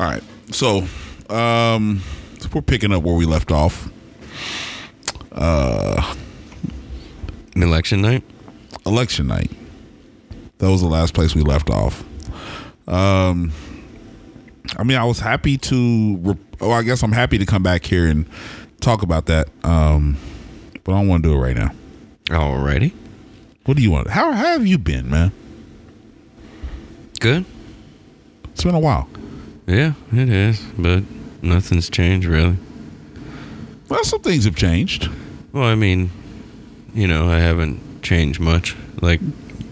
All right. So, um, we're picking up where we left off. Election night. Election night. That was the last place we left off. Um, I mean, I was happy to. Re- oh, I guess I'm happy to come back here and talk about that. Um, but I don't want to do it right now. Alrighty. What do you want? How, how have you been, man? Good. It's been a while. Yeah, it is, but nothing's changed really. Well, some things have changed. Well, I mean, you know, I haven't changed much. Like,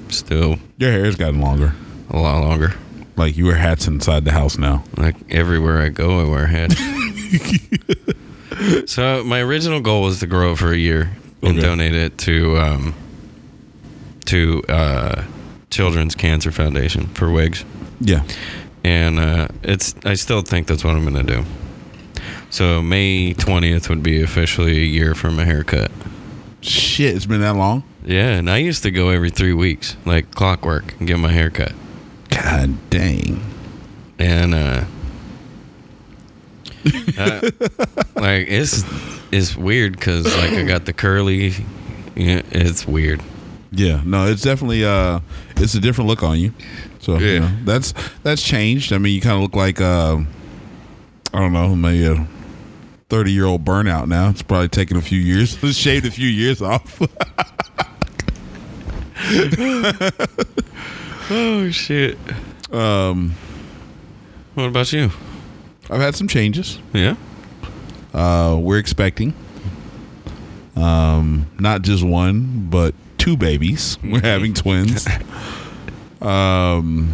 still Your hair's gotten longer. a lot longer. Like you wear hats inside the house now. Like everywhere I go, I wear a hat. so my original goal was to grow it for a year and Okay. donate it to um, to uh, Children's Cancer Foundation for wigs, Yeah. And uh, it's I still think that's what I'm gonna do. So May twentieth would be officially a year for my haircut. Shit, it's been that long. Yeah, and I used to go every three weeks, like clockwork, and get my haircut. God dang. and uh, uh, like it's it's weird because like I got the curly. Yeah, it's weird. Yeah, no, it's definitely uh it's a different look on you. So you Yeah. know, that's that's changed. I mean you kinda look like uh I don't know, maybe a thirty year old burnout now. It's probably taken a few years. It's shaved a few years off. Oh shit! um What about you? I've had some changes. Yeah. Uh we're expecting. Um not just one, but two babies. We're having twins. Um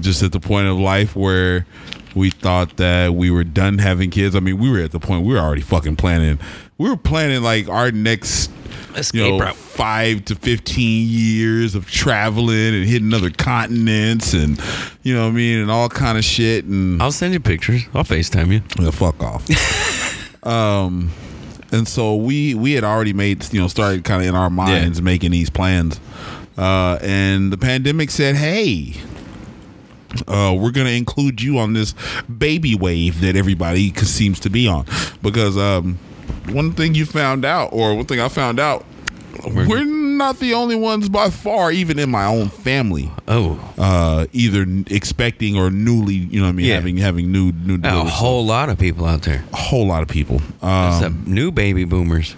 just at the point of life where we thought that we were done having kids. I mean, we were at the point we were already fucking planning. We were planning like our next Escape you know, route. five to fifteen years of traveling and hitting other continents and you know what I mean and all kind of shit and I'll send you pictures. I'll Facetime you. yeah, fuck off. um, and so we we had already made you know started kind of in our minds making these plans, uh, and the pandemic said, "Hey, uh, we're gonna include you on this baby wave that everybody seems to be on," because um, one thing you found out, or one thing I found out. We're not the only ones by far, even in my own family, Oh, uh, either expecting or newly, you know, what I mean, Yeah. having having new new a whole lot of people out there. a whole lot of people. Um, new baby boomers.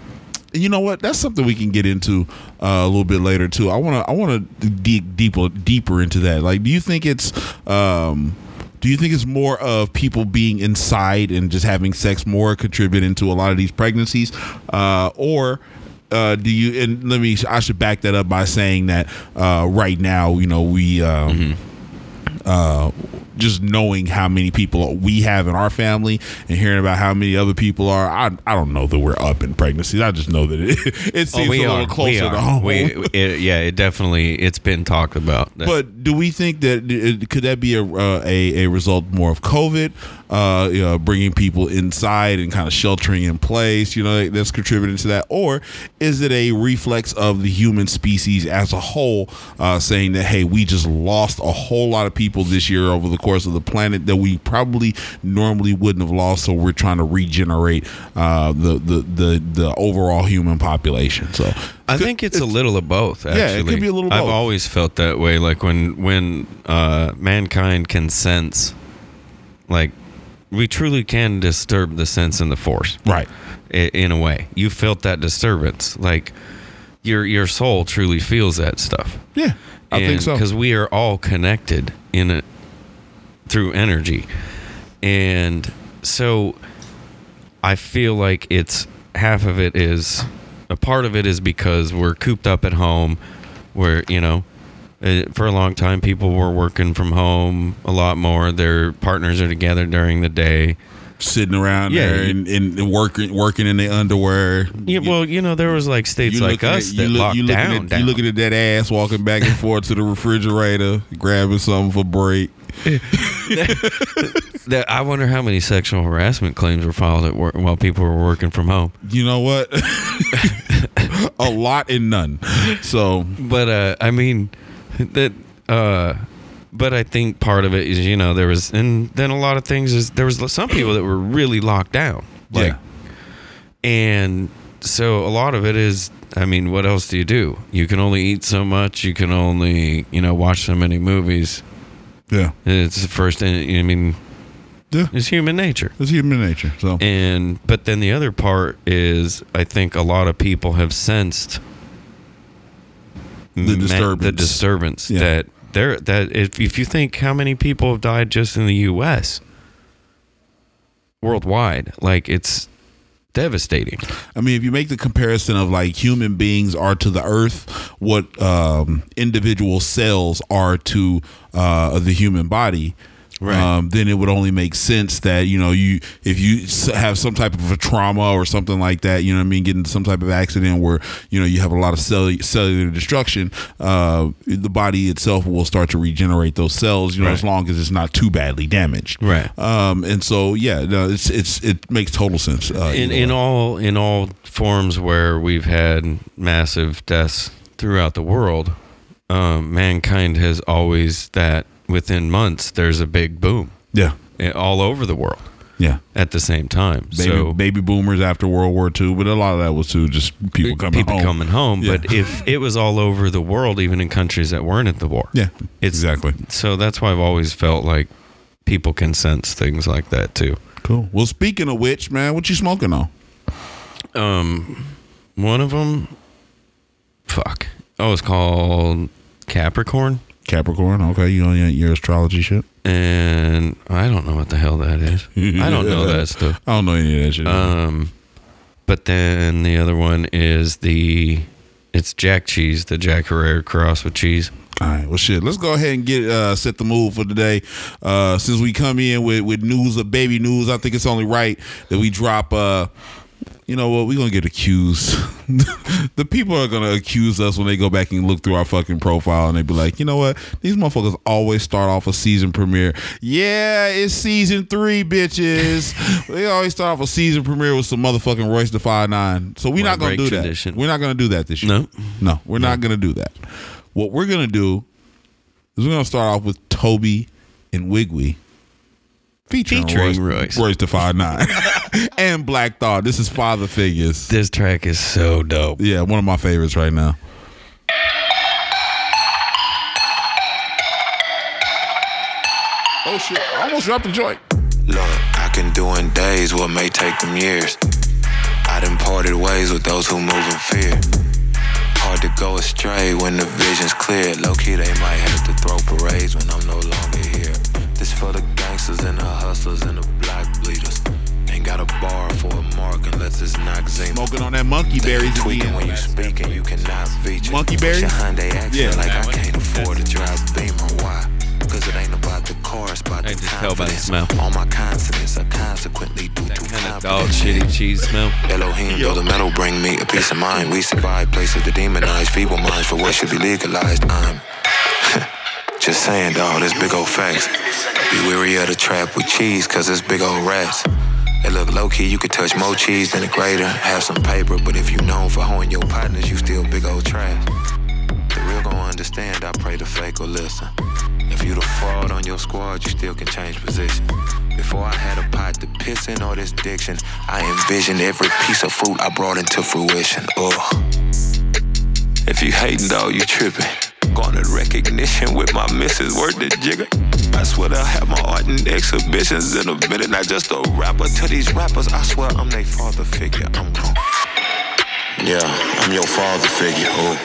You know what? That's something we can get into uh, a little bit later too. I want to I want to dig deeper deeper into that. Like, do you think it's um, do you think it's more of people being inside and just having sex more contributing to a lot of these pregnancies, uh, or uh, do you? And let me. I should back that up by saying that uh, right now, you know, we. Um, uh, just knowing how many people we have in our family and hearing about how many other people are, I, I don't know that we're up in pregnancies. I just know that it, it seems a little closer to home. Oh, We, it, yeah, it definitely it's been talked about. but do we think that could that be a uh, a, a result more of COVID, uh, you know, bringing people inside and kind of sheltering in place? You know, that's contributing to that, or is it a reflex of the human species as a whole, uh, saying that hey, we just lost a whole lot of people this year over the course of the planet that we probably normally wouldn't have lost, so we're trying to regenerate uh, the, the the the overall human population. So I think it's, a little of both. Actually. Yeah, it could be a little I've always felt that way. Like when when uh, mankind can sense, like we truly can disturb the sense and the force. right. In a way, you felt that disturbance. Like your your soul truly feels that stuff. Yeah, I think so. Because we are all connected in it through energy, and so I feel like it's half of it is a part of it is because we're cooped up at home, where you know. Uh, For a long time, people were working from home a lot more. Their partners are together during the day. sitting around Yeah, there and, and working working in their underwear. Yeah, well, you know, there was like states like us at- that look- locked you looking down. At, down. You looking at that ass walking back and forth to the refrigerator, grabbing something for break. that I wonder how many sexual harassment claims were filed at work while people were working from home. You know what? a lot and none. So But uh, I mean, that uh, but I think part of it is you know there was and then a lot of things is there was some people that were really locked down like yeah. and so a lot of it is I mean what else do you do you can only eat so much you can only you know watch so many movies Yeah. it's the first I mean Yeah. it's human nature It's human nature. So and but then the other part is I think a lot of people have sensed The the disturbance. disturbance Yeah. that there that if if you think how many people have died just in the US worldwide like it's devastating I mean, if you make the comparison of like human beings are to the earth, what um, individual cells are to uh, the human body, Right. um, then it would only make sense that you know you if you have some type of a trauma or something like that, you know what I mean, getting some type of accident where you know you have a lot of cell- cellular destruction, uh, the body itself will start to regenerate those cells, you know, Right. as long as it's not too badly damaged. Right. Um, and so yeah, no, it's it's it makes total sense. Uh, in in way. all in all forms where we've had massive deaths throughout the world, um, mankind has always that within months there's a big boom yeah. eh, all over the world Yeah. at the same time. Baby, so baby boomers after World War II, but a lot of that was too just people coming people home. coming home. Yeah. But if it was all over the world, even in countries that weren't at the war, Yeah, It's- exactly. So that's why I've always felt like people can sense things like that too. Cool. Well, speaking of which, man, what you smoking on? Um, one of them, fuck. Oh, it's called Capricorn. Capricorn. Okay, you on your, your astrology shit? and I don't know what the hell that is. I don't know that stuff. I don't know any of that shit. Um, but then the other one is the it's Jack cheese, the Jack Herer cross with cheese. All right, well, shit. Let's go ahead and get uh, set the mood for today. Uh, since we come in with, with news of baby news, I think it's only right that we drop. Uh, you know what? We're gonna get accused. the people are gonna accuse us when they go back and look through our fucking profile, and they be like, you know what? These motherfuckers always start off a season premiere. Yeah, it's season three, bitches. they always start off a season premiere with some motherfucking Royce the Five Nine. So we're Wanna not gonna do tradition. that. We're not gonna do that this year. No. No, we're not going to do that. What we're to do is we're to start off with Toby and Wigwee. Featuring, Featuring Royce, Royce. Royce the Five Nine and Black Thought. This is Father Figures. This track is so dope. Yeah, one of my favorites right now. Oh shit! I almost dropped the joint. Look, I can do in days what may take them years. I done parted ways with those who move in fear. Hard to go astray when the vision's clear. Low key, they might have to throw parades when I'm no longer here. This for the gangsters and the hustlers and the black bleeders. Ain't got a bar for a mark unless it's Noxzema. Smoking on that monkey They berries tweaking again. when you speak and you cannot feature. Monkey Push berries? your Hyundai accent Yeah. like I can't afford to drive Beamer. Why? Cause it ain't about the car, it's about I the can just tell by the confidence. smell. All my consonants are consequently due That to kind of confidence. dog shitty cheese smell. Elohim, though the metal bring me a peace of mind. We survive places that demonize feeble minds for what should be legalized. I'm just saying, dawg, this big old facts. Be weary of the trap with cheese, cause it's big old rats. Look, low key, you could touch more cheese than a grater. Have some paper, but if you known for hoeing your partners, you still big old trash. The real gon' understand, I pray the fake will listen. If you the fraud on your squad, you still can change position. Before I had a pot to piss in all this diction, I envisioned every piece of fruit I brought into fruition. Ugh. If you hating, dog, you tripping. Garnered recognition with my missus, word the jigger. I swear I'll have my art in exhibitions in a minute. Not just a rapper to these rappers. I swear I'm their father figure. I'm grown. Yeah, I'm your father figure. Ooh.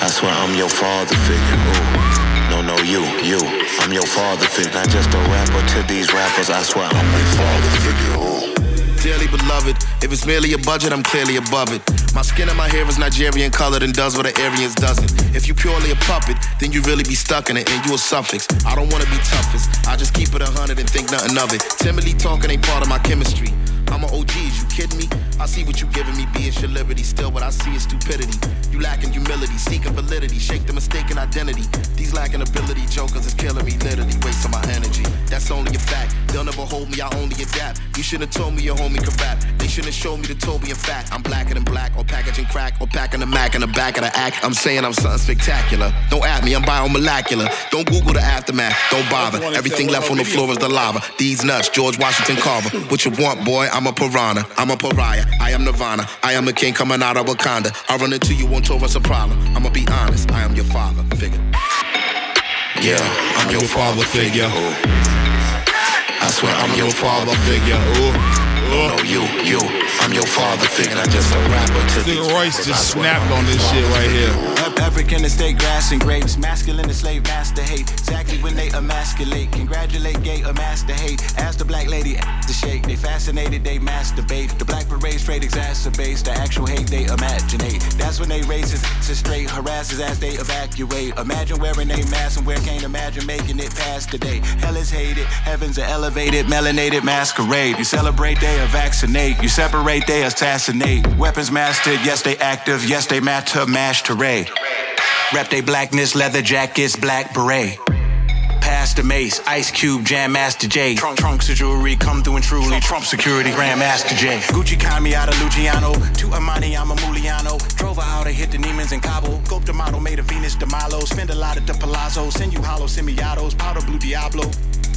I swear I'm your father figure. Ooh. No, no, you, you. I'm your father figure. Not just a rapper to these rappers. I swear I'm their father figure. Ooh. Dearly beloved, if it's merely a budget, I'm clearly above it. My skin and my hair is Nigerian colored and does what the Aryans doesn't. If you purely a puppet, then you really be stuck in it and you a suffix. I don't wanna be toughest, I just keep it a hundred and think nothing of it. Timidly talking ain't part of my chemistry. I'm an OG, is you kidding me? I see what you giving me, be it your liberty. Still, what I see is stupidity. You lacking humility, seeking validity, shake the mistaken identity. These lacking ability, jokers is killing me, literally wasting my energy. That's only a fact. They'll never hold me, I only adapt. You shouldn't have told me your homie could rap. They shouldn't show me the Toby in fact. I'm blacker than black, or packaging crack, or packing the Mac in the back of the act. I'm saying I'm something spectacular. Don't at me, I'm biomolecular. Don't Google the aftermath, don't bother. Everything left on the floor is the lava. These nuts, George Washington Carver. What you want, boy? I'm a piranha. I'm a pariah. I am Nirvana. I am a king coming out of Wakanda. I run into you on tour, it's a problem. I'ma be honest. I am your father figure. Yeah, I'm your father figure. I swear I'm your father figure. Ooh. No, you, you, I'm your father figure. I'm just a rapper to Nigga Royce just snapped I'm on this shit right figure. here. African estate grass and grapes, masculine and slave master hate. Exactly when they emasculate, congratulate gay or master hate. Ask the black lady to shake. They fascinated, they masturbate. The black parade straight exacerbates the actual hate they imaginate. That's when they his to straight, harasses as they evacuate. Imagine wearing a mask and where can't imagine making it past the day. Hell is hated, heavens an elevated, melanated masquerade. You celebrate, they vaccinate. You separate, they assassinate. Weapons mastered, yes they active, yes they matter, mash to ray. Rep they blackness, leather jackets, black beret. Pass the mace, Ice Cube, Jam Master Jay. Trunk, trunks of jewelry, come through and truly. Trump security, Grandmaster J. Gucci Kami out of Luciano. To Amani, I'm a Muliano. Drove her out hit the Neiman's in Cabo. Gope the model, made a Venus de Malo. Spend a lot at the Palazzo. Send you hollow semi-autos, powder blue Diablo.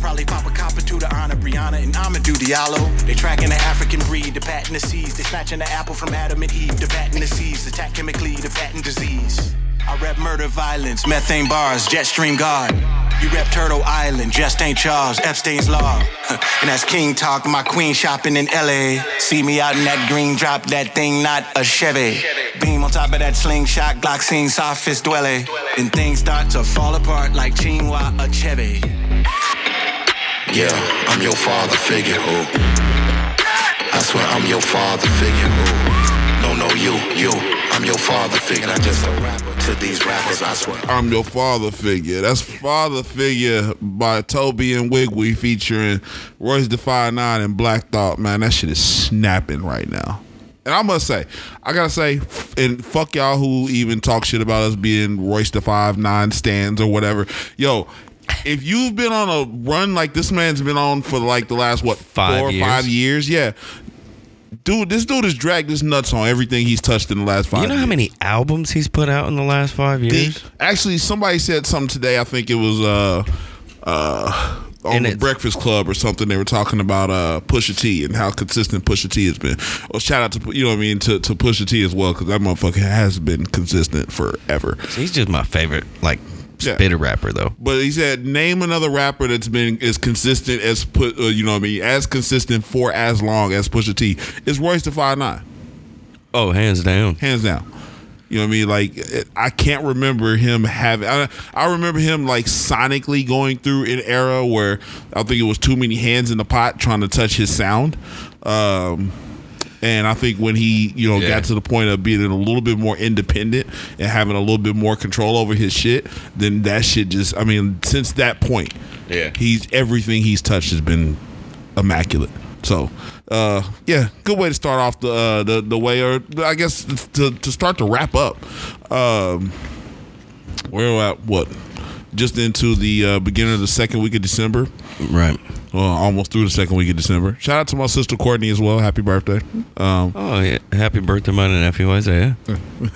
Probably pop a copper to the honor Brianna and Amadou Diallo. They tracking the African breed, the patent the seas. They snatching the apple from Adam and Eve, the patent the seas. Attack chemically, the patent disease. I rep murder, violence, methane bars, jet stream guard. You rep Turtle Island, just ain't Charles, Epstein's Law. and that's King Talk, my queen shopping in LA. See me out in that green drop, that thing not a Chevy. Beam on top of that slingshot, Glock scene, sophist dwelle. And things start to fall apart like Chinua Achebe. Yeah, I'm your father figure. Ooh. I swear I'm your father figure. No, no, you, you. I'm your father figure. I just a rapper to these rappers. I swear. I'm your father figure. That's father figure by Tobe Nwigwe featuring Royce the Five Nine and Black Thought. Man, that shit is snapping right now. And I must say, I gotta say, and fuck y'all who even talk shit about us being Royce the Five Nine stands or whatever. Yo, if you've been on a run like this man's been on for like the last what Five four or years. five years, yeah. Dude, this dude has dragged his nuts on everything he's touched in the last five. You know how years. many albums he's put out in the last five They- years? actually, somebody said something today. I think it was uh, uh, on And the Breakfast Club or something. They were talking about uh, Pusha T and how consistent Pusha T has been. Well, shout out to you know what I mean to, to Pusha T as well because that motherfucker has been consistent forever. He's just my favorite, like, Yeah. spitter rapper, though. But he said, name another rapper that's been as consistent as put uh, you know what I mean as consistent for as long as Pusha T. Is Royce the Five Nine. Oh, hands down. hands down. You know what I mean? Like I can't remember him having. I, I remember him like sonically going through an era where I think it was too many hands in the pot trying to touch his sound. Um, and I think when he you know Yeah. got to the point of being a little bit more independent and having a little bit more control over his shit, then that shit just. I mean, since that point, Yeah. he's everything he's touched has been immaculate. So, uh, yeah, good way to start off the uh, the the way, or I guess to to start to wrap up. Um, we're at what? Just into the uh, beginning of the second week of December. Right. Well, almost through the second week of December. Shout out to my sister Courtney as well. Happy birthday. Um, Oh, yeah. Happy birthday, my nephew Isaiah.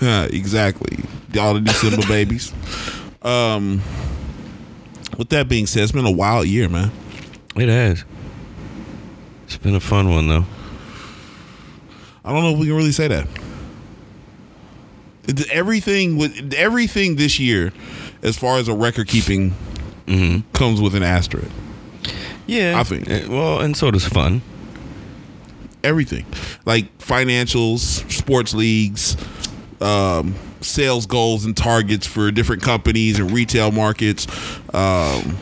exactly. All the December babies. Um, with that being said, it's been a wild year, man. It has. It's been a fun one, though. I don't know if we can really say that. Everything with everything this year, as far as a record keeping, comes with an asterisk. Yeah. I think. Uh, Well, and so does fun. Everything, like financials, sports leagues, um, sales goals and targets for different companies and retail markets. Um,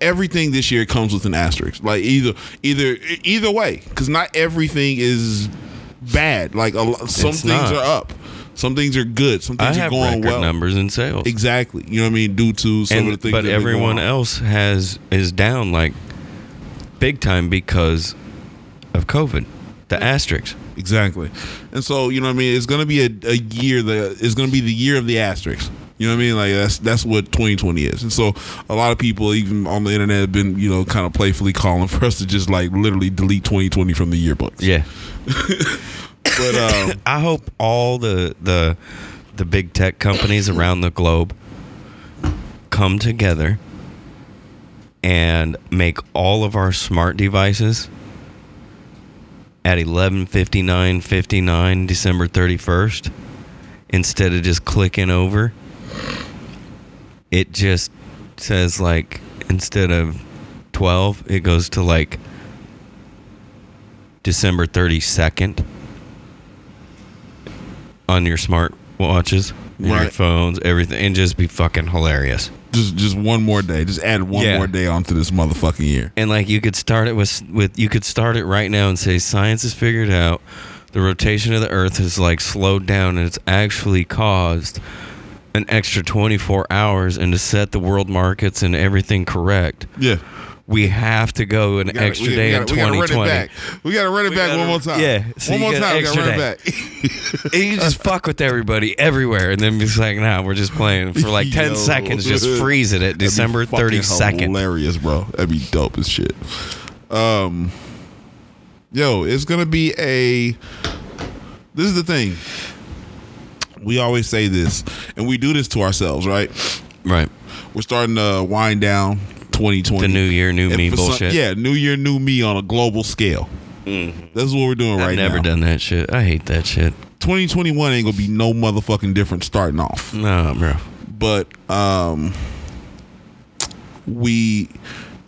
everything this year comes with an asterisk. Like either either either way, because not everything is bad. Like a, some It's things not. are up, some things are good, some I things are going record well. numbers and sales. Exactly. You know what I mean? Due to some and, of the things. but that have been going everyone else has is down like big time because of COVID. The asterisks. Exactly. And so, you know what I mean? It's going to be a, a year that it's going to be the year of the asterisks. You know what I mean? Like that's that's what 2020 is. And so a lot of people even on the internet have been, you know, kind of playfully calling for us to just like literally delete 2020 from the yearbooks. Yeah. But um I hope all the the the big tech companies around the globe come together and make all of our smart devices at 11:59:59 December 31st instead of just clicking over it just says like instead of 12 it goes to like December 32nd on your smart watches, your phones, everything, and just be fucking hilarious. Just just one more day. Just add one Yeah. more day onto this motherfucking year. And like you could start it with with you could start it right now and say science has figured out the rotation of the Earth has like slowed down and it's actually caused an extra 24 hours and to set the world markets and everything correct. Yeah. We have to go an gotta- extra we- day we in gotta, we gotta run it 2020. back. We got to run it back gotta- one more time. yeah. So one more time. We got to extra run it day. back. And you just fuck with everybody everywhere, and then be like, "Nah, we're just playing for like ten Yo. seconds. Just freeze it at December thirty second. Hilarious, bro. That'd be dope as shit. Um, yo, it's gonna be a. This is the thing. We always say this, and we do this to ourselves, right? Right. We're starting to wind down 2020. The new year, new And me for some- bullshit. yeah, new year, new me on a global scale. That's what we're doing right now. I've never done that shit. I hate that shit. 2021 ain't gonna be no motherfucking different starting off. No, bro. but um we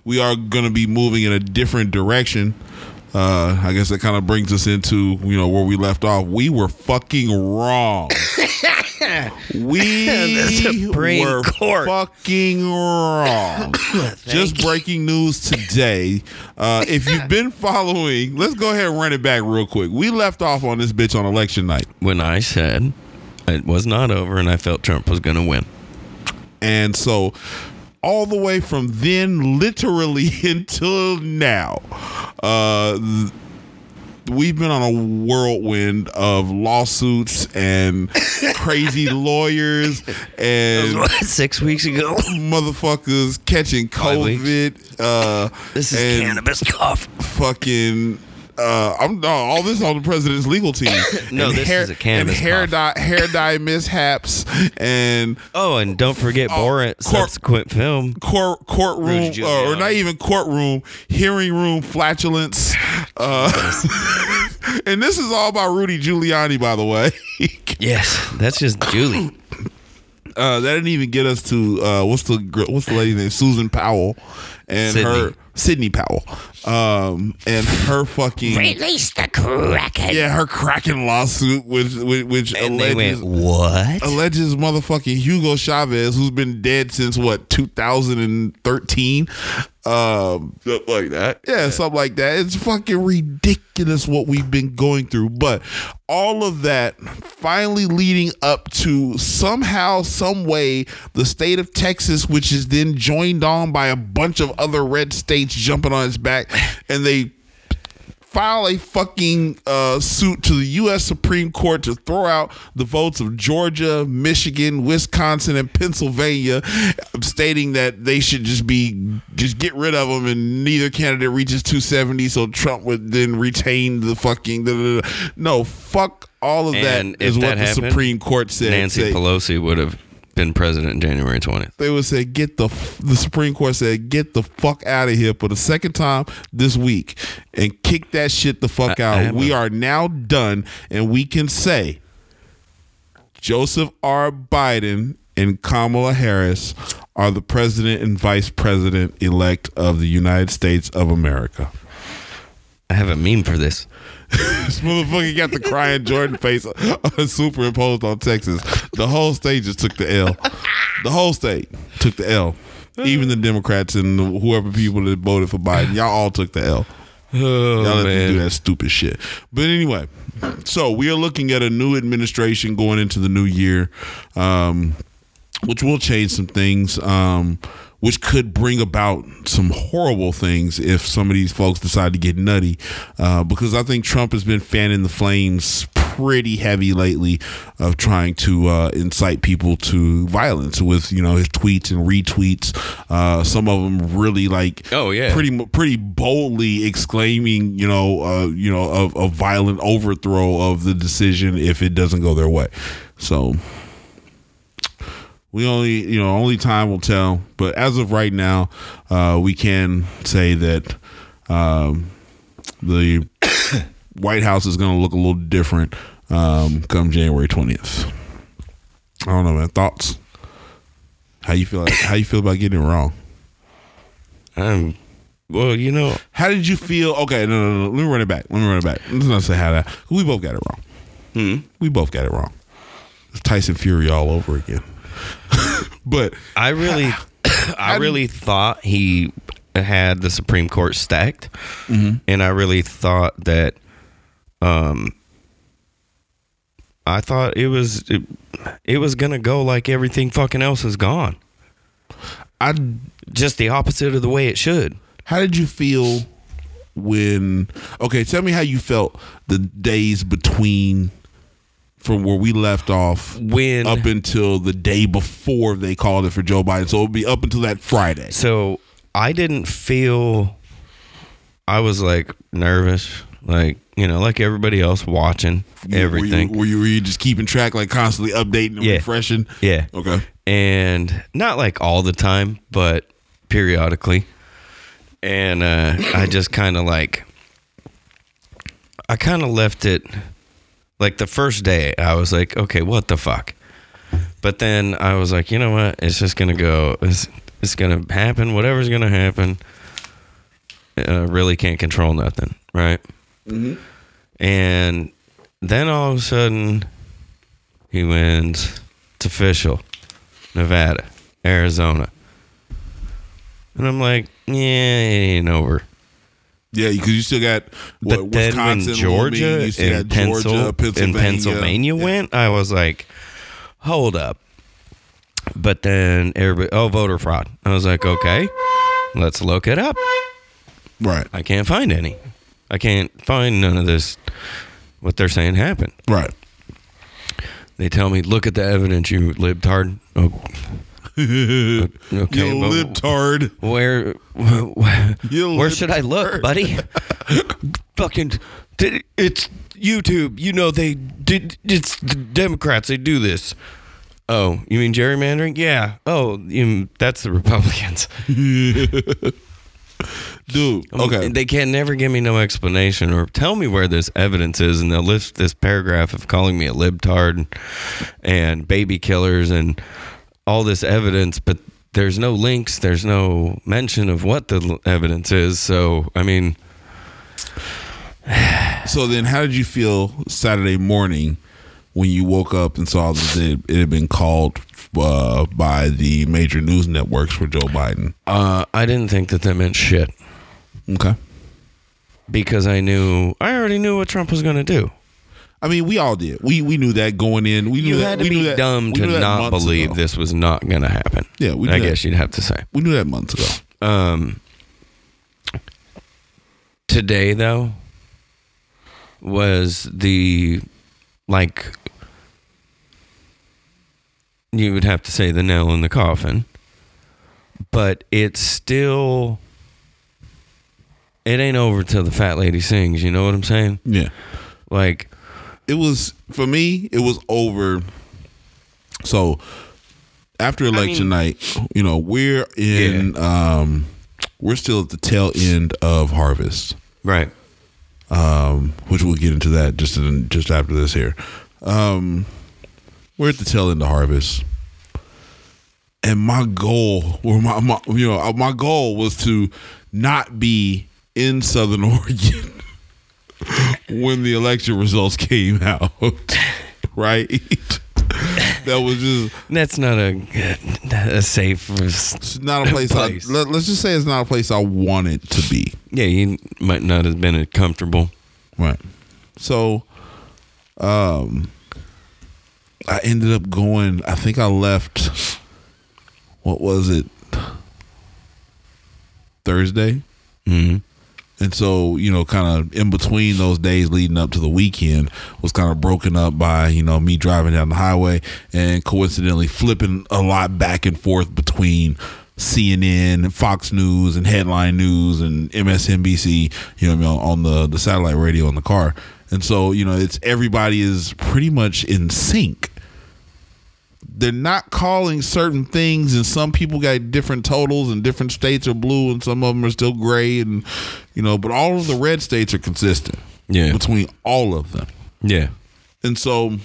we are going to be moving in a different direction uh i guess that kind of brings us into you know where we left off we were fucking wrong we were Court. fucking wrong. Just breaking news today. Uh if you've been following let's go ahead and run it back real quick. We left off on this bitch on election night. When I said it was not over, and I felt Trump was going to win. And so all the way from then literally until now, uh we've been on a whirlwind of lawsuits and crazy lawyers and Six weeks ago. motherfuckers catching COVID. Uh, This is and cannabis cough. Fucking. Uh, I'm no, all this on the president's legal team. No, And this is a cannabis and hair dye, hair dye mishaps, and Oh, and don't forget Oh, Borat court- subsequent film. court courtroom uh, or not even courtroom hearing room flatulence uh, and this is all by rudy giuliani by the way Yes, that's just Julie. uh, that didn't even get us to uh, what's the what's the lady name susan powell and Sydney. her sydney powell um, and her fucking Release the Kraken. yeah her Kraken lawsuit which which, which And they alleges went, what? alleges motherfucking Hugo Chavez, who's been dead since what 2013, um, Something like that. yeah, something like that. It's fucking ridiculous what we've been going through, but all of that finally leading up to somehow, some way, the state of Texas, which is then joined on by a bunch of other red states jumping on its back, and they file a fucking uh, suit to the U.S. Supreme Court to throw out the votes of Georgia, Michigan, Wisconsin, and Pennsylvania, stating that they should just be just get rid of them, and neither candidate reaches 270, so Trump would then retain the fucking. da- da- da. No, fuck all of And that is if what that the happened, Supreme Court said. Nancy Pelosi would have been president January 20th. they would say get the the Supreme Court said get the fuck out of here for the second time this week and kick that shit the fuck I- I out. have we a- are now done and we can say Joseph R. Biden and Kamala Harris are the president and vice president elect of the United States of America. I have a meme for this. This motherfucker got the crying Jordan face superimposed on Texas. The whole state just took the L. The whole state took the L. Even the Democrats and whoever people that voted for Biden, y'all all took the L. Oh, Y'all let them do that stupid shit. But anyway, so we are looking at a new administration going into the new year. Um, which will change some things. Um, which could bring about some horrible things if some of these folks decide to get nutty. Uh, because I think Trump has been fanning the flames pretty heavy lately of trying to uh, incite people to violence with you know his tweets and retweets. Uh, some of them really like Oh, yeah. pretty pretty boldly exclaiming you know uh, you know of a violent overthrow of the decision if it doesn't go their way. So we only you know only time will tell. But as of right now uh, we can say that um, the white house is going to look a little different um, come january 20th i don't know man. Thoughts? How you feel how you feel about getting it wrong? Um, well, you know, how did you feel? Okay no no no, let me run it back. Let me run it back. Let's not say how that. We both got it wrong. Hmm? we both got it wrong. It's tyson fury all over again but I really, I really thought he had the Supreme Court stacked, and I really thought that, um, I thought it was it, it was gonna go like everything fucking else is gone, i just the opposite of the way it should. How did you feel when? Okay, tell me how you felt the days between from where we left off When up until the day before they called it for Joe Biden. So it would be up until that Friday. So I didn't feel. I was like nervous, like you know, like everybody else watching everything. Were you, were you, were you just keeping track, like constantly updating and Yeah. refreshing? yeah. Okay. and not like all the time, but periodically. And uh, I just kind of like, I kind of left it like the first day. I was like, okay, what the fuck? But then I was like, you know what? It's just gonna go. It's, it's gonna happen. Whatever's gonna happen. Uh, really can't control nothing, right? And then all of a sudden, he wins. It's official. Nevada, Arizona. And I'm like, yeah, it ain't over. Yeah, because you still got what, But then when Wisconsin, Georgia you still and, got Pencil, Georgia, and Pennsylvania, Pennsylvania Yeah. went, I was like, hold up. But then everybody, oh, voter fraud. I was like, okay, let's look it up. Right, I can't find any. I can't find none of this, what they're saying happened. right. They tell me, look at the evidence, you libtard. Oh, okay, you libtard. where, where, You where should I look, buddy? Fucking, it's YouTube. You know they did. It's the Democrats. They do this. Oh, you mean gerrymandering? Yeah. Oh, you, that's the Republicans. Dude, um, okay. They can never give me no explanation or tell me where this evidence is, and they'll list this paragraph of calling me a libtard and baby killers and all this evidence, but there's no links. There's no mention of what the evidence is. So, I mean, So then, how did you feel Saturday morning when you woke up and saw that it, it had been called uh, by the major news networks for Joe Biden? uh, I didn't think that that meant shit Okay. because I knew I already knew what Trump was going to do. I mean, we all did. We we knew that going in. We knew You that, we knew be that- dumb we to not believe ago. this was not going to happen. Yeah, we I that. guess you'd have to say. We knew that months ago. Um, today though was the like you would have to say the nail in the coffin, but it's still it ain't over till the fat lady sings. You know what I'm saying? Yeah. Like it was for me it was over. So after election mean- night you know we're in um we're still at the tail end of harvest. Right. um which we'll get into that just in, just after this here. Um we're at the tail end of harvest. And my goal or my, my you know my goal was to not be in southern oregon when the election results came out right that was just That's not a, a safe. it's not a place, Place. I, let, us just say it's not a place i wanted to be Yeah, you might not have been comfortable. Right. So, um, I ended up going. I think I left what was it? Thursday. hmm And so, you know, kind of in between those days leading up to the weekend was kind of broken up by, you know, me driving down the highway and coincidentally flipping a lot back and forth between CNN and Fox News and Headline News and MSNBC, you know, on the, the satellite radio in the car. And so, you know, it's everybody is pretty much in sync they're not calling certain things and some people got different totals and different states are blue and some of them are still gray and you know but all of the red states are consistent Yeah. between all of them Yeah. and so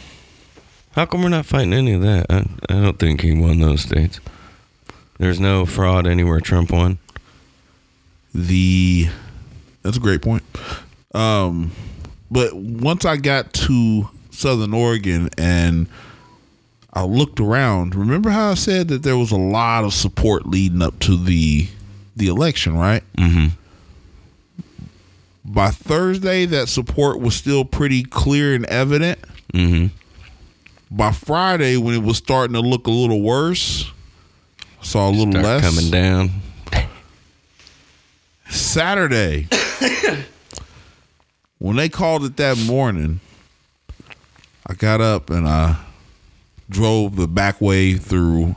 How come we're not fighting any of that? I, I don't think he won those states. There's no fraud anywhere Trump won. the that's a great point um but once i got to southern oregon and i looked around remember how i said that there was a lot of support leading up to the the election right Mm-hmm. by thursday that support was still pretty clear and evident Mm-hmm. by friday when it was starting to look a little worse I saw a little Start less coming down. Saturday, when they called it that morning, I got up and I drove the back way through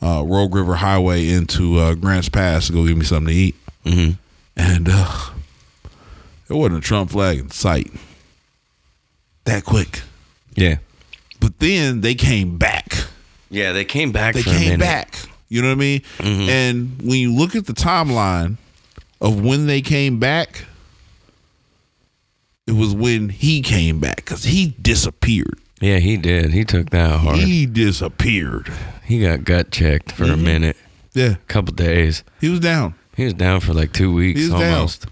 uh, Rogue River Highway into uh, Grants Pass to go get me something to eat. Mm-hmm. And uh, there wasn't a Trump flag in sight that quick. Yeah. But then they came back. Yeah, they came back They came back. You know what I mean? And when you look at the timeline of when they came back, it was when he came back because he disappeared. Yeah, he did. He took that hard. He, disappeared. He got gut checked for a mm-hmm. minute, Yeah, a couple days. he was down. He was down for like two weeks He was down. almost.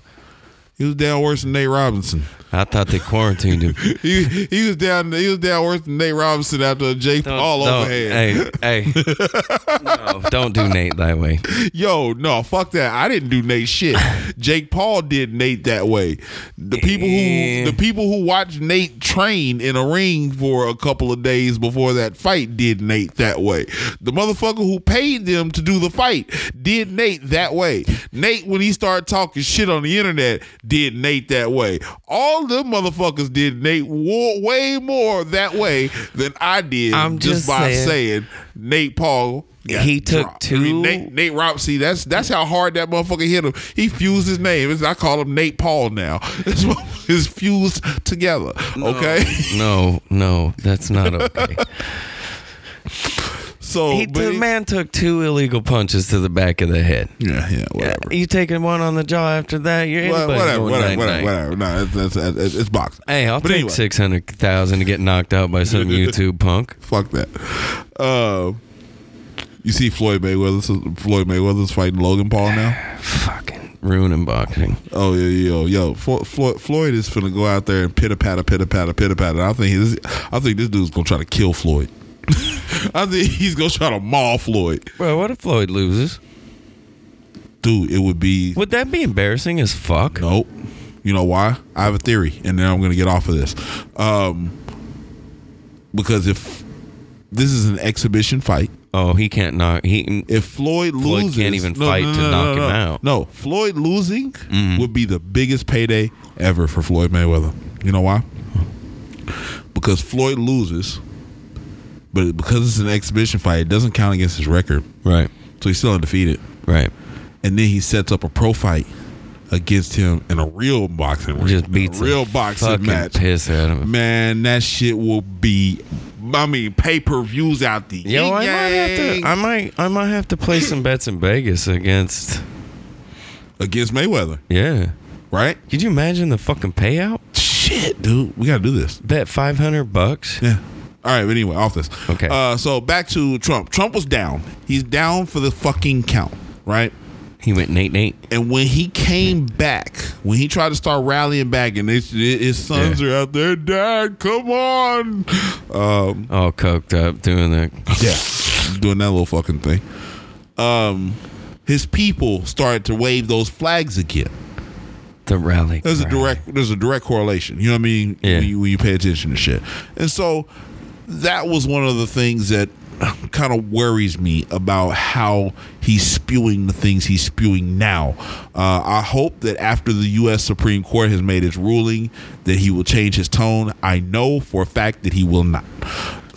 He was down worse than Nate Robinson. I thought they quarantined him. He he was down. He was down worse than Nate Robinson after Jake Don't- Paul don't- overhead. Hey, hey. no, don't do Nate that way. Yo, no, fuck that. I didn't do Nate shit. Jake Paul did Nate that way. The people who the people who watched Nate train in a ring for a couple of days before that fight did Nate that way. The motherfucker who paid them to do the fight did Nate that way. Nate, when he started talking shit on the internet, did Nate that way. All them motherfuckers did Nate wa- way more that way than I did I'm just, just by saying. saying Nate Paul. got He took dropped. I mean, two- Nate, Nate Rob, see, that's that's how hard that motherfucker hit him. He fused his name. It's- I call him Nate Paul now. It's, it's fused together. Okay, No, no, that's not okay. so he, the he- man took two illegal punches to the back of the head. yeah, yeah, Yeah, whatever. you taking one on the jaw after that? You're Well, whatever, going whatever, whatever, whatever. No, it's, it's, it's, boxing. Hey, I'll But take anyway. six hundred thousand to get knocked out by some YouTube punk. Fuck that. Uh, you see Floyd Mayweather? Floyd Mayweather's fighting Logan Paul now. Fucking ruining boxing. Oh yeah, yo, yo, Floyd, Floyd is finna go out there and pitter patter, pitter patter, pitter patter. I think this, I think this dude's gonna try to kill Floyd. I think he's gonna try to maul Floyd, Bro, what if Floyd loses? dude. It would be Would that be embarrassing as fuck? nope. You know why? I have a theory, and then I'm gonna get off of this. Um, because if this is an exhibition fight, Oh, he can't knock. He if Floyd Floyd loses, can't even fight to knock him no. out. No, Floyd losing Mm-hmm. would be the biggest payday ever for Floyd Mayweather. You know why? Because Floyd loses, but because it's an exhibition fight, it doesn't count against his record, right, so he's still undefeated. right. And then he sets up a pro fight against him in a real boxing ring, Just beats a real boxing match. piss of him. Man, that shit will be. I mean, pay per views out the Yo, I might have to. I might. I might have to play some bets in Vegas against. against Mayweather, Yeah. right? Could you imagine the fucking payout? Shit, dude, we gotta do this. Bet five hundred bucks. Yeah. All right, but anyway, off this. Okay. Uh, so back to Trump. Trump was down. He's down for the fucking count, right? He went Nate Nate. And when he came back, when he tried to start rallying back, and his, his sons Yeah. are out there, Dad, come on. Um, All coked up doing that. yeah, doing that little fucking thing. Um, his people started to wave those flags again. The rally. There's a direct there's a direct correlation. You know what I mean? Yeah. When, you, when you pay attention to shit. And so that was one of the things that kind of worries me about how he's spewing the things he's spewing now. Uh, I hope that after the U.S. Supreme Court has made its ruling, that he will change his tone. I know for a fact that he will not.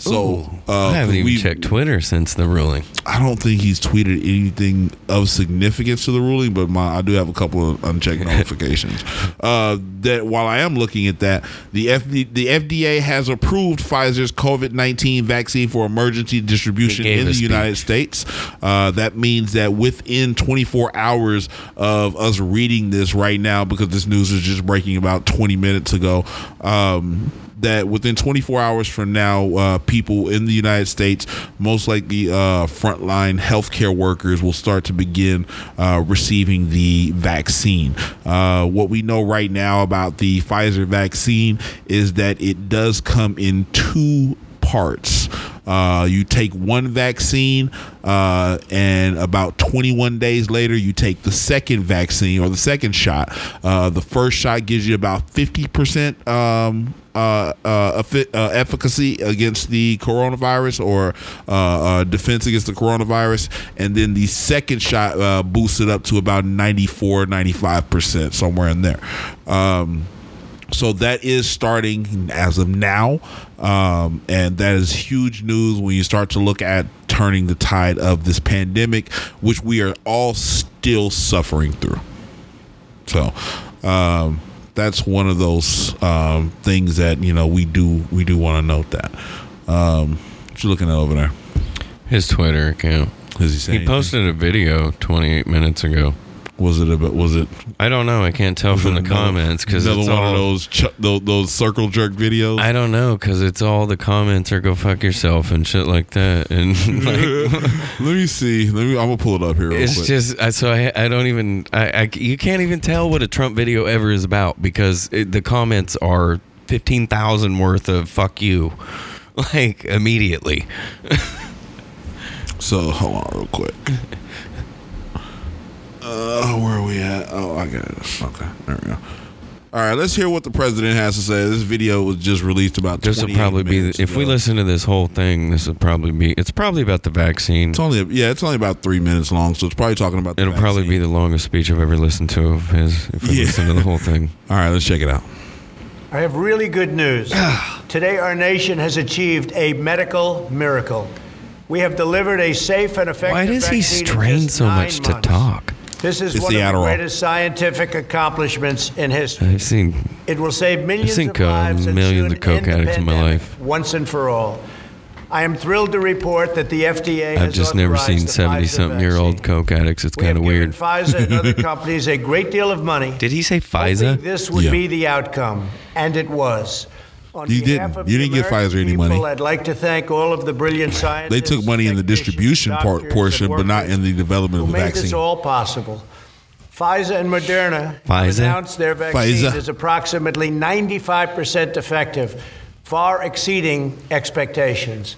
So uh, I haven't even we- checked Twitter since the ruling. I don't think he's tweeted anything of significance to the ruling, but my I do have a couple of unchecked notifications. Uh, that while I am looking at that, the FD, the FDA has approved Pfizer's COVID nineteen vaccine for emergency distribution in the speech. United States. Uh, that means that within 24 hours of us reading this right now, because this news is just breaking about 20 minutes ago. Um, that within 24 hours from now, uh, people in the United States, most likely uh, frontline healthcare workers, will start to begin uh, receiving the vaccine. Uh, what we know right now about the Pfizer vaccine is that it does come in two parts. Uh, you take one vaccine, uh, and about 21 days later, you take the second vaccine or the second shot. Uh, the first shot gives you about 50% um, uh, uh, uh, efficacy against the coronavirus or uh, uh, defense against the coronavirus. And then the second shot uh, boosts it up to about 94, 95%, somewhere in there. Um, so that is starting as of now, um, and that is huge news when you start to look at turning the tide of this pandemic, which we are all still suffering through. So um, that's one of those um, things that you know we do we do want to note that. Um, what you looking at over there? His Twitter account. Is he saying He posted a video 28 minutes ago. Was it a bit? Was it? I don't know. I can't tell from the another- comments because another it's one all. of those, ch- those those circle jerk videos. I don't know because it's all the comments are go fuck yourself and shit like that, and like Let me see. Let me. I'm gonna pull it up here. Real it's quick. just I, so I I don't even I, I you can't even tell what a Trump video ever is about because it, the comments are fifteen thousand worth of fuck you, like immediately. So hold on real quick. Uh, where are we at? Oh, I got it. Okay, there we go. All right, let's hear what the president has to say. This video was just released about. This will probably be minutes if we listen to this whole thing. This will probably be it's probably about the vaccine. It's only yeah, it's only about three minutes long, so it's probably talking about. The It'll probably be the longest speech I've ever listened to of his. If we Yeah. listen to the whole thing. All right, let's check it out. I have really good news. Today, our nation has achieved a medical miracle. We have delivered a safe and effective Why does he vaccine in strain so nine much to talk? This is It's one the of the greatest scientific accomplishments in history. I've seen It will save millions think, of lives and millions of coke addicts in my life. once and for all. I am thrilled to report that the FDA I've has just never seen seventy-something-year-old coke addicts. It's kind of weird. Pfizer and other companies a great deal of money. Did he say Pfizer? This would Yeah. be the outcome, and it was. On You didn't. of You didn't give Pfizer any people, money. I'd like to thank all of the brilliant scientists. They took money in the distribution part portion, but not in the development of the made vaccine. this all possible. Pfizer and Moderna Pfizer? announced their vaccine Pfizer. is approximately 95% effective, far exceeding expectations.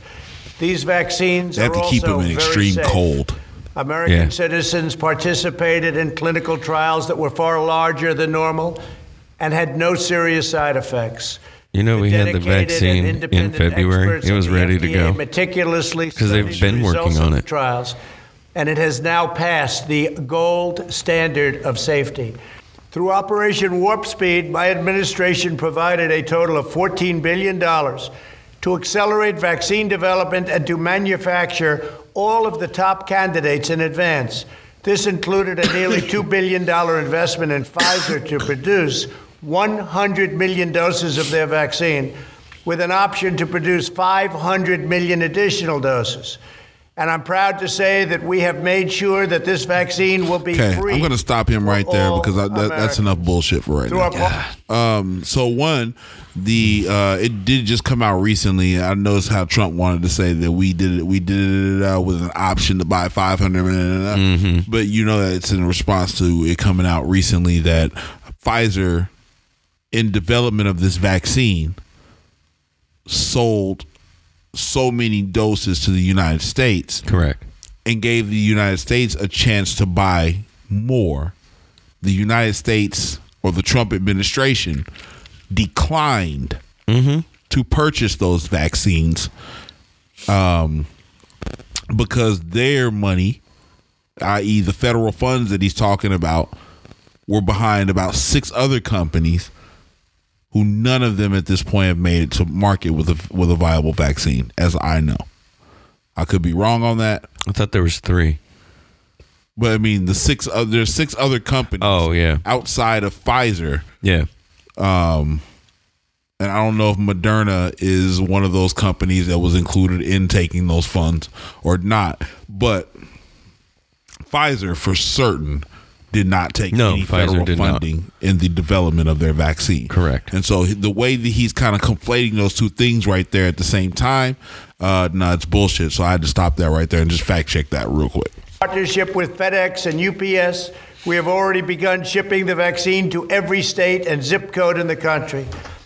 These vaccines They have are to keep also them in extreme safe. cold. American Yeah. citizens participated in clinical trials that were far larger than normal and had no serious side effects. You know, we had the vaccine in February. It was ready to go. Meticulously 'Cause they've been working on it. trials, and it has now passed the gold standard of safety. Through Operation Warp Speed, my administration provided a total of $14 billion to accelerate vaccine development and to manufacture all of the top candidates in advance. This included a nearly $2 billion investment in Pfizer to produce 100 million doses of their vaccine, with an option to produce 500 million additional doses. And I'm proud to say that we have made sure that this vaccine will be Okay, free. I'm going to stop him right there because I, that, that's enough bullshit for right Through now. our- Um, so one, the uh, it did just come out recently. I noticed how Trump wanted to say that we did it. We did it uh, with an option to buy 500 million, but you know that it's in response to it coming out recently that Pfizer, in development of this vaccine, sold so many doses to the United States Correct. and gave the United States a chance to buy more. The United States or the Trump administration declined to purchase those vaccines um, because their money, i.e., the federal funds that he's talking about, were behind about six other companies who none of them at this point have made it to market with a with a viable vaccine, as I know. I could be wrong on that, I thought there was three. but I mean the six there's six other companies. Oh, yeah. outside of Pfizer, Yeah. Um, and I don't know if Moderna is one of those companies that was included in taking those funds or not. But Pfizer, for certain, did not take No, any Pfizer federal did not. funding in the development of their vaccine. Correct. And so the way that he's kind of conflating those two things right there at the same time, uh, no, it's bullshit. So I had to stop that right there and just fact check that real quick. partnership with FedEx and UPS, we have already begun shipping the vaccine to every state and zip code in the country.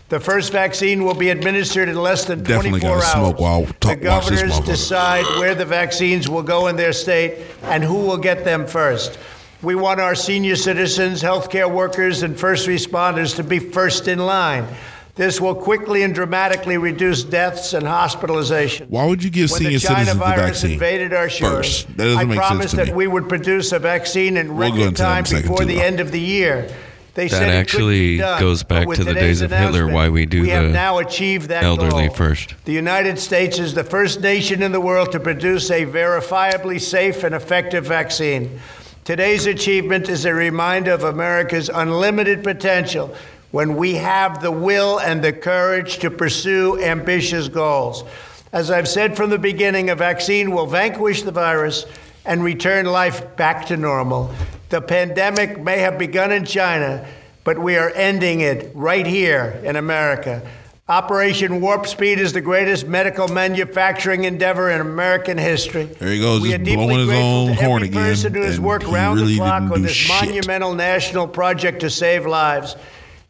The first vaccine will be administered in less than Definitely 24 gotta hours. smoke while talk- the governors decide where the vaccines will go in their state and who will get them first. We want our senior citizens, healthcare workers, and first responders to be first in line. This will quickly and dramatically reduce deaths and hospitalization. Why would you give When senior the China citizens the vaccine invaded our shores, first? That doesn't I make promised sense to that me. we would produce a vaccine in We'll go record into that in time a second, before too, the though. end of the year. They That said actually done, goes back to the days of Hitler, why we do we have the now achieved that elderly goal. first. The United States is the first nation in the world to produce a verifiably safe and effective vaccine. Today's achievement is a reminder of America's unlimited potential when we have the will and the courage to pursue ambitious goals. As I've said from the beginning, a vaccine will vanquish the virus and return life back to normal. The pandemic may have begun in China, but we are ending it right here in America. Operation Warp Speed is the greatest medical manufacturing endeavor in American history. There he goes, We just blowing his own to horn every again, person who has worked round really the clock on this shit. monumental national project to save lives.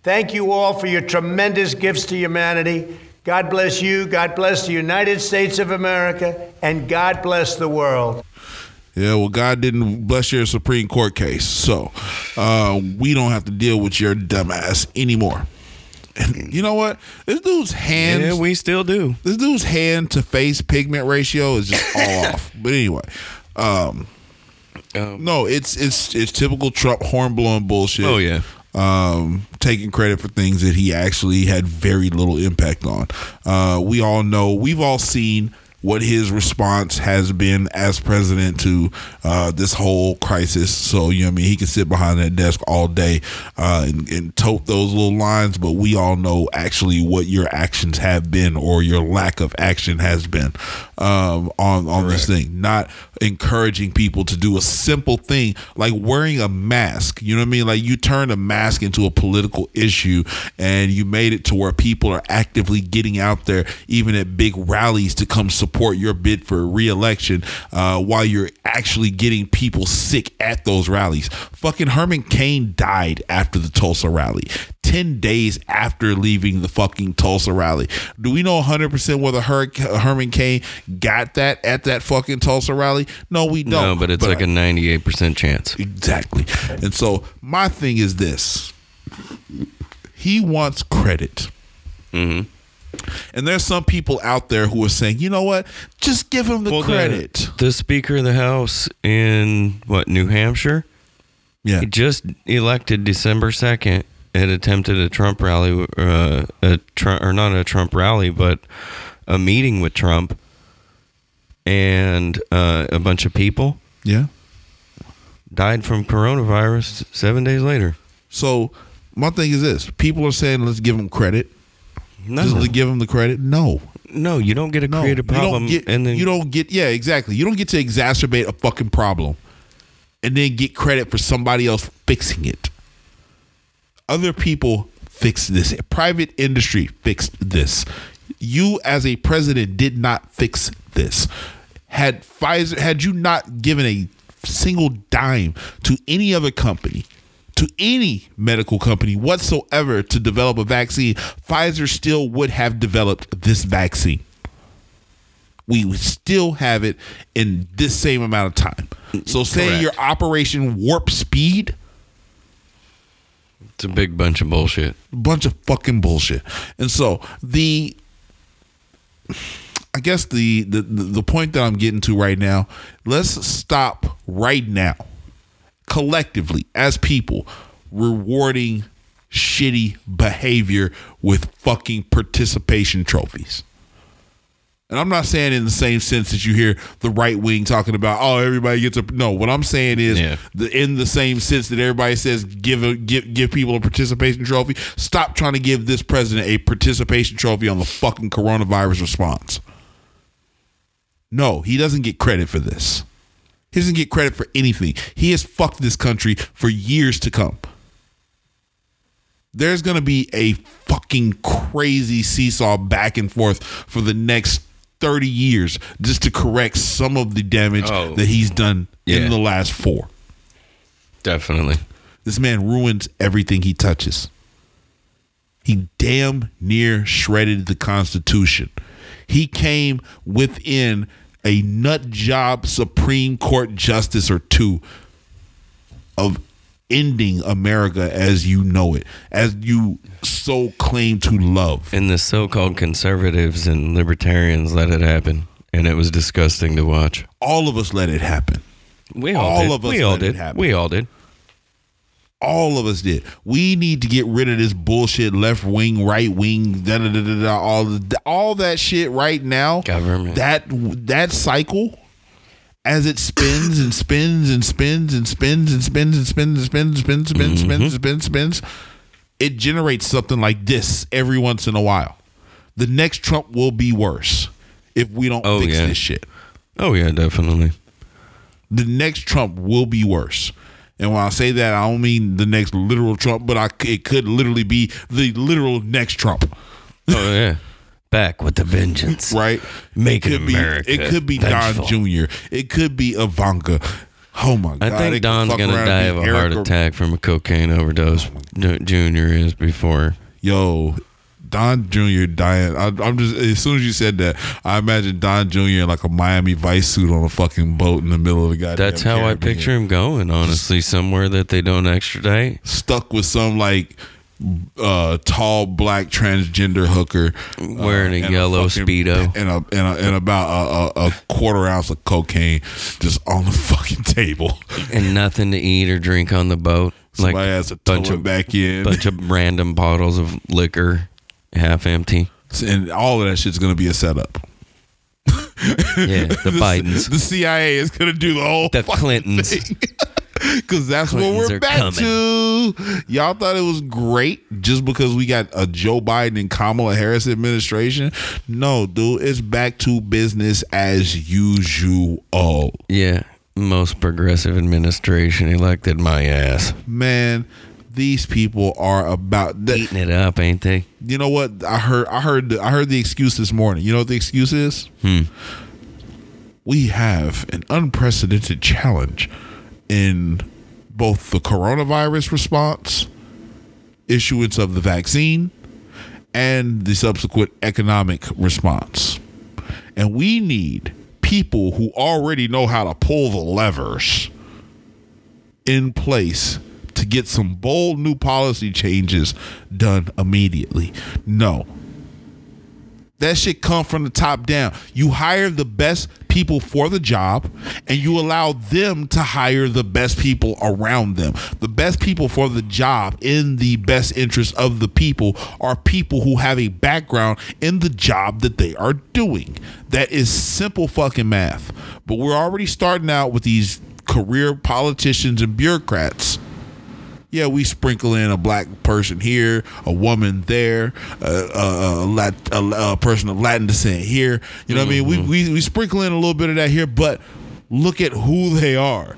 Thank you all for your tremendous gifts to humanity. God bless you. God bless the United States of America. And God bless the world. Yeah, well, God didn't bless your Supreme Court case, so uh, we don't have to deal with your dumbass anymore. And you know what? This dude's hand. Yeah, we still do. this dude's hand to face pigment ratio is just all off. But anyway, um, Um, no, it's it's it's typical Trump horn blowing bullshit. Oh, yeah. um, taking credit for things that he actually had very little impact on. Uh, we all know, we've all seen what his response has been as president to uh, this whole crisis. So, you know what I mean? He can sit behind that desk all day uh, and, and tote those little lines, but we all know actually what your actions have been or your lack of action has been um, on, on this thing. Not encouraging people to do a simple thing like wearing a mask. You know what I mean? Like you turned a mask into a political issue and you made it to where people are actively getting out there, even at big rallies, to come support your bid for reelection uh, while you're actually getting people sick at those rallies. Fucking Herman Cain died after the Tulsa rally. 10 days after leaving the fucking Tulsa rally. Do we know 100% whether Her- Herman Cain got that at that fucking Tulsa rally? No, we don't. no, but it's like a 98% chance. Exactly. And so my thing is this he wants credit. Mm-hmm. And there's some people out there who are saying, you know what? Just give him the Well, credit. The, Speaker of the House in, what, New Hampshire? yeah. He just elected December 2nd had attempted a Trump rally, uh, a Trump, or not a Trump rally, but a meeting with Trump and uh, a bunch of people Yeah. died from coronavirus seven days later. So my thing is this people are saying, let's give him credit. No, Just to give him the credit. No. no, you don't get a No. create a problem, you don't get, and then you don't get, yeah, exactly. You don't get to exacerbate a fucking problem and then get credit for somebody else fixing it. Other people fixed this. Private industry fixed this. You, as a president, did not fix this. Had Pfizer, had you not given a single dime to any other company, to any medical company whatsoever to develop a vaccine, Pfizer still would have developed this vaccine. We would still have it in this same amount of time. So, saying Correct. your Operation Warp Speed it's a big bunch of bullshit. bunch of fucking bullshit. And so the I guess the the the point that I'm getting to right now, let's stop right now, collectively as people, rewarding shitty behavior with fucking participation trophies. And I'm not saying in the same sense that you hear the right wing talking about, oh, everybody gets a no. What I'm saying is, Yeah. the, in the same sense that everybody says, give a give give people a participation trophy. Stop trying to give this president a participation trophy on the fucking coronavirus response. No, he doesn't get credit for this. He doesn't get credit for anything. He has fucked this country for years to come. There's going to be a fucking crazy seesaw back and forth for the next 30 years just to correct some of the damage Oh. that he's done Yeah. in the last four. Definitely. This man ruins everything he touches. He damn near shredded the Constitution. He came within a nut job Supreme Court justice or two of ending America as you know it, as you so claim to love. And the so-called conservatives and libertarians let it happen, and it was disgusting to watch. All of us let it happen. We all, All did. of us we all did. happen. We all did. All of us did. We need to get rid of this bullshit left wing, right wing, da da da da da. All the, all that shit right now. Government. That that cycle, as it spins and spins and spins and spins and spins and spins and spins and spins spins spins spins spins, it generates something like this every once in a while. The next Trump will be worse if we don't fix this shit. Oh yeah, definitely. The next Trump will be worse and when I say that, I don't mean the next literal Trump, but I, it could literally be the literal next Trump, Oh yeah. Back with the vengeance. right? Making it America Be, it could be vengeful. Don Jr. It could be Ivanka. Oh my I god! it think Don's gonna die of a heart or- attack from a cocaine overdose. Oh, Ju- Junior is before. Yo, Don Jr. dying. I, I'm just as soon as you said that, I imagine Don Jr. in like a Miami Vice suit on a fucking boat in the middle of the goddamn. That's how I picture him going. Honestly, somewhere that they don't extradite. stuck with some like uh tall black transgender hooker uh, Wearing a and yellow fucking- Speedo. and a and, a, and about a, a, a quarter ounce of cocaine just on the fucking table. and nothing to eat or drink on the boat. Somebody has to bunch of back in, bunch of random bottles of liquor, half empty. and all of that shit's gonna be a setup. Yeah, the Bidens, the CIA is gonna do the whole the Clintons. because that's what we're back to. Y'all thought it was great just because we got a Joe Biden and Kamala Harris administration. No, dude, it's back to business as usual. Yeah, most progressive administration elected my ass. Man, these people are about that. Eating it up, ain't they? You know what? I heard. I heard. I heard the excuse this morning. You know what the excuse is? Hmm. We have an unprecedented challenge in both the coronavirus response, issuance of the vaccine, and the subsequent economic response. And we need people who already know how to pull the levers in place to get some bold new policy changes done immediately. No. That shit come from the top down. You hire the best people for the job and you allow them to hire the best people around them. The best people for the job in the best interest of the people are people who have a background in the job that they are doing. That is simple fucking math. But we're already starting out with these career politicians and bureaucrats yeah, we sprinkle in a black person here, a woman there, uh, a, a, Lat, a, a person of Latin descent here. You know what I mean? We, we we sprinkle in a little bit of that here, but look at who they are.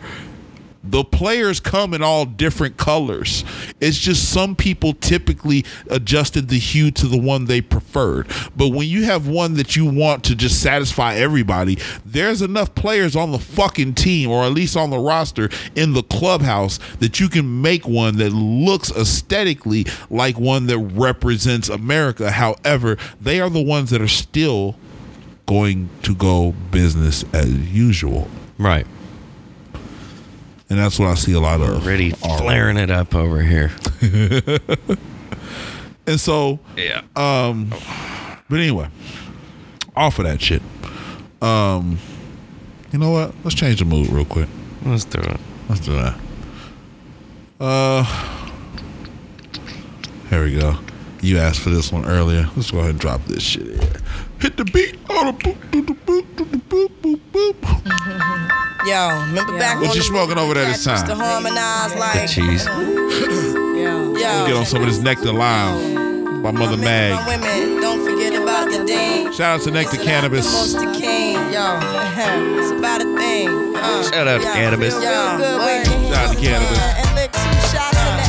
The players come in all different colors. It's just some people typically adjusted the hue to the one they preferred. But when you have one that you want to just satisfy everybody, there's enough players on the fucking team or at least on the roster in the clubhouse that you can make one that looks aesthetically like one that represents America. However, they are the ones that are still going to go business as usual. Right. And that's what I see a lot of. Already already. flaring it up over here. And so, Yeah. Um, but anyway, off of that shit. Um, you know what? Let's change the mood real quick. Let's do it. Let's do that. Uh, here we go. You asked for this one earlier. Let's go ahead and drop this shit in. Hit the beat. Oh, the boop, boop, boop, boop, boop, boop, boop, boop. Yo, remember back What on you the smoking over there this Used to time? harmonize like Cheese. yo. Get on some of this Nectar Lime by Mother My Mag. women, don't forget about the dean. Shout out to Nectar It's Cannabis. The king, yo. it's about a thing. Uh, Shout out to yo, Cannabis. Feel real good when you hear Shout out to Cannabis. uh, And lick two shots in the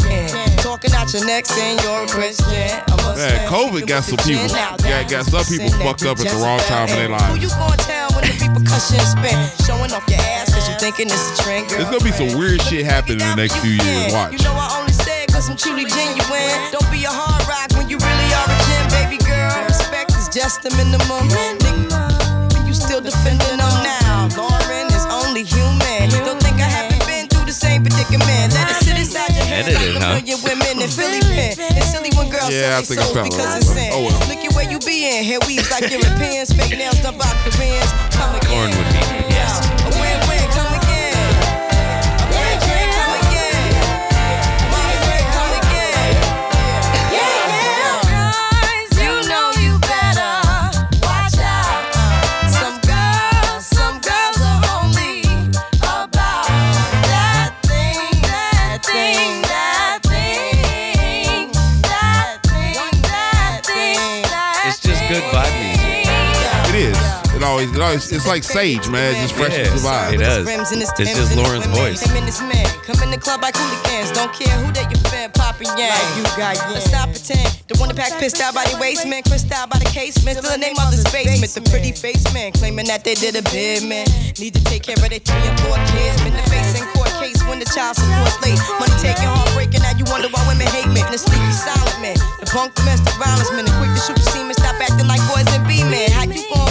Prob- Talking out your neck saying you're a Christian. Man, COVID got some people- the gin. Now got- got some people fucked up at the wrong time in their fell lives. Who you gonna tell when the repercussions spin? Showing off your ass cause you thinking it's a trend, girl. There's gonna be some weird shit happening in the next few years. Watch. You know I only say it cause I'm truly genuine. Don't be a hard rock when you really are a gem, baby girl. Respect is just the minimum. Nigga, you still defending them now. Lauryn is only human. Don't think I haven't been through the same predicament. Let it sit inside your head Edited, like a huh? million women in Philly pen. It's silly when girls Yeah, I sell think their I souls found because it's sin. Oh, well. Look at where you be in. Hair weaves like Europeans. Fake nails done by Koreans. Come again. Corn would be yes. Always, it always, it's like sage, man. It just freshens the Yeah, vibe. it does. It's just Lauryn's voice. Come in this man, come in the club like hooligans. Don't care who they your fan, poppin' yang. Like you got Let's stop pretend. The one that pack pissed out by the waist, man. Crissed out by the casement. Still the name of the basement. The pretty face man claiming that they did a bid, man. Need to take care of their three and four kids. Been the face in court case when the child support's late. Money taking, heartbreaking. Now you wonder why women hate men. The sleepy silent man. The punk domestic violence man. The quick to shoot the semen. Stop acting like boys and be men. How you gon' win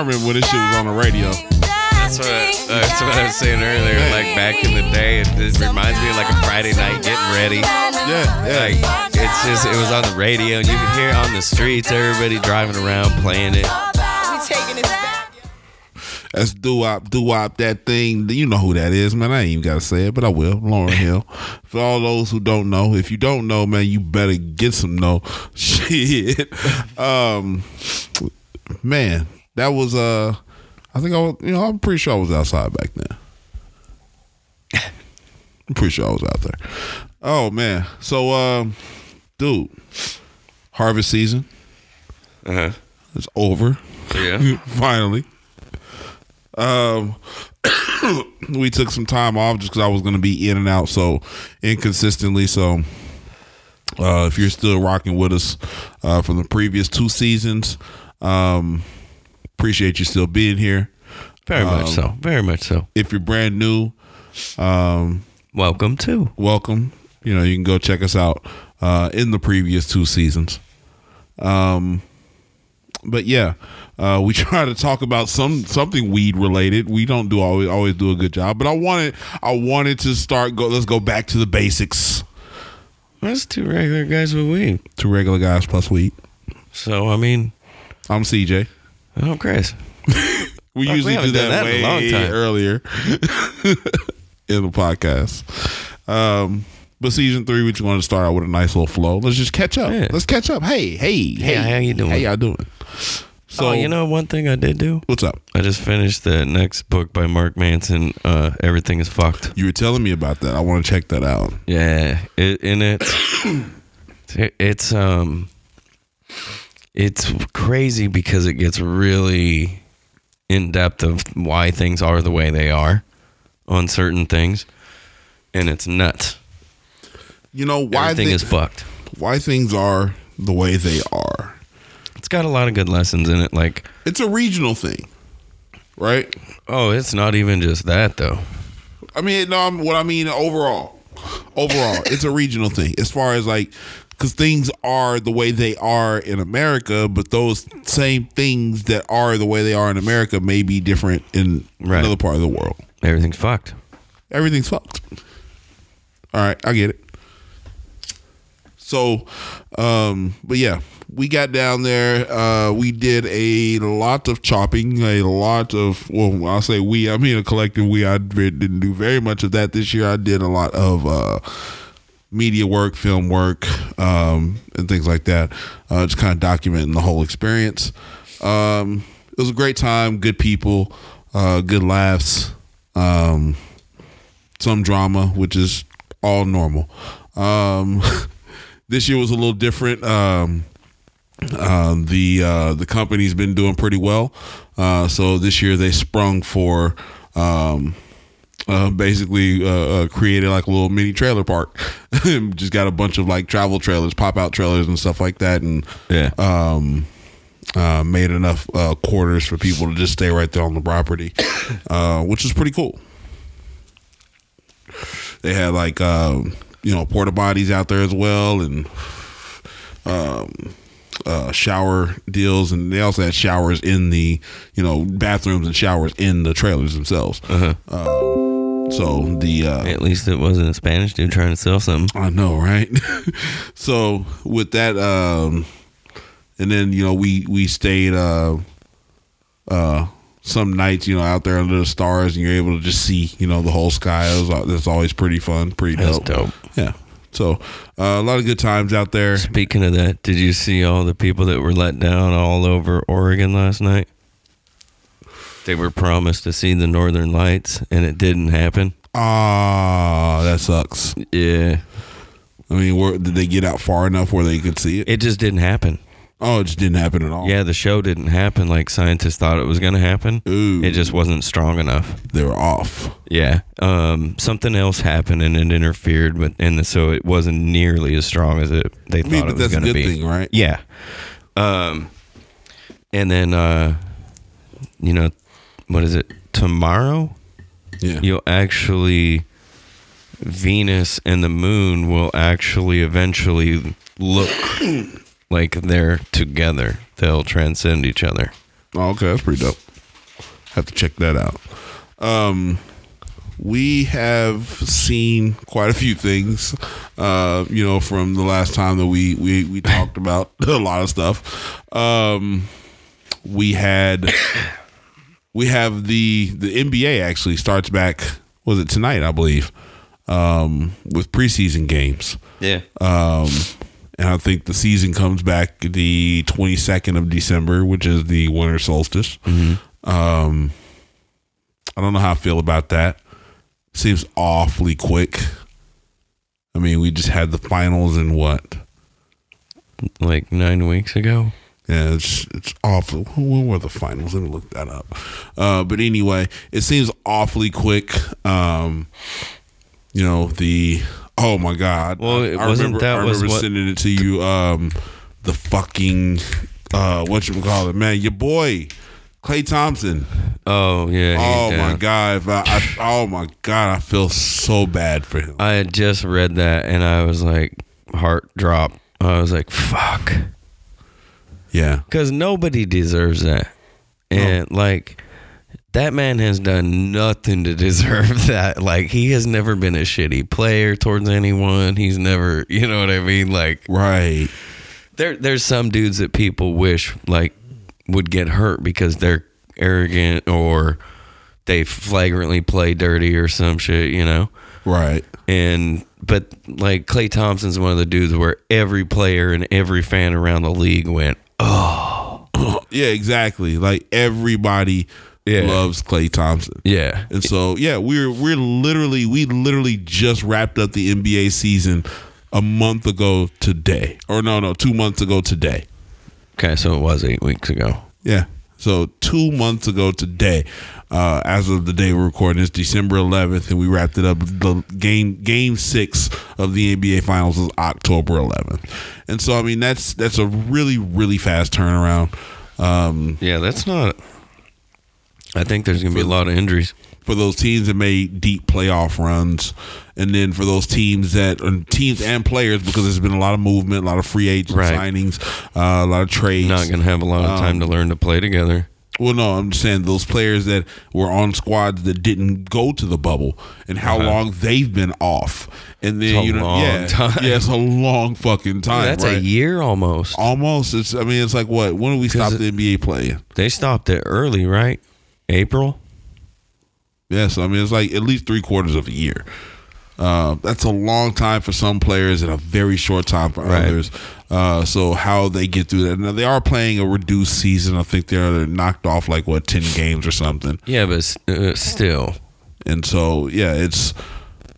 I remember when this shit was on the radio. That's what, that's what I was saying earlier. Like back in the day, it, it reminds me of like a Friday night getting ready. Yeah, yeah. Like it's just it was on the radio and you could hear it on the streets. Everybody driving around playing it. We taking this back. That's doo wop, doo wop, that thing. You know who that is, man. I ain't even got to say it, but I will. Lauryn Hill. For all those who don't know, if you don't know, man, you better get some know. Shit. Um, man, that was, uh, I think I was, you know, I'm pretty sure I was outside back then. I'm pretty sure I was out there. Oh, man. So, um, dude, harvest season Uh huh. is over. Yeah. Finally. Um, we took some time off just because I was going to be in and out so inconsistently. So, uh, if you're still rocking with us uh, from the previous two seasons, um, appreciate you still being here. Very much Um, so. Very much so. If you're brand new, um, Welcome to. welcome. You know, you can go check us out uh, in the previous two seasons. Um, but yeah, uh, we try to talk about some something weed related. We don't do always always do a good job, but I wanted I wanted to start go. Let's go back to the basics. That's two regular guys with weed. Two regular guys plus weed. So I mean, I'm CJ. Oh, Chris. We Fuck, we usually do that, that in a long way time. earlier in the podcast. Um, but season three, we just want to start out with a nice little flow. Let's just catch up. Yeah. Let's catch up. Hey, hey, hey, how you doing? How y'all doing? So oh, you know one thing I did do? what's up? I just finished the next book by Mark Manson. Uh, Everything is fucked. You were telling me about that. I want to check that out. Yeah, it, and it's it's um it's crazy because it gets really in depth of why things are the way they are on certain things, and it's nuts. You know why Everything thi- is fucked. why things are the way they are. It's got a lot of good lessons in it. Like, It's a regional thing, right? oh, it's not even just that though. I mean, no, I'm, what I mean overall, overall, it's a regional thing as far as like, because things are the way they are in America, but those same things that are the way they are in America may be different in Right. another part of the world. Everything's fucked. Everything's fucked. All right, I get it. So, um, but yeah, we got down there. Uh, we did a lot of chopping, a lot of. Well, I'll say we. I mean a collective we. I didn't do very much of that this year. I did a lot of uh, media work, film work, um, and things like that. Uh, just kind of documenting the whole experience. Um, it was a great time. Good people, uh, good laughs. Um, some drama, which is all normal. Um, this year was a little different. Um, uh, the uh, the company's been doing pretty well, uh, so this year they sprung for um, uh, basically uh, uh, created like a little mini trailer park. Just got a bunch of like travel trailers, pop out trailers, and stuff like that, and Yeah. um, uh, made enough uh, quarters for people to just stay right there on the property, uh, which is pretty cool. They had like um, you know porta bodies out there as well, and um, uh, shower deals, and they also had showers in the you know bathrooms and showers in the trailers themselves. Uh-huh. Um, so the uh, At least it wasn't a Spanish dude trying to sell something. I know, right? so with that, um, and then you know we we stayed uh, uh, some nights you know out there under the stars, and you're able to just see you know the whole sky. It was, that's always pretty fun, pretty That's dope. dope. Yeah. So uh, a lot of good times out there. Speaking of that, did you see all the people that were let down all over Oregon last night? They were promised to see the northern lights and it didn't happen. Ah, that sucks. Yeah. I mean, where, did they get out far enough where they could see it? It just didn't happen. Oh, it just didn't happen at all. Yeah, the show didn't happen like scientists thought it was going to happen. Ooh. It just wasn't strong enough. they were off. Yeah. Um, something else happened and it interfered with, and so it wasn't nearly as strong as it they I thought mean, it but was going to good be. thing, right? Yeah. Um, and then, uh, you know, what is it? Tomorrow, Yeah. you'll actually, Venus and the moon will actually eventually look like they're together. They'll transcend each other. Oh, okay, that's pretty dope. Have to check that out. Um, we have seen quite a few things, uh, you know, from the last time that we we we talked about a lot of stuff. Um, we had we have the the NBA actually starts back. Was it tonight? I believe um, with preseason games. Yeah. Um, and I think the season comes back the 22nd of December, which is the winter solstice. Um, I don't know how I feel about that. Seems awfully quick. I mean, we just had the finals in what? like nine weeks ago. Yeah, it's it's awful. When were the finals? Let me look that up. Uh, but anyway, it seems awfully quick. Um, you know the oh my god. Well, it I wasn't remember, that I was remember what- sending it to you. Um, the fucking uh, what you call it, man? Your boy Klay Thompson. Oh yeah. Oh my god! If I, I, oh my god! I feel so bad for him. I had just read that and I was like, heart drop. I was like, fuck. Yeah, Because nobody deserves that. And like, that man has done nothing to deserve that. Like, he has never been a shitty player towards anyone. He's never, you know what I mean? Like, right. there, there's some dudes that people wish like would get hurt because they're arrogant or they flagrantly play dirty or some shit, you know? Right. And but like Klay Thompson's one of the dudes where every player and every fan around the league went, Yeah, exactly. Like everybody Yeah. loves Klay Thompson. yeah, And so, yeah, we're we're literally we literally just wrapped up the NBA season a month ago today, or no, no, two months ago today. okay, so it was eight weeks ago. Yeah, so two months ago today, uh, as of the day we're recording, it's December 11th, and we wrapped it up. The game game six of the NBA Finals is October 11th, and so I mean that's that's a really really fast turnaround. Um, Yeah, that's not. I think there's gonna be a lot of injuries. For those teams that made deep playoff runs, and then for those teams that and teams and players because there's been a lot of movement, a lot of free agent Right. signings, uh, a lot of trades. Not gonna have a lot of time to learn to play together. well, no, I'm just saying those players that were on squads that didn't go to the bubble and how long they've been off, and then Uh-huh. It's a you know, long yeah, time. yeah, it's a long fucking time. that's right? a year almost. Almost. It's. I mean, it's like what? When do we stop the NBA playing? They stopped it early, right? April. Yes, I mean it's like at least three quarters of a year. Uh, that's a long time for some players and a very short time for Right. others. Uh, so how they get through that? Now they are playing a reduced season. I think they're, they're knocked off like what ten games or something. Yeah, but uh, still, And so yeah, it's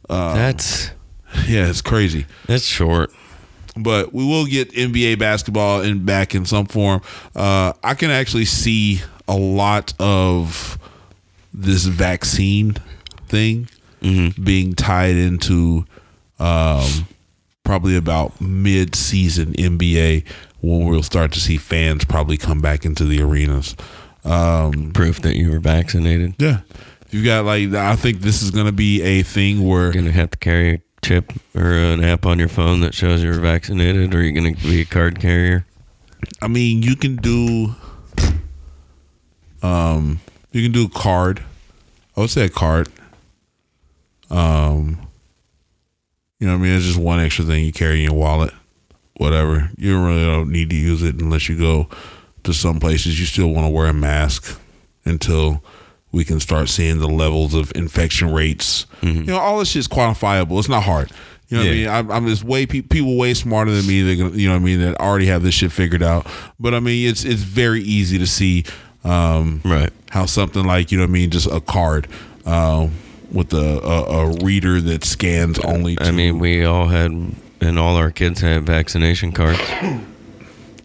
that's yeah, it's crazy. that's short. but we will get NBA basketball in back in some form. Uh, I can actually see a lot of this vaccine thing being tied into um, probably about mid-season NBA when we'll start to see fans probably come back into the arenas. Um, Proof that you were vaccinated. yeah, you got like I think this is going to be a thing where You're gonna have to carry a chip or an app on your phone that shows you're vaccinated, or you're gonna be a card carrier. I mean, you can do, um, you can do a card. I would say a card. Um, you know, what I mean, it's just one extra thing you carry in your wallet. Whatever, you really don't need to use it unless you go to some places. You still want to wear a mask until we can start seeing the levels of infection rates. You know, all this shit's quantifiable. It's not hard. You know what I mean? I'm, I'm just way pe- people way smarter than me. They're gonna, you know what I mean, that already have this shit figured out. But I mean, it's it's very easy to see um, Right. how something like you know what I mean, just a card uh, with a, a, a reader that scans only. I mean, we all had, and all our kids had vaccination cards.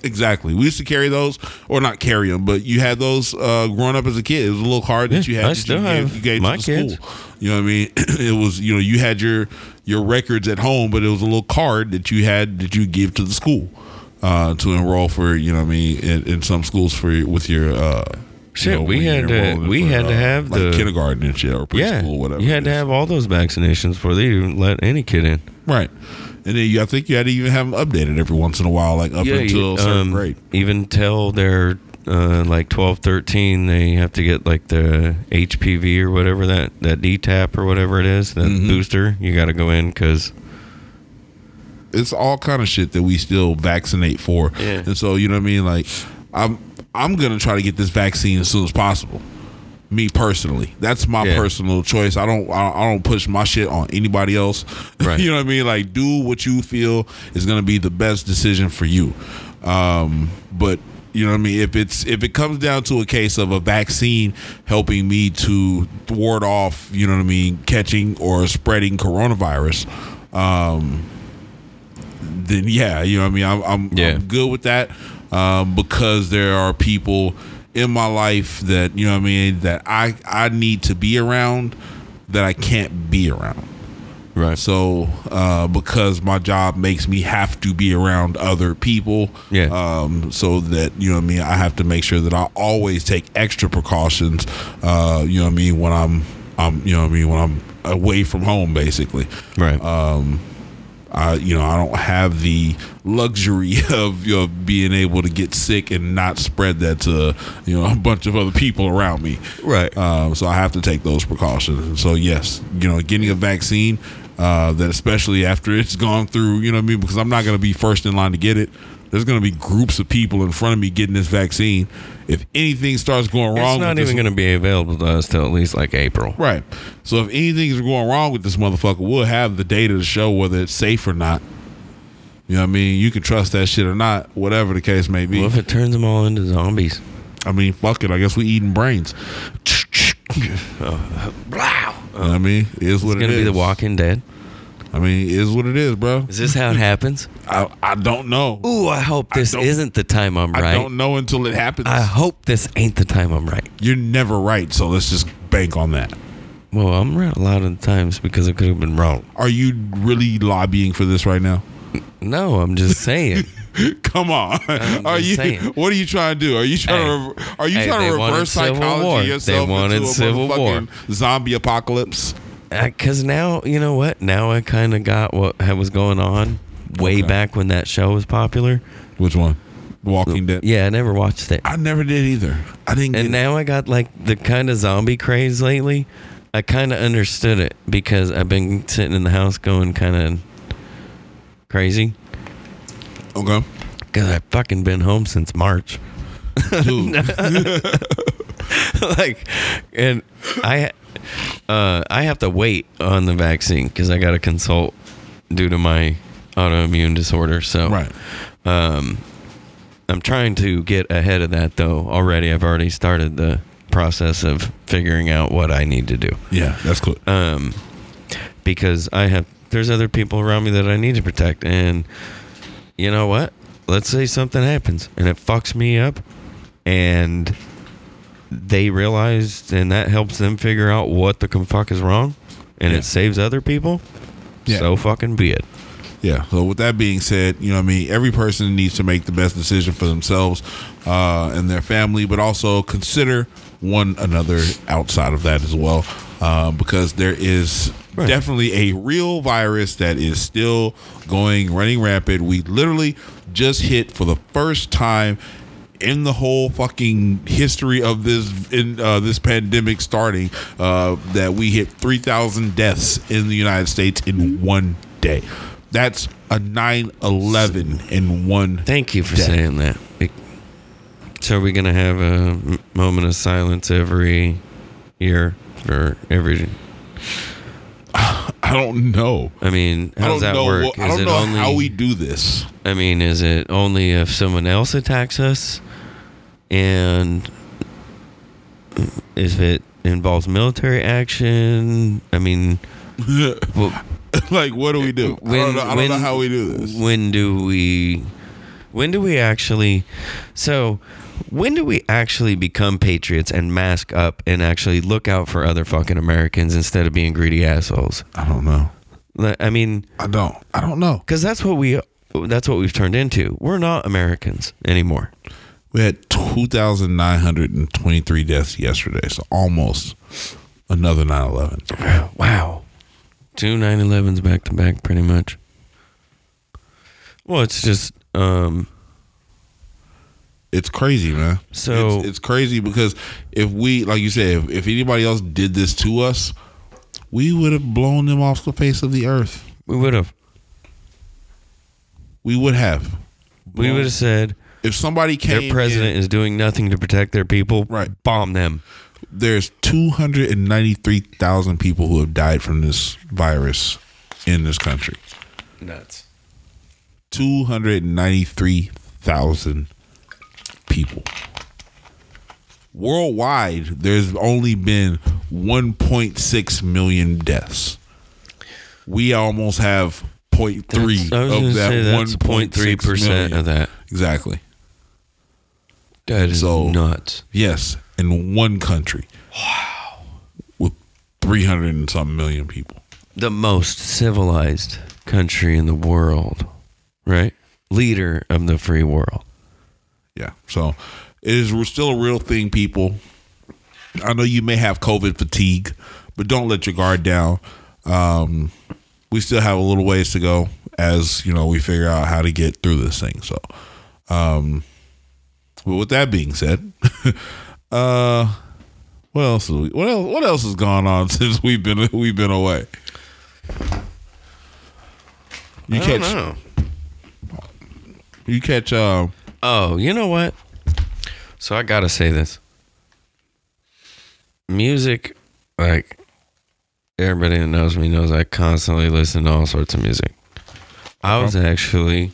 Exactly. We used to carry those, or not carry them, but you had those uh, growing up as a kid. It was a little card that Yeah, you had. I that still you have gave, you gave my to the kids. school. You know what I mean? it was you know you had your your records at home, but it was a little card that you had that you give to the school uh, to enroll for. You know what I mean? In, in some schools for with your. Uh, Shit, you know, we had to- we for, had to uh, have like the- kindergarten and shit or preschool yeah, or whatever. you had to have all those vaccinations before they even let any kid in. right, and then you, I think you had to even have them updated every once in a while, like up yeah, until you- certain um, grade. Even till they're uh, like 12, 13, they have to get like the HPV or whatever that that DTaP or whatever it is, that Mm-hmm. booster. You got to go in because it's all kind of shit that we still vaccinate for. Yeah. And so, you know what I mean? Like, I'm I'm gonna try to get this vaccine as soon as possible. Me personally, that's my Yeah. personal choice. I don't I, don't push my shit on anybody else. Right. you know what I mean? Like, do what you feel is gonna be the best decision for you. Um, but you know what I mean? If it's if it comes down to a case of a vaccine helping me to ward off, you know what I mean, catching or spreading coronavirus, um, then yeah, you know what I mean. I'm I'm, Yeah. I'm good with that um, because there are people in my life that you know what I mean that I I need to be around that I can't be around. Right. So, uh, because my job makes me have to be around other people, Yeah. Um, so that you know what I mean. I have to make sure that I always take extra precautions. Uh, you know what I mean when I'm, I'm, you know what I mean when I'm away from home, basically. Right. Um, I, you know, I don't have the luxury of you know being able to get sick and not spread that to you know a bunch of other people around me. Right. Um, so I have to take those precautions. And so yes, you know, getting a vaccine uh, that especially after it's gone through, you know what I mean, because I'm not going to be first in line to get it. There's going to be groups of people in front of me getting this vaccine. If anything starts going wrong, it's not even going to be available to us till at least like April. Right. So if anything's going wrong with this motherfucker, we'll have the data to show whether it's safe or not. You know what I mean? You can trust that shit or not, whatever the case may be. What if it turns them all into zombies? I mean, fuck it. I guess we eating brains. Wow. Oh. You know what I mean? It is It's what it going to is. be The Walking Dead. I mean, it is what it is, bro. Is this how it happens? I, I don't know. Ooh, I hope this don't- isn't the time I'm right. I don't know until it happens. I hope this ain't the time I'm right. You're never right, so let's just bank on that. Well, I'm right a lot of the times because I could have been wrong. Are you really lobbying for this right now? No, I'm just saying. Come on. I'm are you? saying. What are you trying to do? Are you trying Hey. to? Are you Hey, trying to reverse psychology war. Yourself into a civil war. zombie apocalypse? Because now, you know what? Now I kind of got what was going on way Okay. back when that show was popular. Which one? Walking Dead. Yeah, I never watched it. I never did either. I didn't. And now I got like the kind of zombie craze lately. I kind of understood it because I've been sitting in the house going kind of crazy Okay. because I've fucking been home since March. Like, and I, uh, I have to wait on the vaccine because I got to consult due to my autoimmune disorder. So, right. um, I'm trying to get ahead of that though. Already, I've already started the process of figuring out what I need to do. Yeah, that's cool. Um, because I have there's other people around me that I need to protect, and you know what? Let's say something happens and it fucks me up, and they realize, and that helps them figure out what the fuck is wrong, and Yeah. it saves other people. Yeah. So fucking be it. Yeah. So with that being said, you know, what I mean, every person needs to make the best decision for themselves uh, and their family, but also consider one another outside of that as well, uh, because there is Right. definitely a real virus that is still going running rampant. We literally just hit for the first time in the whole fucking history of this in uh, this pandemic starting uh, that we hit 3000 deaths in the United States in one day. That's a 9/11 in one Thank you for day. saying that. So are we gonna have a moment of silence every year for every? I don't know. I mean, I how don't does that know. work? what- I don't it know only? how we do this. I mean, is it only if someone else attacks us, and if it involves military action? I mean, well, like, what do we do? I don't know, I don't know how we do this. When do we? When do we actually? So, when do we actually become patriots and mask up and actually look out for other fucking Americans instead of being greedy assholes? I don't know. I mean, I don't. I don't know. because that's what we. That's what we've turned into. We're not Americans anymore. We had 2,923 deaths yesterday, so almost another 9/11. Wow. Two 9-11s back to back pretty much. Well, it's just um It's crazy, man. So- it's, it's crazy because if we, like you said, if, if anybody else did this to us, we would have blown them off the face of the earth. we would have We would have. we would have said If somebody came, their president in- is doing nothing to protect their people. Right. Bomb them. there's 293,000 people who have died from this virus in this country. Nuts. 293,000 people. Worldwide, there's only been 1.6 million deaths. We almost have 0.3 That's- of that 1.3 0.3% of that. Exactly. That is So- nuts. Yes, in one country. Wow. With 300 and something million people. the most civilized country in the world, right? Leader of the free world. Yeah. So it is we're still a real thing, people. I know you may have COVID fatigue, but don't let your guard down. Um, we still have a little ways to go as you know we figure out how to get through this thing. So, um, but with that being said, uh, what else? We, what else? What else has gone on since we've been we've been away? You I catch you catch uh, Oh, you know what? So I gotta say this. Music, like everybody that knows me knows I constantly listen to all sorts of music. I was actually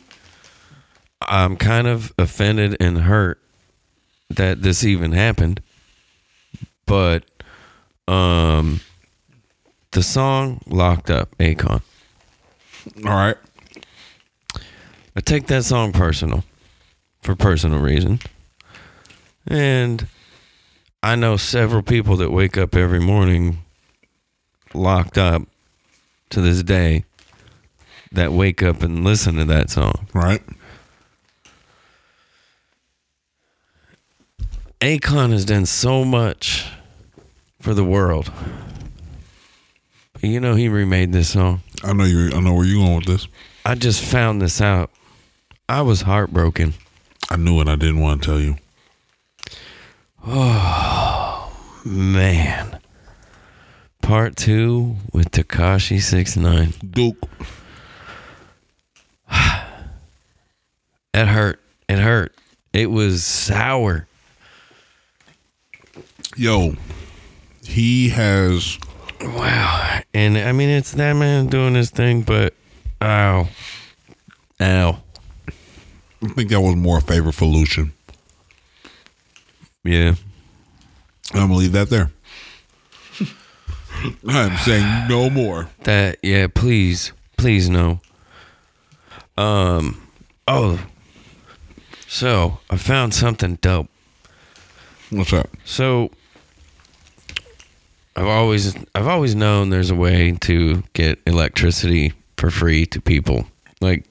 I'm kind of offended and hurt that this even happened. But um the song Locked Up, Akon. all right. I take that song personal for personal reasons. And I know several people that wake up every morning locked up to this day that wake up and listen to that song. Right. Akon has done so much for the world. You know he remade this song. I know you. I know where you going with this. I just found this out. I was heartbroken. I knew it. I didn't want to tell you. Oh man. Part two with Tekashi Six Nine. Duke. It hurt. It hurt. It was sour. Yo, he has. Wow. And I mean, it's that man doing his thing, but ow. Ow. I think that was more a favor for Lucian. Yeah. I'm gonna leave that there. I'm saying no more. That, yeah, please. Please, no. Um, oh. So, I found something dope. What's up? So I've always I've always known there's a way to get electricity for free to people. Like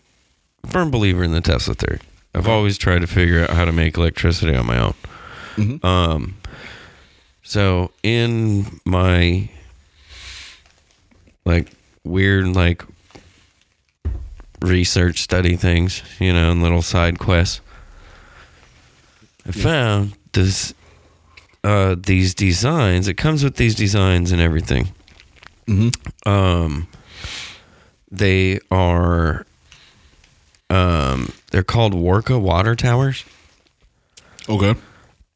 firm believer in the Tesla theory. I've always tried to figure out how to make electricity on my own. Um so in my like weird like research study things, you know, and little side quests. I found this uh, these designs. It comes with these designs and everything. Um, they are um, they're called Warka Water towers, Okay.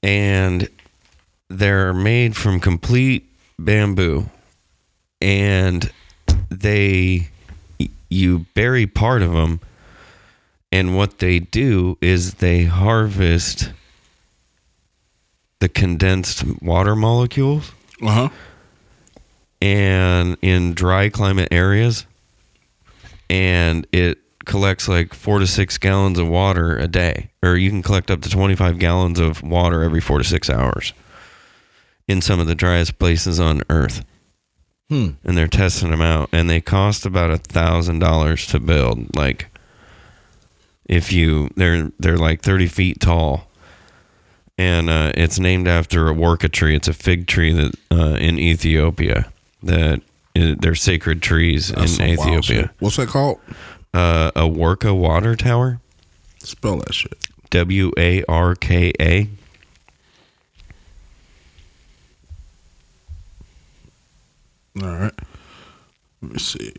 and they're made from complete bamboo, and they you bury part of them, and what they do is they harvest the condensed water molecules. Uh huh. and in dry climate areas and it collects like four to six gallons of water a day. Or you can collect up to 25 gallons of water every four to six hours in some of the driest places on earth. Hmm. and they're testing them out and they cost about a thousand dollars to build. Like if you they're they're like 30 feet tall and uh, it's named after a warka tree. It's a fig tree that uh, in Ethiopia that i they're sacred trees That's in Ethiopia. What's that called? Uh, a Warka Water tower, Spell that shit. W A R K A. All right. Let me see.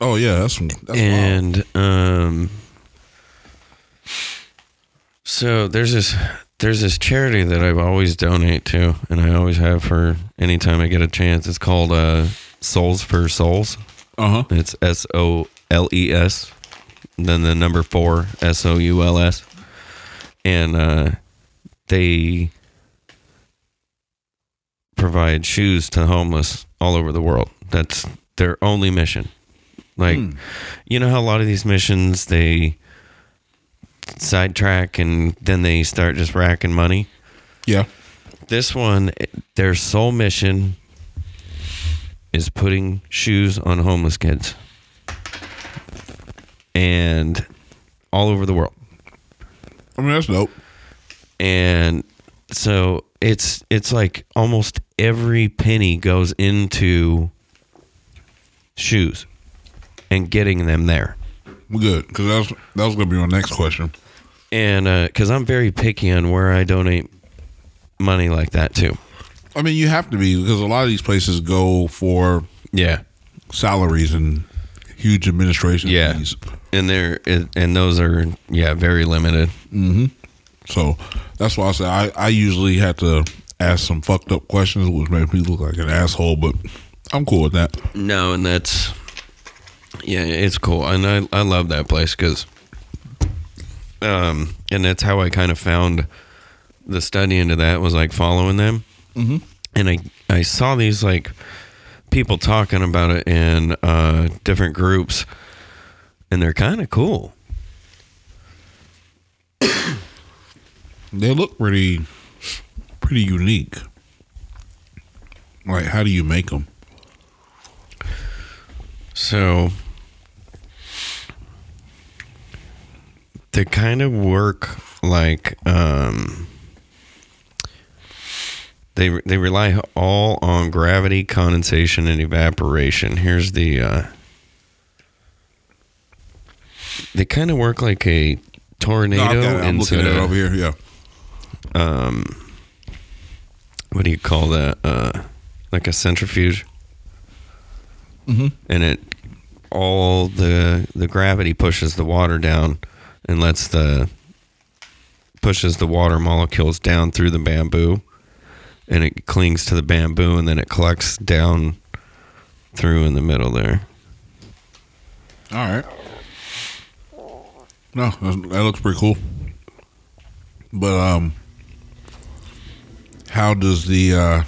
Oh yeah, that's. That's wild. and um, so there's this there's this charity that I've always donate to, and I always have for anytime I get a chance. It's called uh, Soles4Souls. Uh huh. It's S O L E S, then the number four S O U L S, and uh, they provide shoes to homeless all over the world. That's their only mission. Like, you know how a lot of these missions they sidetrack and then they start just racking money. Yeah. This one, their sole mission is putting shoes on homeless kids, and all over the world. I mean, that's dope. and so it's it's like almost every penny goes into shoes and getting them there Good, because that was that was gonna be my next question. and because i'm very picky on where i donate money like that too. I mean, you have to be because a lot of these places go for yeah salaries and huge administration yeah fees. and they're and those are yeah very limited Mm-hmm. So that's why I say I, I usually have to ask some fucked up questions, which makes me look like an asshole. But I'm cool with that. no and that's yeah it's cool and i, I love that place because um and that's how i kind of found the study into that was like following them mm-hmm. and i i saw these like people talking about it in uh different groups and they're kind of cool They look pretty pretty unique. Like, how do you make them? So they kind of work like um they they rely all on gravity, condensation and evaporation. Here's the uh they kind of work like a No, tornado I'm, I'm looking at it over here. Yeah. Um, what do you call that? Uh, like a centrifuge. Mm-hmm. And it all the the gravity pushes the water down and lets the pushes the water molecules down through the bamboo, and it clings to the bamboo, and then it collects down through in the middle there. All right. No, that looks pretty cool. But um, how does the uh,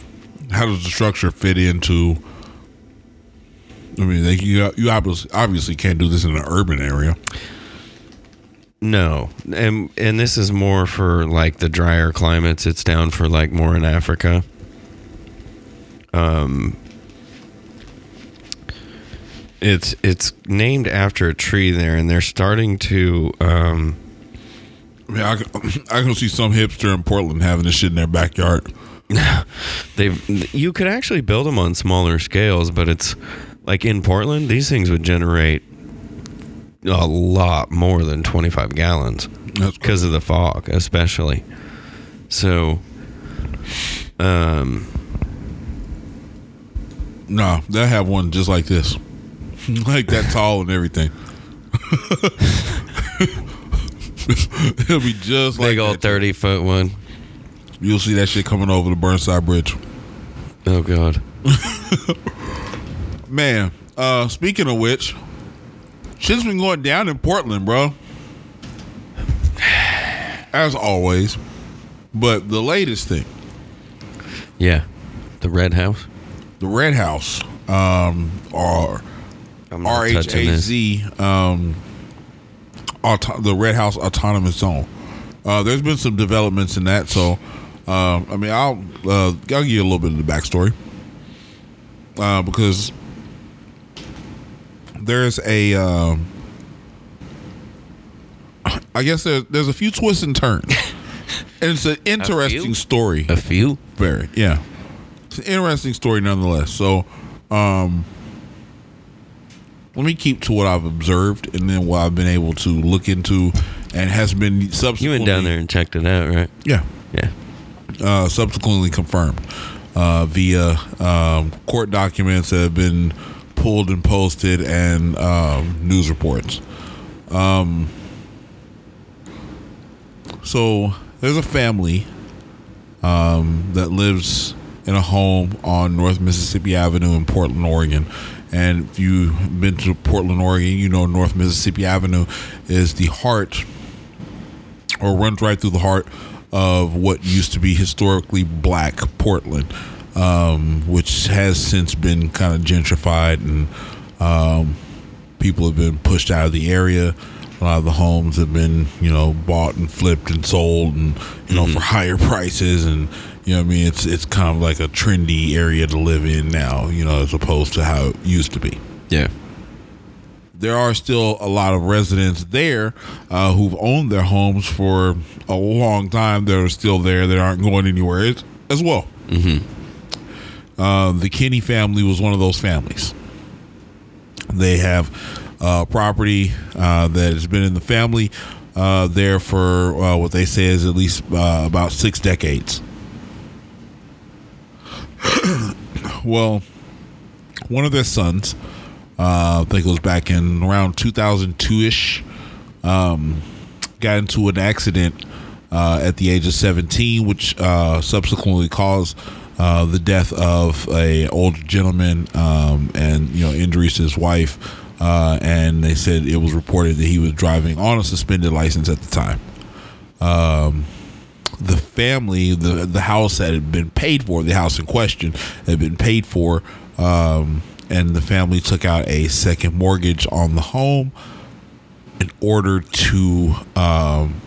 how does the structure fit into? I mean, they, you you obviously obviously can't do this in an urban area. No, and and this is more for like the drier climates. It's down for like more in Africa. Um, it's it's named after a tree there, and they're starting to. Um, I mean, I can, I can see some hipster in Portland having this shit in their backyard. They've you could actually build them on smaller scales, but it's like in Portland, these things would generate a lot more than twenty five gallons. Because of the fog, especially. So, um, No, they have one just like this, like that tall and everything. It'll be just like big old that. thirty foot one. You'll see that shit coming over the Burnside Bridge. Oh God, Man, uh, speaking of which, shit's been going down in Portland, bro. As always. But the latest thing, yeah, the red house. the Red House, um, or not touching this. RHAZ, um, auto- the Red House Autonomous Zone. Uh, there's been some developments in that, so um, I mean, I'll uh, I'll give you a little bit of the backstory uh, because there's a um, I guess there's there's a few twists and turns, and it's an interesting story. A few. Very, yeah. It's an interesting story nonetheless. So, um, let me keep to what I've observed and then what I've been able to look into and has been subsequently. You went down there and checked it out, right? Yeah. Yeah. Uh, subsequently confirmed uh, via um, court documents that have been pulled and posted and um, news reports. Um, so there's a family um, that lives in a home on North Mississippi Avenue in Portland, Oregon. And if you've been to Portland, Oregon, you know North Mississippi Avenue is the heart or runs right through the heart of what used to be historically black Portland, um, which has since been kind of gentrified and um, people have been pushed out of the area. A lot of the homes have been, you know, bought and flipped and sold, and you know, for higher prices, and you know, I mean, it's it's kind of like a trendy area to live in now, you know, as opposed to how it used to be Yeah. there are still a lot of residents there uh, who've owned their homes for a long time that are still there that aren't going anywhere as, as well. Mm-hmm. Uh, the Kinney family was one of those families. They have uh, property uh, that has been in the family uh, there for uh, what they say is at least uh, about six decades. well, one of their sons, I think it was back in around 2002 ish, um, got into an accident at the age of 17, which subsequently caused uh, the death of a old gentleman um, and you know injuries to his wife. Uh, and they said it was reported that he was driving on a suspended license at the time. Um, the family, the the house that had been paid for, the house in question had been paid for, um, and the family took out a second mortgage on the home in order to um,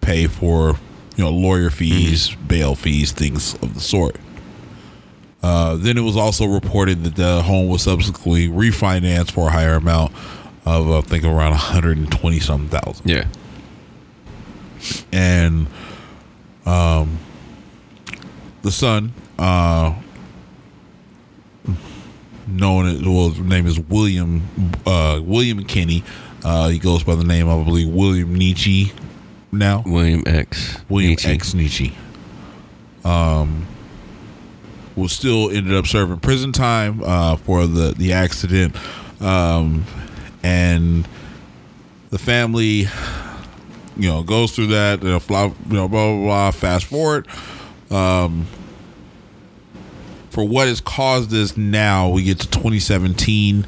pay for you know lawyer fees, bail fees, things of the sort. Uh, then it was also reported that the home was subsequently refinanced for a higher amount of I think around 120 something thousand Yeah. and um, the son, uh, known as well, his name is William uh, William Kinney. Uh, he goes by the name, I believe, William Nietzsche. Now, William X. William Nietzsche. X Nietzsche. Um, was still ended up serving prison time uh, for the the accident, um, and the family, you know, goes through that. You know, fly, you know, blah blah blah. Fast forward. Um, for what has caused this now, we get to 2017.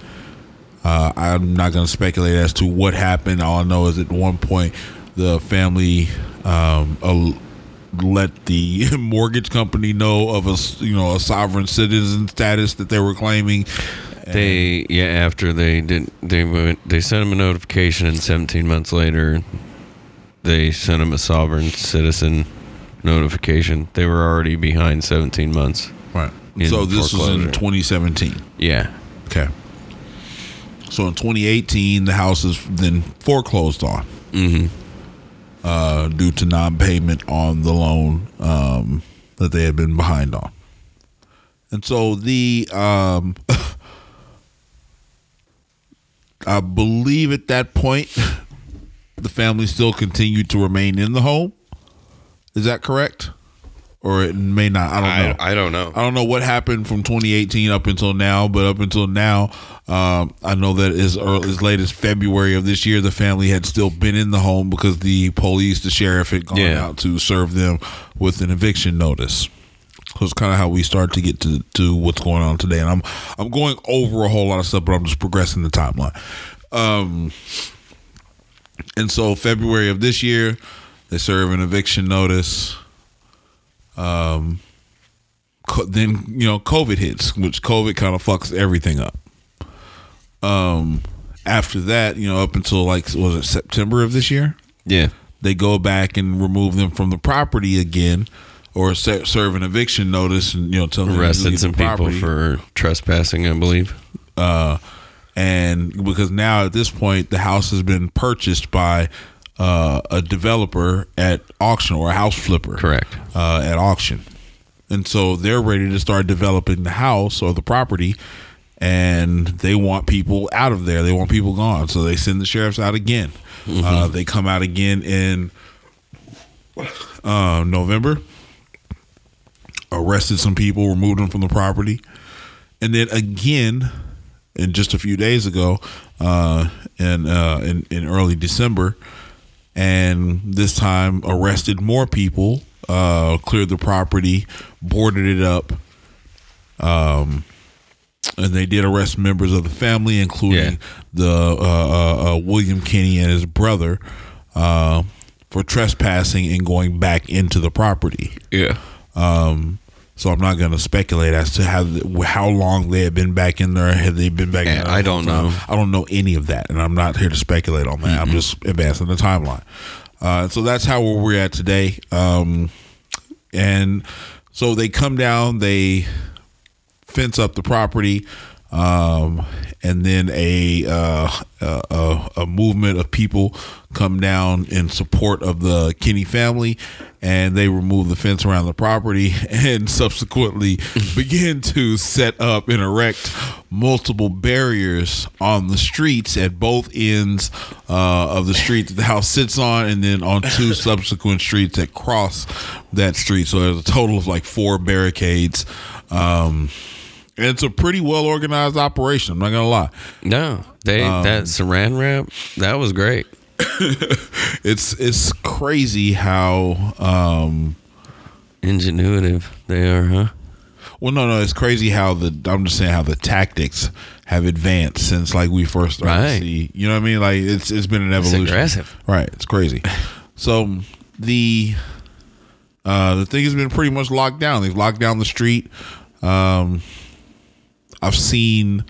Uh, I'm not going to speculate as to what happened. All I know is at one point the family um, let the mortgage company know of a you know a sovereign citizen status that they were claiming. They yeah after they did they went they sent him a notification and 17 months later they sent him a sovereign citizen notification. They were already behind 17 months. Right. So this was in 2017. Yeah. Okay. So in 2018, the house is then foreclosed on Mm-hmm. Uh, due to non-payment on the loan um, that they had been behind on. And so the um, I believe at that point the family still continued to remain in the home. Is that correct? Or it may not. I don't know. I, I don't know. I don't know what happened from 2018 up until now, but up until now, um, I know that as early, as late as February of this year, the family had still been in the home because the police, the sheriff, had gone Yeah. out to serve them with an eviction notice. So it's kind of how we start to get to to what's going on today, and I'm I'm going over a whole lot of stuff, but I'm just progressing the timeline. Um, and so February of this year, they serve an eviction notice. Um, co- then you know COVID hits, which COVID kind of fucks everything up. Um, after that, you know, up until like was it September of this year, Yeah. they go back and remove them from the property again, or se- serve an eviction notice and you know tell them to Arrested some the people for trespassing, I believe. uh, and because now at this point the house has been purchased by uh, a developer at auction or a house flipper, Correct. uh, at auction, and so they're ready to start developing the house or the property, and they want people out of there. They want people gone, so they send the sheriffs out again. Uh, they come out again in uh, November, arrested some people, removed them from the property, and then again, in just a few days ago, uh, in, uh, in in early December, and this time arrested more people, uh, cleared the property, boarded it up. Um, and they did arrest members of the family, including Yeah. the uh, uh, uh, William Kinney and his brother, uh, for trespassing and going back into the property. Yeah. Um, So I'm not going to speculate as to how how long they have been back in there. Have they been back? Yeah, in there I don't time? know. I don't know any of that, and I'm not here to speculate on that. I'm just advancing the timeline. Uh, so that's how we're at today. Um, and so they come down, they fence up the property, um, and then a, uh, a a a movement of people come down in support of the Kinney family, and they remove the fence around the property, and subsequently begin to set up and erect multiple barriers on the streets at both ends uh, of the street that the house sits on, and then on two subsequent streets that cross that street. So there's a total of like four barricades. Um, and it's a pretty well organized operation. I'm not gonna lie. No, they Um, that saran wrap that was great. It's it's crazy how um, Ingenuitive they are, huh? well no no it's crazy how the I'm just saying how the tactics have advanced since like we first started Right. to see you know what I mean like it's it's been an It's evolution aggressive. right it's crazy so the uh the thing has been pretty much locked down they've locked down the street um I've seen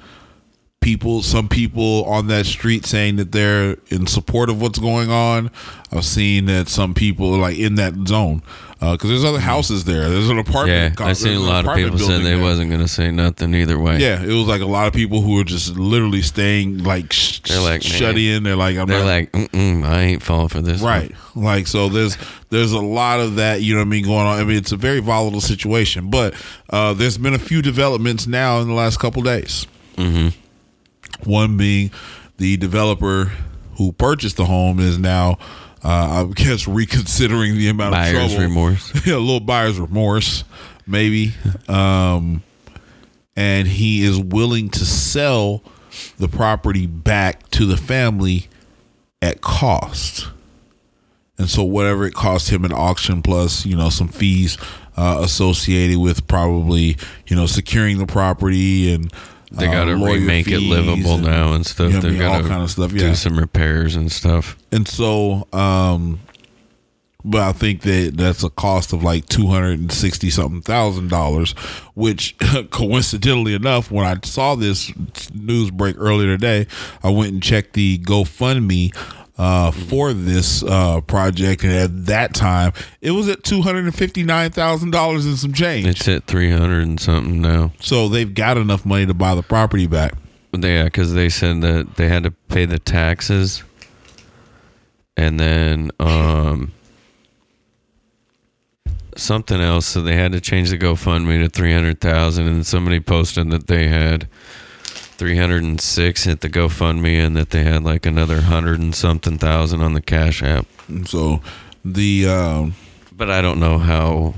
people some people on that street saying that they're in support of what's going on i've seen that some people like in that zone because there's other houses there there's an apartment Yeah, co- I seen a lot of people said building they there. wasn't gonna say nothing either way. yeah it was like a lot of people who were just literally staying like, sh- They're like, shut in they're like i'm they're not like, Mm-mm, I ain't falling for this. one." Right. Like so there's there's a lot of that, you know what I mean, going on. I mean, it's a very volatile situation. But uh there's been a few developments now in the last couple days. Mm-hmm. One being the developer who purchased the home is now uh, I guess reconsidering the amount Buyer's of trouble. remorse. yeah, a little buyer's remorse, maybe. Um, and he is willing to sell the property back to the family at cost. And so whatever it cost him in auction plus, you know, some fees uh, associated with probably, you know, securing the property and They uh, gotta lawyer remake it livable and- now and stuff. you know They've all got to kind of stuff, do some repairs and stuff. And so, um, but I think that that's a cost of like two hundred and sixty something thousand dollars, which coincidentally enough, when I saw this news break earlier today, I went and checked the GoFundMe uh, for this uh, project, and at that time, it was at two hundred and fifty nine thousand dollars and some change. It's at three hundred and something now. so they've got enough money to buy the property back. Yeah, because they said that they had to pay the taxes, and then um, something else. So they had to change the GoFundMe to three hundred thousand, and somebody posted that they had three hundred and six hit the GoFundMe, and that they had like another hundred and something thousand on the Cash App. So the um, But I don't know how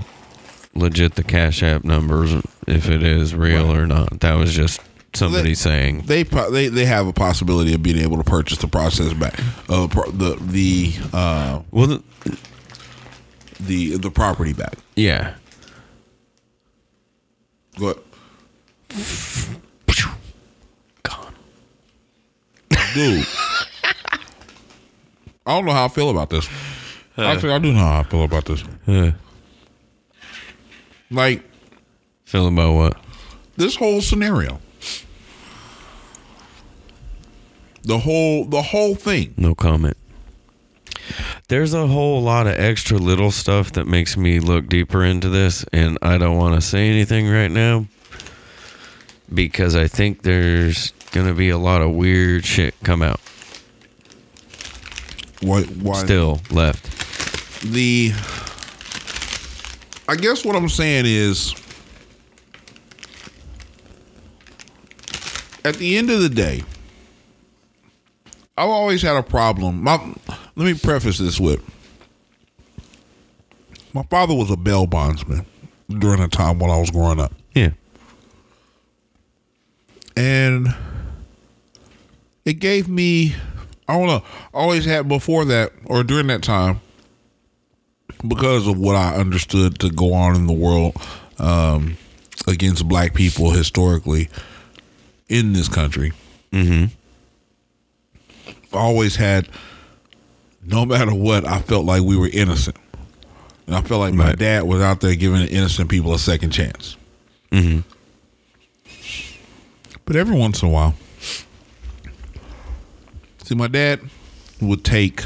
legit the Cash App numbers, if it is real or not. That was just somebody They- saying. they they they have a possibility of being able to purchase the process back uh, the the uh, Well, the, the the property back. yeah. Go ahead. Gone. Dude. I don't know how I feel about this. Actually, I do know how I feel about this. Uh, Like feel about what? this whole scenario, the whole the whole thing. No comment. There's a whole lot of extra little stuff that makes me look deeper into this, and I don't want to say anything right now because I think there's going to be a lot of weird shit come out What? Why? still left. the I guess what I'm saying is at the end of the day I've always had a problem. My, let me preface this with my father was a bail bondsman during a time when I was growing up. Yeah. and it gave me I don't know. I always had before that or during that time because of what I understood to go on in the world um, against black people historically in this country. Mm-hmm. I always had, no matter what, I felt like we were innocent. And I felt like my dad was out there giving innocent people a second chance. Mm-hmm. But every once in a while, see, my dad would take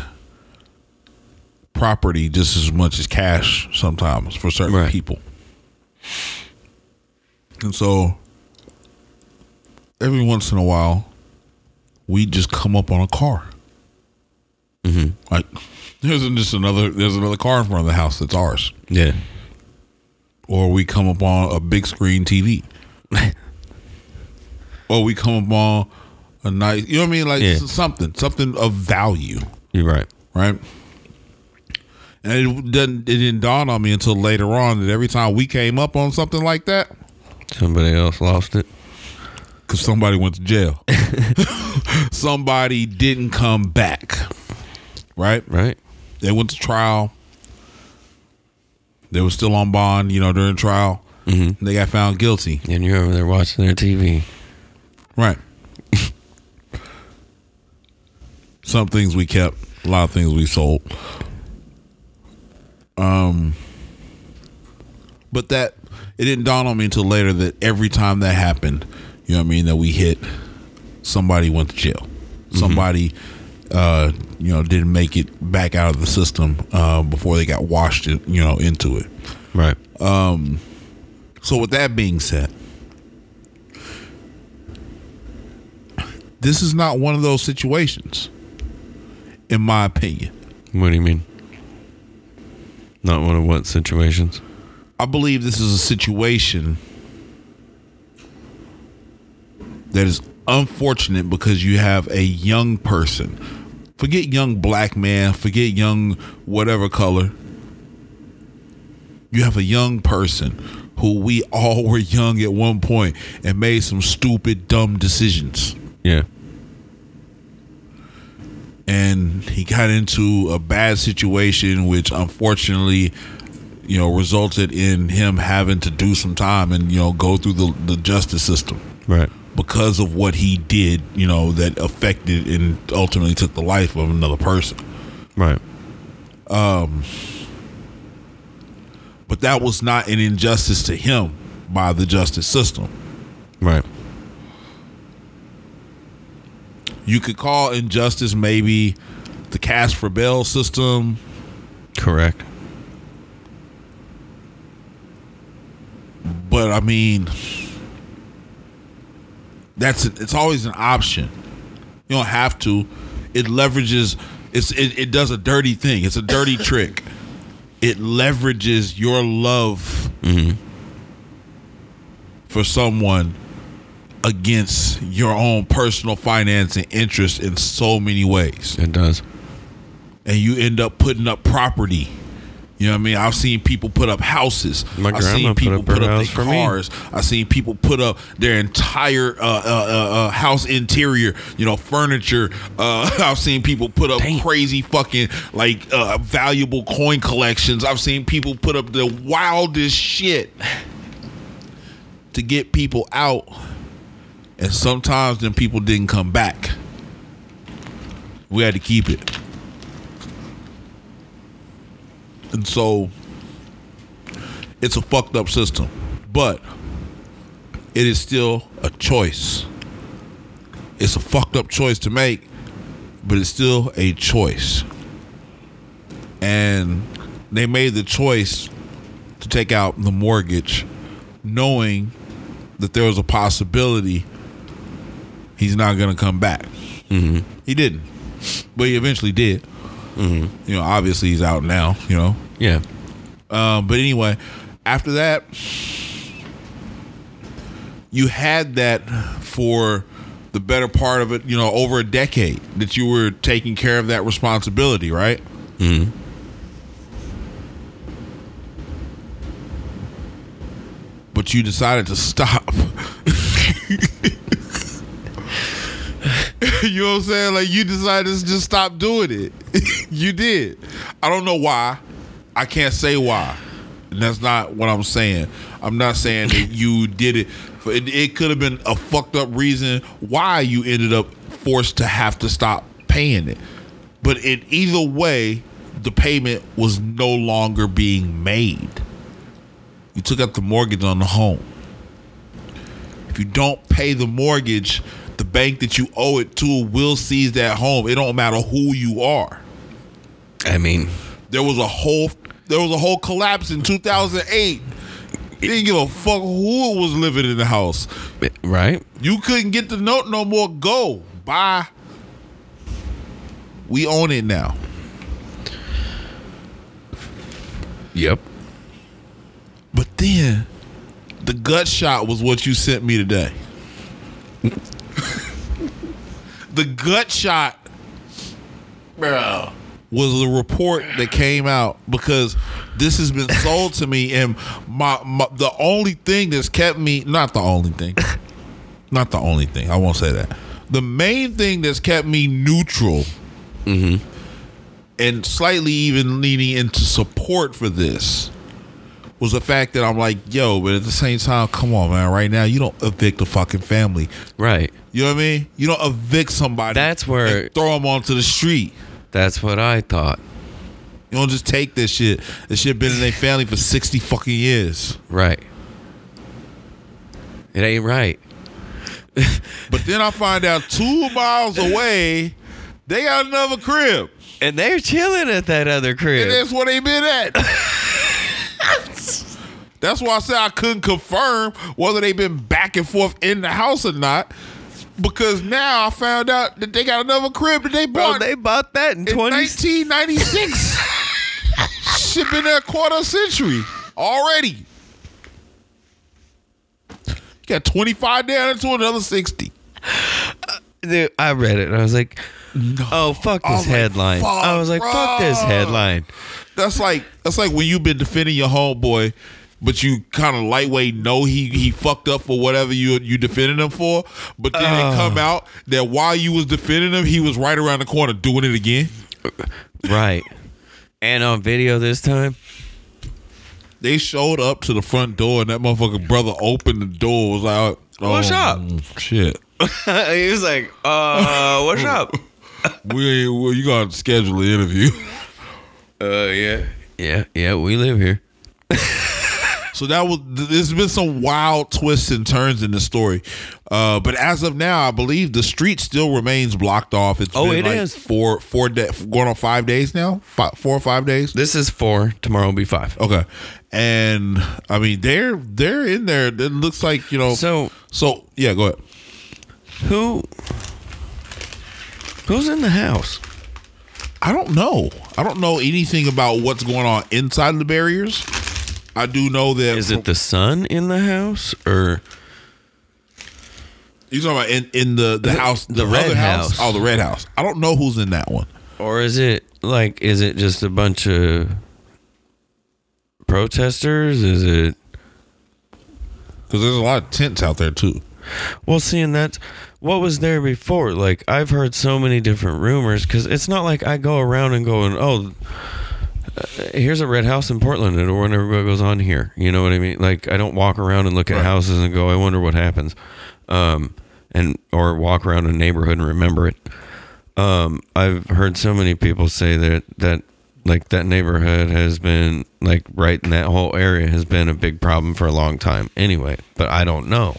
property just as much as cash sometimes for certain Right. people. And so every once in a while, we just come up on a car. Mm-hmm. Like there's just another there's another car in front of the house that's ours. Yeah. Or we come up on a big screen TV. or we come up on a nice you know what I mean? Like Yeah. something. Something of value. You're right. Right? And it didn't it didn't dawn on me until later on that every time we came up on something like that, Somebody else lost it. because somebody went to jail. somebody didn't come back. Right? Right. They went to trial. They were still on bond, you know, during trial. Mm-hmm. They got found guilty. And you're over there watching their TV. Right. Some things we kept, a lot of things we sold. Um, but that it didn't dawn on me until later that every time that happened, you know what I mean, that we hit, somebody went to jail. Somebody, uh, you know, didn't make it back out of the system uh, before they got washed, you know, into it. Right. Um. So with that being said, this is not one of those situations, in my opinion. What do you mean? Not one of what situations? I believe this is a situation that is unfortunate because you have a young person. Forget young black man, forget young whatever color. You have a young person who we all were young at one point and made some stupid, dumb decisions. Yeah. And he got into a bad situation which unfortunately you know resulted in him having to do some time and you know go through the, the justice system Right. because of what he did you know that affected and ultimately took the life of another person Right. Um, but that was not an injustice to him by the justice system Right. You could call injustice maybe the cash for bail system Correct. but I mean, that's it's always an option. You don't have to. It leverages. It's it, it does a dirty thing. It's a dirty trick. It leverages your love mm-hmm. for someone against your own personal finance and interest in so many ways It does. and you end up putting up property. You know what I mean? I've seen people put up houses. My I've seen put people up her put up, their cars. I've seen people put up their entire uh, uh, uh, uh, house interior, you know, furniture. Uh, I've seen people put up Damn. crazy fucking like uh, valuable coin collections. I've seen people put up the wildest shit to get people out, and sometimes then people didn't come back. We had to keep it. And so it's a fucked up system. But it is still a choice. It's a fucked up choice to make, but it's still a choice. And they made the choice to take out the mortgage knowing that there was a possibility he's not going to come back. Mm-hmm. He didn't, but he eventually did. You know, obviously he's out now. You know, Yeah. um, but anyway, after that, you had that for the better part of it. You know, over a decade that you were taking care of that responsibility, right? Mm-hmm. But you decided to stop. you know what I'm saying? Like you decided to just stop doing it. you did. I don't know why. I can't say why. And that's not what I'm saying. I'm not saying that you did it. For, it, it could have been a fucked up reason why you ended up forced to have to stop paying it. But in either way, the payment was no longer being made. You took out the mortgage on the home. If you don't pay the mortgage, the bank that you owe it to will seize that home. It don't matter who you are. I mean, There was a whole there was a whole collapse in 2008. Didn't give a fuck who was living in the house. right? You couldn't get the note no more. Go. Bye. We own it now. Yep. But then the gut shot was what you sent me today. The gut shot bro, was the report that came out because this has been sold to me and my, my the only thing that's kept me not the only thing not the only thing i won't say that the main thing that's kept me neutral and slightly even leaning into support for this was the fact that I'm like, yo, but at the same time, come on, man. Right now, you don't evict a fucking family. Right. You know what I mean? You don't evict somebody. That's where- throw them onto the street. That's what I thought. You don't just take this shit. This shit been in their family for sixty fucking years. Right. It ain't right. But then I find out two miles away, they got another crib, And they're chilling at that other crib. and that's where they been at. that's why I said I couldn't confirm whether they been back and forth in the house or not. Because now I found out that they got another crib that they Bro, bought they bought that in in 20 1996. Shit been there a quarter century already. You got 25 down into another 60. Uh, dude, I read it and I was like, "Oh fuck I this like, headline." fuck, I was like, "Fuck this headline." That's like that's like when you've been defending your homeboy, but you kind of lightweight know he he fucked up for whatever you you defended him for, but then it come out that while you was defending him, he was right around the corner doing it again. Right. And on video this time. They showed up to the front door, and that motherfucker brother opened the door. Was like, oh, What's up? Shit, he was like, "Uh, what's up?" we ain't. Well, you gotta schedule an interview. Uh, yeah, yeah, yeah. We live here. So that was there's been some wild twists and turns in the story, uh, but as of now, I believe the street still remains blocked off. It's Oh, been it like is. four four day, going on five days now, five, four or five days. This is four. Tomorrow will be five. Okay, and I mean they're they're in there. It looks like you know. So so yeah, go ahead. who? Who's in the house? I don't know. I don't know anything about what's going on inside the barriers. I do know that Is it the son in the house or? you talking about in, in the the house, the red other house. Oh, the red house. I don't know who's in that one. Or is it like is it just a bunch of protesters? Is it Because there's a lot of tents out there too. well seeing that what was there before? Like I've heard so many different rumors cuz it's not like I go around and go and oh uh, here's a red house in Portland and whatever goes on here. You know what I mean? Like I don't walk around and look at Right. houses and go I wonder what happens. Um and or walk around a neighborhood and remember it. um, I've heard so many people say that that like that neighborhood has been like right in that whole area has been a big problem for a long time. Anyway, but I don't know.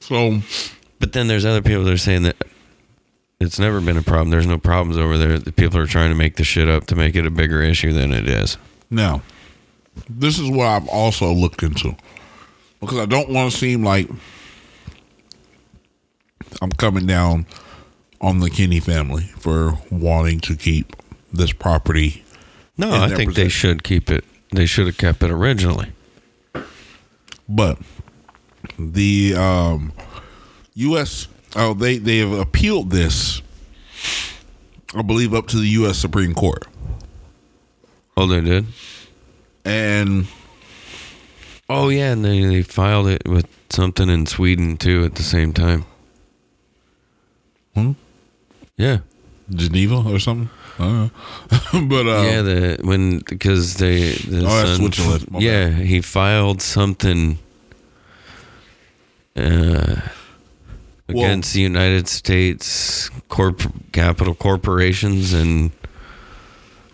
So But then there's other people that are saying that it's never been a problem. There's no problems over there. The people are trying to make the shit up to make it a bigger issue than it is. now, this is what I've also looked into because I don't want to seem like I'm coming down on the Kinney family for wanting to keep this property. No, I think they should keep it. They should have kept it originally. But the um, U.S. Oh, they they have appealed this. I believe up to the U.S. Supreme Court, Oh, they did. and Oh yeah, and they, they filed it with something in Sweden too at the same time. Hmm? Yeah. Geneva or something. I don't know. but uh, yeah, the when because they the Oh, that's son- yeah, he filed something uh, against the United States corp capital corporations and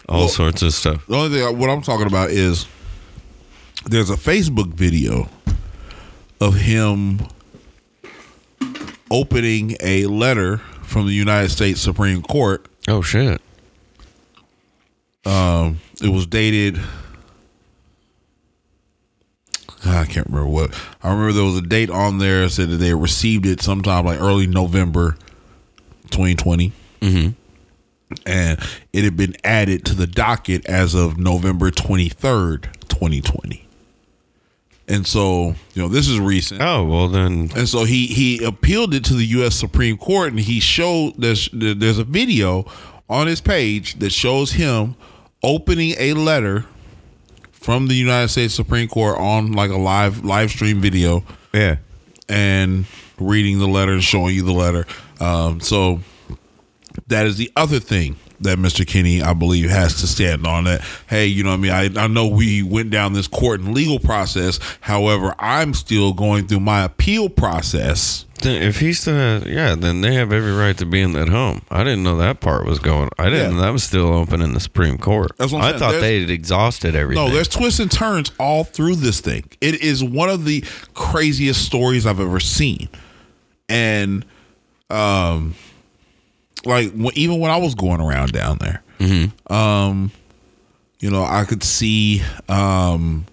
all Well- sorts of stuff. The only thing what I'm talking about is there's a Facebook video of him opening a letter from the United States Supreme Court. Oh shit! Um, it was dated. I can't remember what. I remember there was a date on there that said that they received it sometime like early November, 2020. Mm-hmm. and it had been added to the docket as of November 23rd, 2020. And so, you know, this is recent. Oh well, then And so he he appealed it to the U.S. Supreme Court, and he showed there's there's a video on his page that shows him opening a letter from the United States Supreme Court on like a live live stream video yeah. and reading the letter and showing you the letter. Um, so that is the other thing that Mr. Kinney, I believe, has to stand on. That hey, you know, what I mean, I I know we went down this court and legal process. However, I'm still going through my appeal process. Then If he's the yeah, then they have every right to be in that home. I didn't know that part was going. I didn't. Yeah. That was still open in the Supreme Court. That's what I'm I saying. thought There's- they had exhausted everything. No, there's twists and turns all through this thing. It is one of the craziest stories I've ever seen, and um, like when, even when I was going around down there, um, you know, I could see um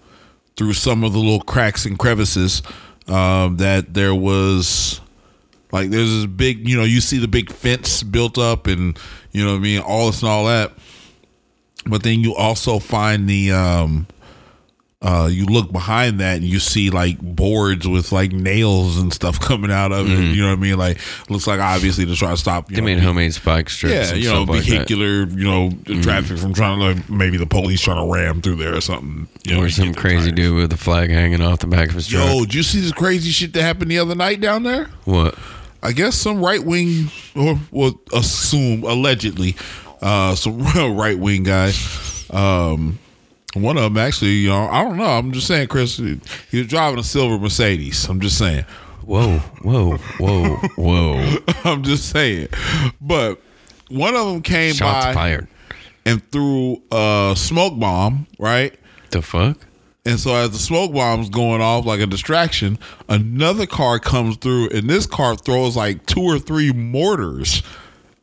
through some of the little cracks and crevices um that there was like there's this big you know you see the big fence built up and you know I mean all this and all that. But then you also find the um uh you look behind that and you see like boards with like nails and stuff coming out of it you know what i mean like looks like obviously to try to stop you Mm-hmm. they know, made homemade spike strips. yeah you know stuff like. Mm-hmm. vehicular you know traffic from trying to like maybe the police trying to ram through there or something you know or to some crazy dude with a flag hanging off the back of his truck. yo did you see this crazy shit that happened the other night down there What? I guess some right wing, or will assume allegedly, uh, some right wing guys. Um, one of them actually, you know, I don't know. I'm just saying, Chris, he was driving a silver Mercedes. I'm just saying. Whoa! Whoa! Whoa! Whoa! I'm just saying. But one of them came Shots by fired. and threw a smoke bomb, right? The fuck? And so as the smoke bomb's going off like a distraction, another car comes through and this car throws like two or three mortars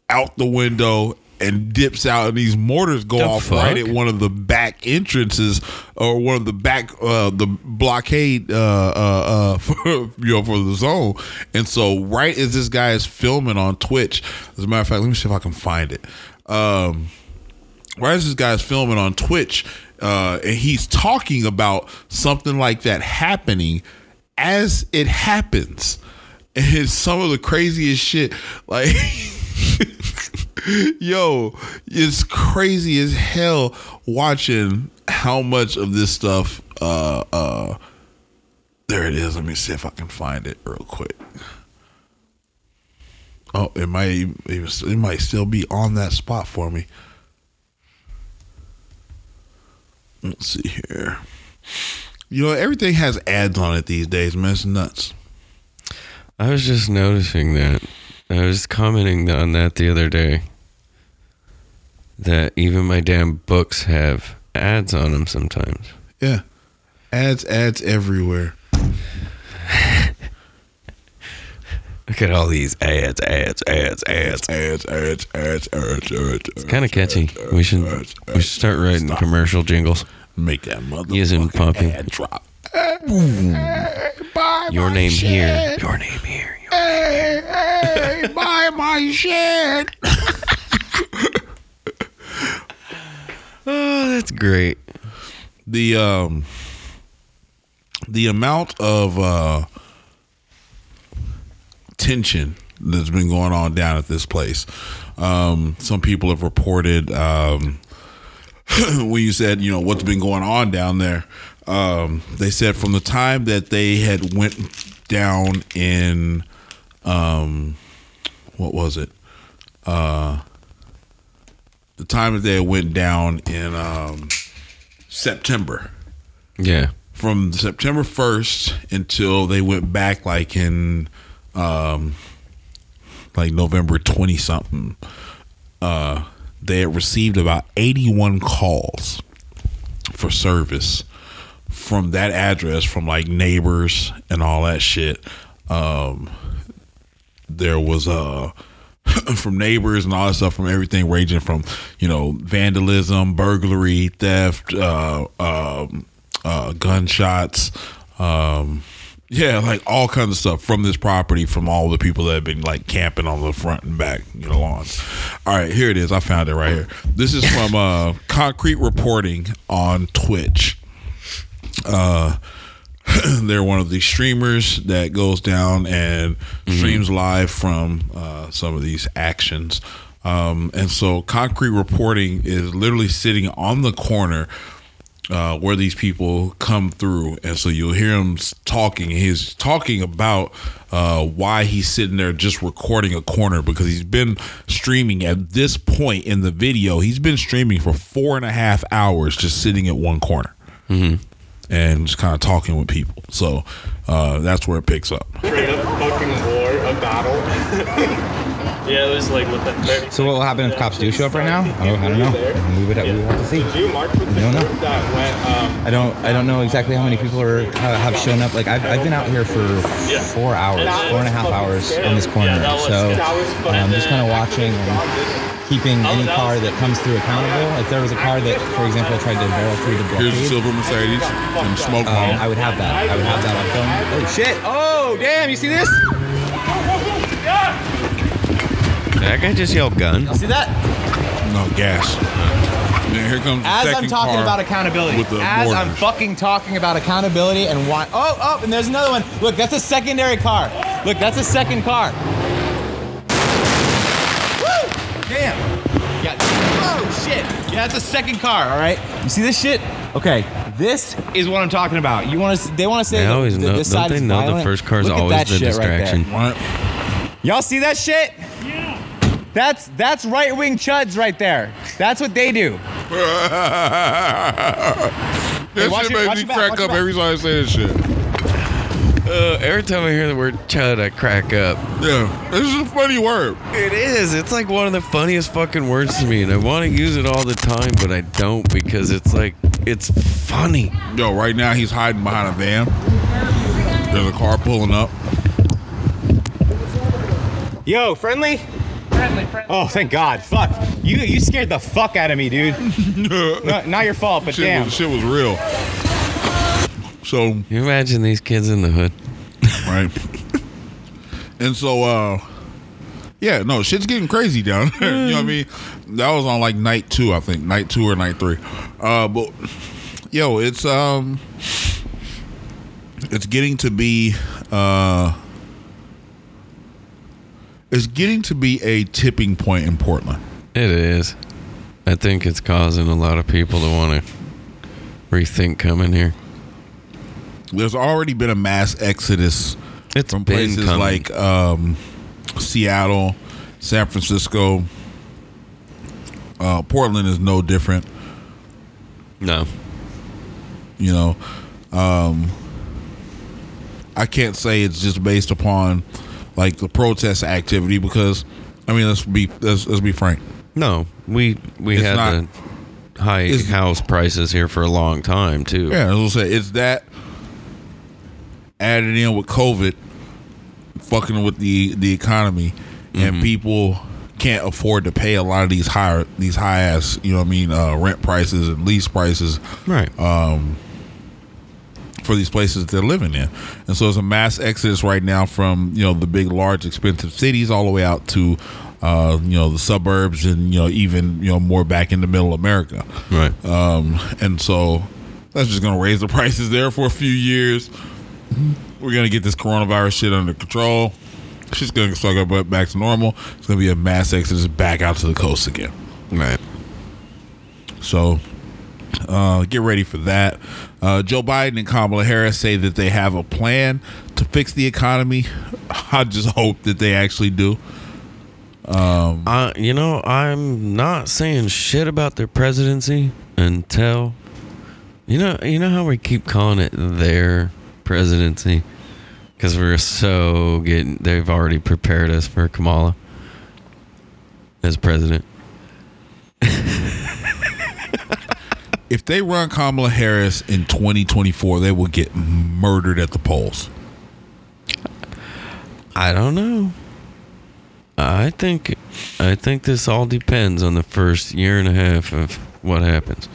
out the window and dips out and these mortars go The off fuck? right at one of the back entrances or one of the back uh the blockade uh uh uh for you know for the zone. And so right as this guy is filming on Twitch, as a matter of fact, let me see if I can find it. Um right as this guy's filming on Twitch, uh, and he's talking about something like that happening as it happens. And it's some of the craziest shit. Like, yo, it's crazy as hell watching how much of this stuff. Uh, uh, there it is. Let me see if I can find it real quick. Oh, it might it might still be on that spot for me. Let's see here. You know, everything has ads on it these days, man. It's nuts. I was just noticing that. I was commenting on that the other day. That even my damn books have ads on them sometimes. Yeah. Ads, ads everywhere. Look at all these ads, ads, ads, ads. Ads, ads, ads, ads, ads. It's Kind of catchy. We should we should start writing commercial jingles. Make that mother Using pumping. ad drop. Your name here. Your name here. Your- Hey, hey, buy my shit. Oh, that's great. the um the amount of uh tension that's been going on down at this place um some people have reported um when you said you know what's been going on down there um they said from the time that they had went down in um what was it uh the time that they went down in um September Yeah. from September 1st until they went back like in um like November 20 something uh they had received about 81 calls for service from that address from like neighbors and all that shit. Um, there was uh from neighbors and all that stuff from everything ranging from you know vandalism, burglary, theft, uh, um, uh, gunshots, um, yeah, like all kinds of stuff from this property from all the people that have been like camping on the front and back you know lawns. All right, here it is. I found it right here. This is from uh, Concrete Reporting on Twitch. Uh, they're one of the streamers that goes down and streams live from uh, some of these actions. Um, and so, concrete reporting is literally sitting on the corner uh, where these people come through, and so you'll hear him talking. He's talking about uh, why he's sitting there just recording a corner because he's been streaming at this point in the video. He's been streaming for four and a half hours, just sitting at one corner and just kind of talking with people. So uh, that's where it picks up. straight up fucking war, a battle. yeah, it was like with the So what will happen if cops do show up right now? Oh, I don't know. We would have, we would have to see. Did you march with the I don't know. that went, um, I don't I don't know exactly how many people are uh, have shown up. Like I've, I've been out here for four hours, four and a half hours in this corner. So I'm just kind of watching and keeping any car that comes through accountable. If there was a car that, for example, tried to barrel through the Here's a silver Mercedes and smoke um, bomb. I would have that. I would have that on film. Oh shit! Oh damn! You see this? That guy just yelled gun. You see that? no gas. And here comes the As I'm talking car about accountability, with the as I'm fucking talking about accountability and why. Oh, oh, and there's another one. Look, that's a secondary car. Look, that's a second car. Woo! Damn. Yeah. Oh shit. Yeah, that's a second car. All right. You see this shit? Okay. This is what I'm talking about. You want to? They want to say They that always th- know- this don't side they is know the violent? first car is Look at always that the shit right there. distraction? Right. Y'all see that shit? Yeah. That's that's right wing chuds right there. That's what they do. That watch shit your- makes me your back, crack up every time I say this shit. Uh, every time I hear the word chud, I crack up. Yeah, this is a funny word. It is. It's like one of the funniest fucking words to me, and I want to use it all the time, but I don't because it's like it's funny. Yo, right now he's hiding behind a van. There's a car pulling up. Yo, friendly? Friendly, Oh, thank God. Fuck. You you scared the fuck out of me, dude. not, not your fault, but shit, damn. was, shit was real. So Can you imagine these kids in the hood? right, and so uh, yeah, no, shit's getting crazy down there. you know what I mean? That was on like night two, I think, night two or night three. Uh, but yo, it's um, it's getting to be uh. It's getting to be a tipping point in Portland. It is. I think it's causing a lot of people to want to rethink coming here. There's already been a mass exodus It's from places coming. like um, Seattle, San Francisco. Uh, Portland is no different. no. You know, um, I can't say it's just based upon like the protest activity because, I mean, let's be let's, let's be frank. No, we we It's had not- the high house prices here for a long time too. Yeah, as I say, it's that added in with COVID, fucking with the the economy, and people can't afford to pay a lot of these higher these high ass you know what I mean uh, rent prices and lease prices Right. Um, for these places that they're living in, and so there's a mass exodus right now from you know the big large expensive cities all the way out to. Uh, you know the suburbs and you know even you know more back in the middle America, right. um, and so that's just going to raise the prices there for a few years. We're going to get this coronavirus shit under control. She's going to start going back to normal. It's going to be a mass exodus back out to the coast again. right. So uh, get ready for that. Uh, Joe Biden and Kamala Harris say that they have a plan to fix the economy. I just hope that they actually do. Uh, you know, I'm not saying shit about their presidency until you know, you know how we keep calling it their presidency because we're so getting. They've already prepared us for Kamala as president, If they run Kamala Harris in 2024, they will get murdered at the polls. I don't know. I think I think this all depends on the first year and a half of what happens.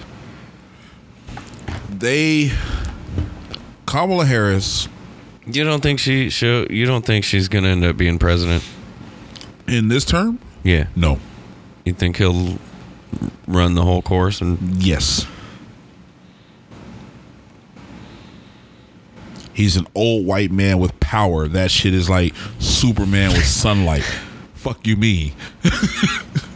They Kamala Harris You don't think she she you don't think she's going to end up being president? in this term? Yeah. No. You think he'll run the whole course and Yes. He's an old white man with power. That shit is like Superman with sunlight. Fuck you, me.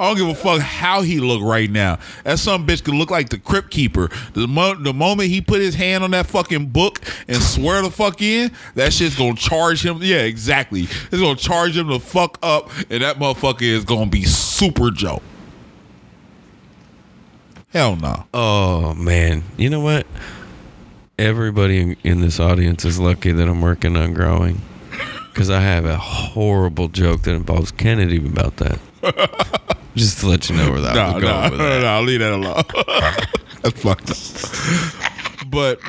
I don't give a fuck how he look right now. That some bitch could look like the crypt keeper. The, mo- the moment he put his hand on that fucking book and swear the fuck in, that shit's gonna charge him. Yeah, exactly. It's gonna charge him the fuck up, and that motherfucker is gonna be super Joe. Hell no. Oh man, you know what? Everybody in, in this audience is lucky that I'm working on growing, because I have a horrible joke that involves Kennedy about that. Just to let you know where that No, was no, going with no, that. no, I'll leave that alone. That's fucked up. But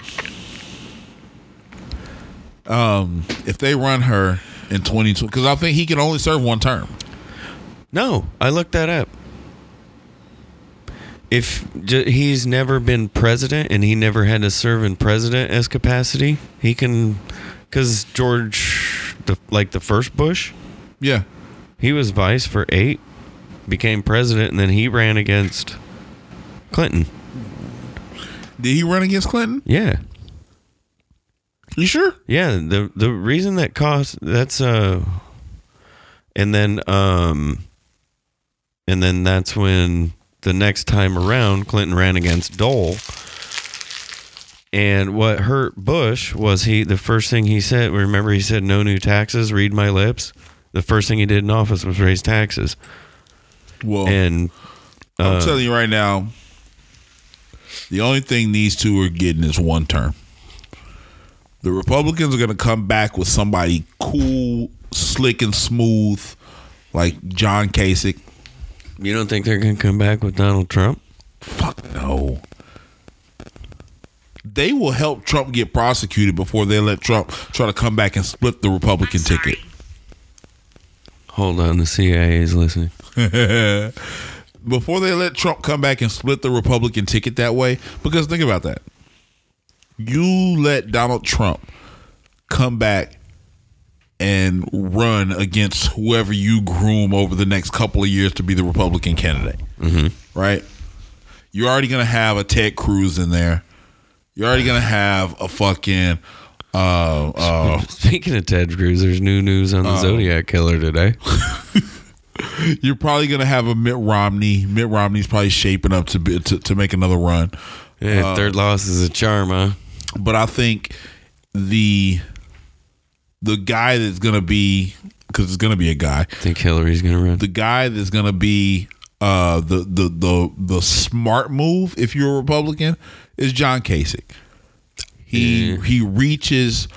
um, if they run her in 2020, because I think he can only serve one term. No, I looked that up. If j- he's never been president and he never had to serve in president as capacity, he can, because George, the like the first Bush, Yeah. he was vice for eight, became president, and then he ran against Clinton. Did he run against Clinton? Yeah, You sure? yeah. The the reason that cost that's uh, and then um, and then that's when the next time around Clinton ran against Dole. And what hurt Bush was he the first thing he said. Remember, he said, "No new taxes. Read my lips." The first thing he did in office was raise taxes, Well, and I'm uh, telling you right now, the only thing these two are getting is one term. The Republicans are going to come back with somebody cool, slick, and smooth, like John Kasich. you don't think they're going to come back with Donald Trump? Fuck no. They will help Trump get prosecuted before they let Trump try to come back and split the Republican ticket. Hold on, the CIA is listening. before they let Trump come back and split the Republican ticket that way. Because think about that. You let Donald Trump come back and run against whoever you groom over the next couple of years to be the Republican candidate. Mm-hmm. Right? You're already going to have a Ted Cruz in there. You're already going to have a fucking. Uh, uh, Speaking of Ted Cruz, there's new news on the Zodiac killer today. you're probably going to have a Mitt Romney. Mitt Romney's probably shaping up to, be, to to make another run. Yeah, third loss is a charm, huh? but I think the the guy that's gonna be because it's gonna be a guy. I think Hillary's gonna run. The guy that's gonna be uh, the the the the smart move if you're a Republican is John Kasich. He Yeah. he reaches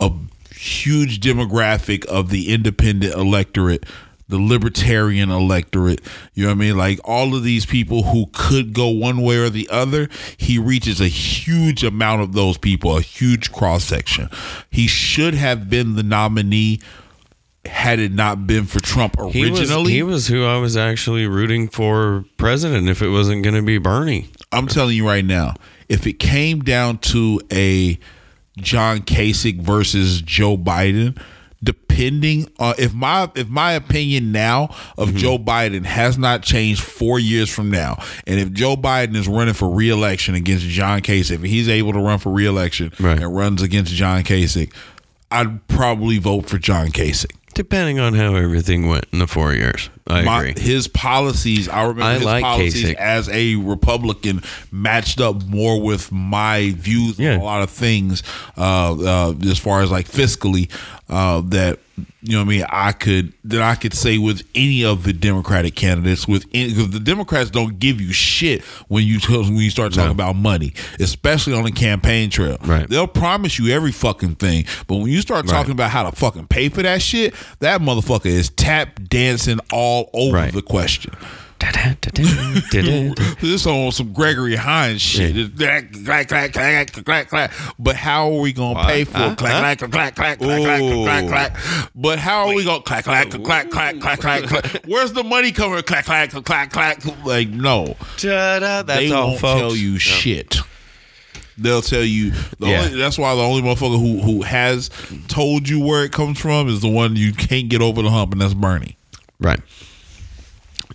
a huge demographic of the independent electorate, the libertarian electorate. You know what I mean? Like all of these people who could go one way or the other, he reaches a huge amount of those people, a huge cross section. He should have been the nominee had it not been for Trump He was, originally. he was who I was actually rooting for president if it wasn't going to be Bernie. I'm telling you right now, if it came down to a John Kasich versus Joe Biden, depending on if my if my opinion now of Joe Biden has not changed four years from now, and if Joe Biden is running for reelection against John Kasich, if he's able to run for reelection Right. and runs against John Kasich, I'd probably vote for John Kasich. Depending on how everything went in the four years. I My- agree. his policies, I remember I his like policies Kasich. as a Republican matched up more with my views Yeah. on a lot of things, uh, uh, as far as like fiscally, uh, that you know what I mean. I could that I could say with any of the Democratic candidates with because the Democrats don't give you shit when you when you start talking about money, especially on the campaign trail. Right. They'll promise you every fucking thing, but when you start Right. talking about how to fucking pay for that shit, that motherfucker is tap dancing all over Right. the question. This on some Gregory Hines shit. It's clack, clack, clack, clack, clack, clack. But how are we gonna pay for it? Clack, clack, clack, clack, clack, clack, clack, clack. But how are we gonna clack, clack, clack, clack, clack, clack, clack? Where's the money coming? Clack, clack, clack, clack. Like no, That's they all, won't folks. tell you shit. They'll tell you. The Yeah. only, that's why the only motherfucker who who has told you where it comes from is the one you can't get over the hump, and that's Bernie. Right.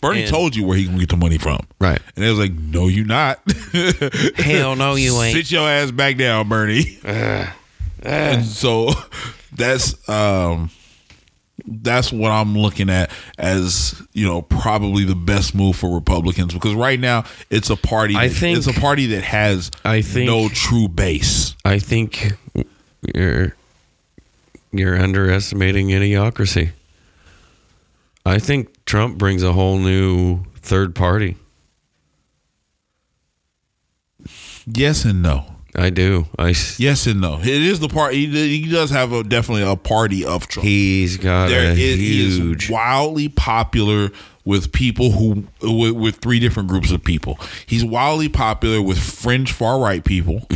Bernie And- told you where he gonna get the money from. Right. And it was like, no, you not. Hell no, you ain't. Sit your ass back down, Bernie. and so that's um that's what I'm looking at as you know probably the best move for Republicans because right now it's a party. I that- think- it's a party that has I think- no true base. I think you're you're underestimating idiocracy. I think Trump brings a whole new third party. Yes and no. I do. I Yes and no. It is the party. He, he does have a definitely a party of Trump. he's got There a is, he is huge. wildly popular with people who with, with three different groups of people. He's wildly popular with fringe far right people,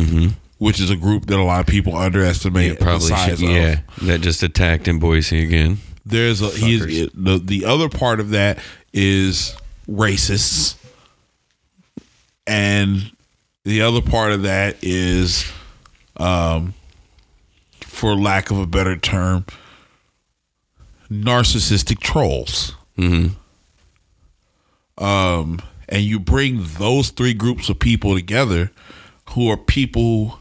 which is a group that a lot of people underestimate Mm-hmm. Yeah, probably the size should, of. yeah. That just attacked in Boise again. There's a he's the the other part of that is racists, and the other part of that is, um, for lack of a better term, narcissistic trolls. Mm-hmm. Um, and you bring those three groups of people together, who are people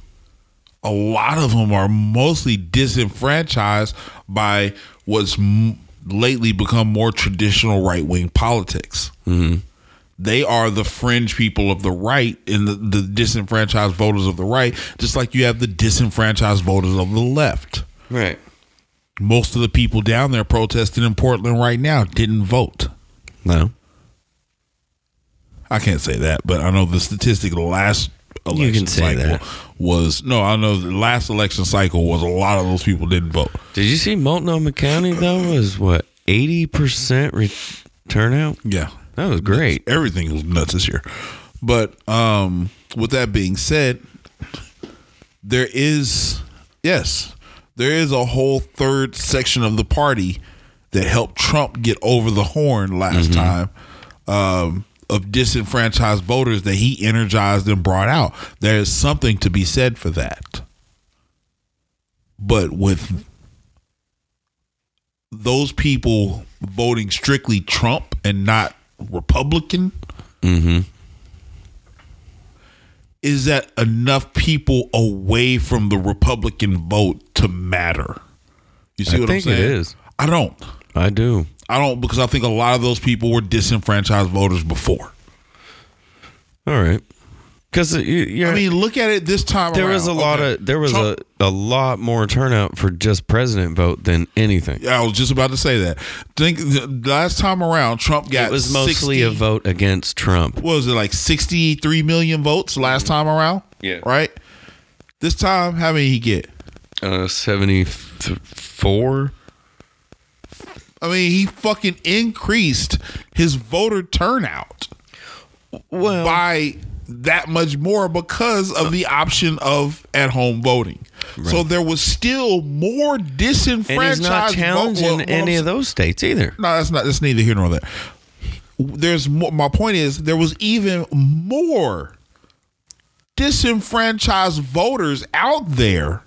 a lot of them are mostly disenfranchised by what's m- lately become more traditional right wing politics. Mm-hmm. They are the fringe people of the right and the, the disenfranchised voters of the right, just like you have the disenfranchised voters of the left. Right. Most of the people down there protesting in Portland right now didn't vote. No. I can't say that, but I know the statistic the last election You can say cycle that. was no. I know the last election cycle was a lot of those people didn't vote. Did you see Multnomah County though was what eighty percent re- turnout? Yeah, That was great. Everything was nuts this year. But um, with that being said, there is yes, there is a whole third section of the party that helped Trump get over the horn last time. Um, of disenfranchised voters that he energized and brought out. There is something to be said for that. But with those people voting strictly Trump and not Republican, Mm-hmm. is that enough people away from the Republican vote to matter? You see I what think I'm it saying? is. I don't. I do. I don't because I think a lot of those people were disenfranchised voters before. All right. Because I mean, look at it this time. there was a around. lot Okay. of there was Trump- a, a lot more turnout for just president vote than anything. Yeah, I was just about to say that. Think the last time around, Trump got It was mostly 60 a vote against Trump. What was it like sixty three million votes last time around? Yeah. Right. This time, how many he get? Uh, seventy four. I mean, he fucking increased his voter turnout Well, by that much more because of the option of at home voting. So there was still more disenfranchised. and he's not vote- challenging well, any of those states either. No, that's not. That's neither here nor there. There's more. My point is, there was even more disenfranchised voters out there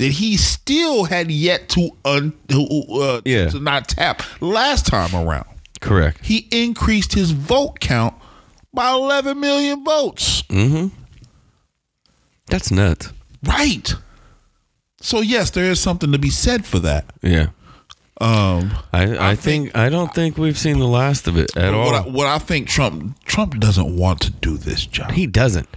that he still had yet to un uh, Yeah. to not tap last time around. Correct. He increased his vote count by 11 million votes. Mm-hmm. That's nuts. Right. So yes, there is something to be said for that. Yeah. Um, I, I, think, I don't think we've seen the last of it at all. what I, what I think Trump Trump doesn't want to do this job. he doesn't.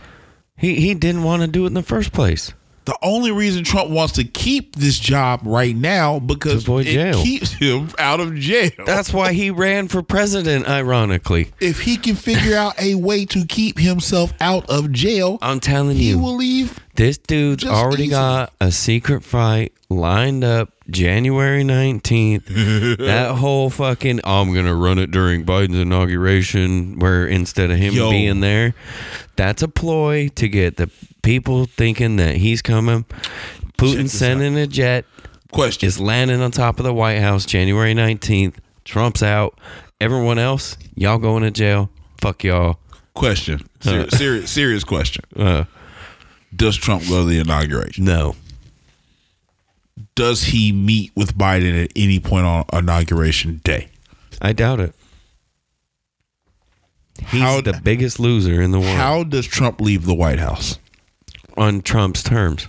He he didn't want to do it in the first place. The only reason Trump wants to keep this job right now because it jail. keeps him out of jail. That's why he ran for president. Ironically, if he can figure out a way to keep himself out of jail, I'm telling he you, will leave. this dude's already easily. got a secret fight lined up January 19th, that whole fucking, I'm going to run it during Biden's inauguration, where instead of him Yo. being there, that's a ploy to get the people thinking that he's coming. Putin sending a jet Question. is landing on top of the White House January 19th. Trump's out. Everyone else, y'all going to jail. Fuck y'all. Question. Ser- serious, serious question. Uh, Does Trump go to the inauguration? no. Does he meet with Biden at any point on inauguration day? I doubt it. He's How- the biggest loser in the world How does Trump leave the White House? On Trump's terms.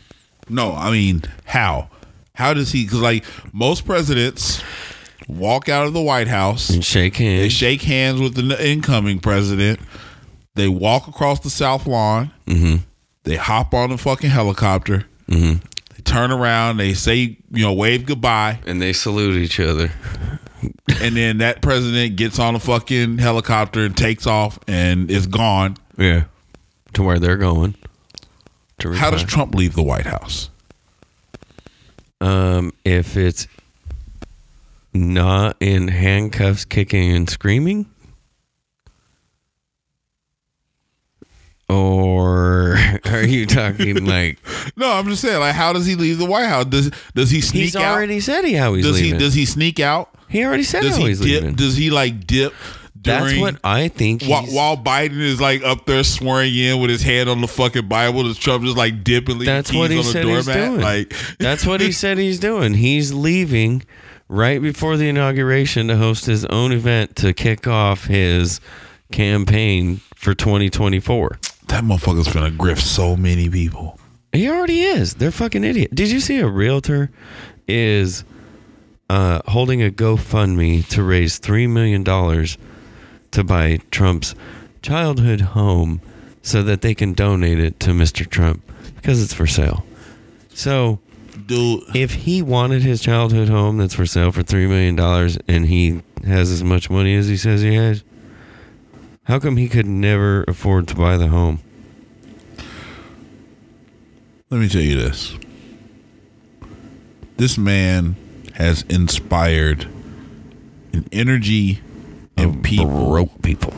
No, I mean how? How does he? Because like most presidents walk out of the White House, And shake hands. they shake hands with the incoming president, they walk across the South Lawn, Mm-hmm. they hop on a fucking helicopter, Mm-hmm. they turn around, they say you know wave goodbye, And they salute each other. and then that president gets on a fucking helicopter and takes off and is gone. Yeah. To where they're going. To How does. Trump leave the White House? um if it's not in handcuffs kicking and screaming? Or are you talking like No, I'm just saying, like, how does he leave the White House? Does does he sneak he's out? already said he how he's does leaving? he does he sneak out? he already said Does how he he's dip? leaving. Does he like dip? That's what I think. While, while Biden is like up there swearing in with his hand on the fucking Bible, does Trump just like dip and leave That's the what he on the said he's doing. Like That's what he said he's doing. He's leaving right before the inauguration to host his own event to kick off his campaign for 2024. that motherfucker's gonna grift so many people. He already is. They're fucking idiot. Did you see a realtor is uh, holding a GoFundMe to raise three million dollars to buy Trump's childhood home so that they can donate it to Mr. Trump because it's for sale. So Dude, if he wanted his childhood home that's for sale for three million dollars and he has as much money as he says he has, how come he could never afford to buy the home? let me tell you this. This man has inspired an energy in people Broke people.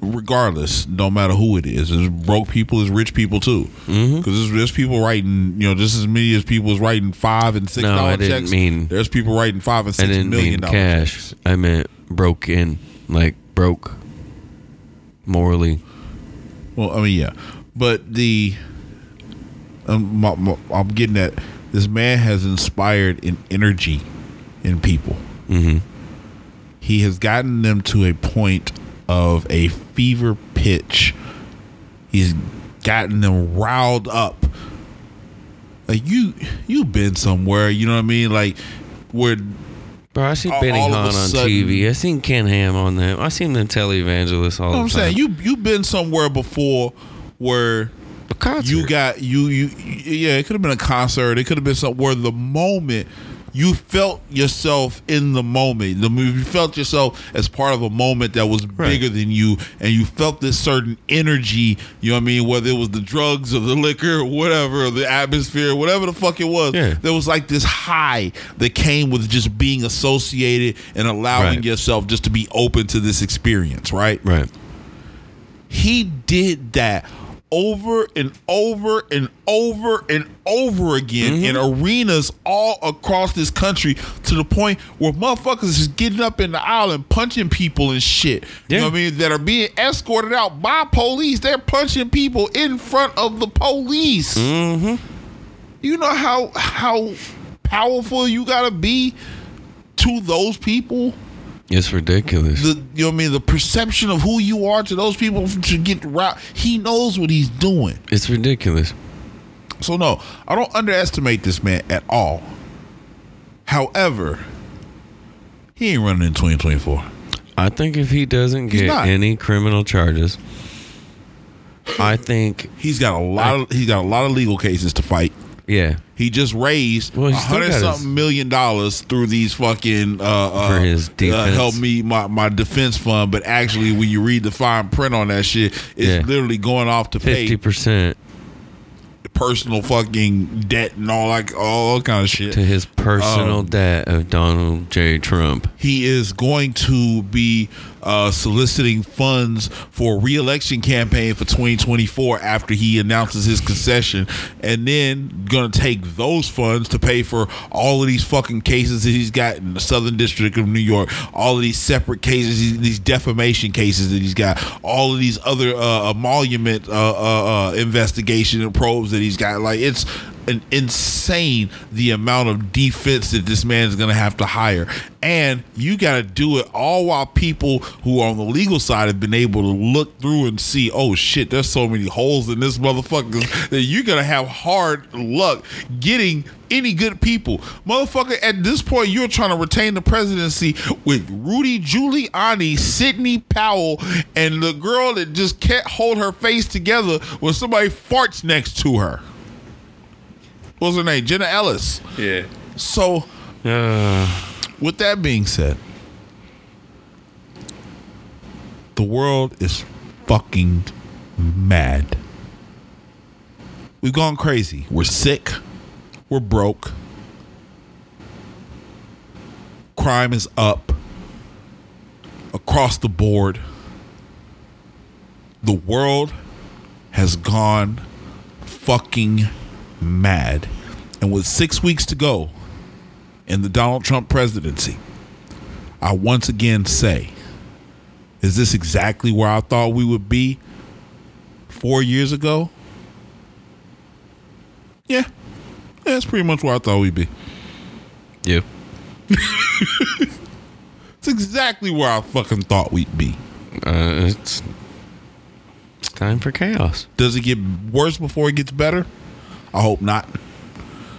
regardless, no matter who it is. There's broke people, there's rich people too. Because Mm-hmm. there's, there's people writing, you know, just as many as people is writing five and six No, dollar I didn't checks. mean- there's people writing five and six million mean cash. checks. I meant broke in, like broke morally. Well, I mean, yeah, but the um, my, my, I'm getting at this man has inspired an energy in people. Mm-hmm. He has gotten them to a point of a fever pitch. He's gotten them riled up. Like you, you've been somewhere. You know what I mean? Like where Bro, I see All- Benny all Hinn on sudden- TV. I seen Ken Ham on them. I seen them televangelists all You know what the I'm time. saying you you've been somewhere before where you got you you yeah it could have been a concert it could have been somewhere the moment you felt yourself in the moment the you felt yourself as part of a moment that was bigger than you and you felt this certain energy you know what I mean whether it was the drugs or the liquor or whatever or the atmosphere whatever the fuck it was Yeah. there was like this high that came with just being associated and allowing Right. yourself just to be open to this experience right right. he did that over and over and over and over again in Mm-hmm. arenas all across this country to the point where motherfuckers is getting up in the aisle and punching people and shit. You know what I mean? That are being escorted out by police. They're punching people in front of the police. Mm-hmm. You know how how powerful you gotta be to those people? It's ridiculous. the you know what I mean the perception of who you are to those people to get right. He knows what he's doing. it's ridiculous. So no, I don't underestimate this man at all. However, he ain't running in 2024. I think if he doesn't He's get not. any criminal charges, I think He's got a lot of he's got a lot of legal cases to fight. Yeah. He just raised a hundred got his- something million dollars through these fucking uh, uh, For his uh, help me my, my defense fund. But actually, when you read the fine print on that shit, it's Yeah. literally going off to pay Fifty percent. personal fucking debt and all like all kind of shit. To his personal Um, debt of Donald J. Trump. he is going to be uh, soliciting funds for a re-election campaign for 2024 after he announces his concession, and then going to take those funds to pay for all of these fucking cases that he's got in the Southern District of New York, all of these separate cases, these- defamation cases that he's got, all of these other uh, emolument uh, uh, uh, investigation and probes that he's got. Like it's an insane the amount of defense that this man is going to have to hire. And you got to do it all while people who are on the legal side have been able to look through and see oh shit there's so many holes in this motherfucker that you're going to have hard luck getting any good people. Motherfucker at this point you're trying to retain the presidency with Rudy Giuliani Sidney Powell and the girl that just can't hold her face together when somebody farts next to her what's her name? Jenna Ellis. Yeah. So, Uh, with that being said, the world is fucking mad. We've gone crazy. We're sick. We're broke. Crime is up across the board. The world has gone fucking mad. And with six weeks to go in the Donald Trump presidency, I once again say, is this exactly where I thought we would be four years ago? Yeah. yeah that's pretty much where I thought we'd be. yeah. It's exactly where I fucking thought we'd be. Uh, it's, it's time for chaos. Does it get worse before it gets better? I hope not.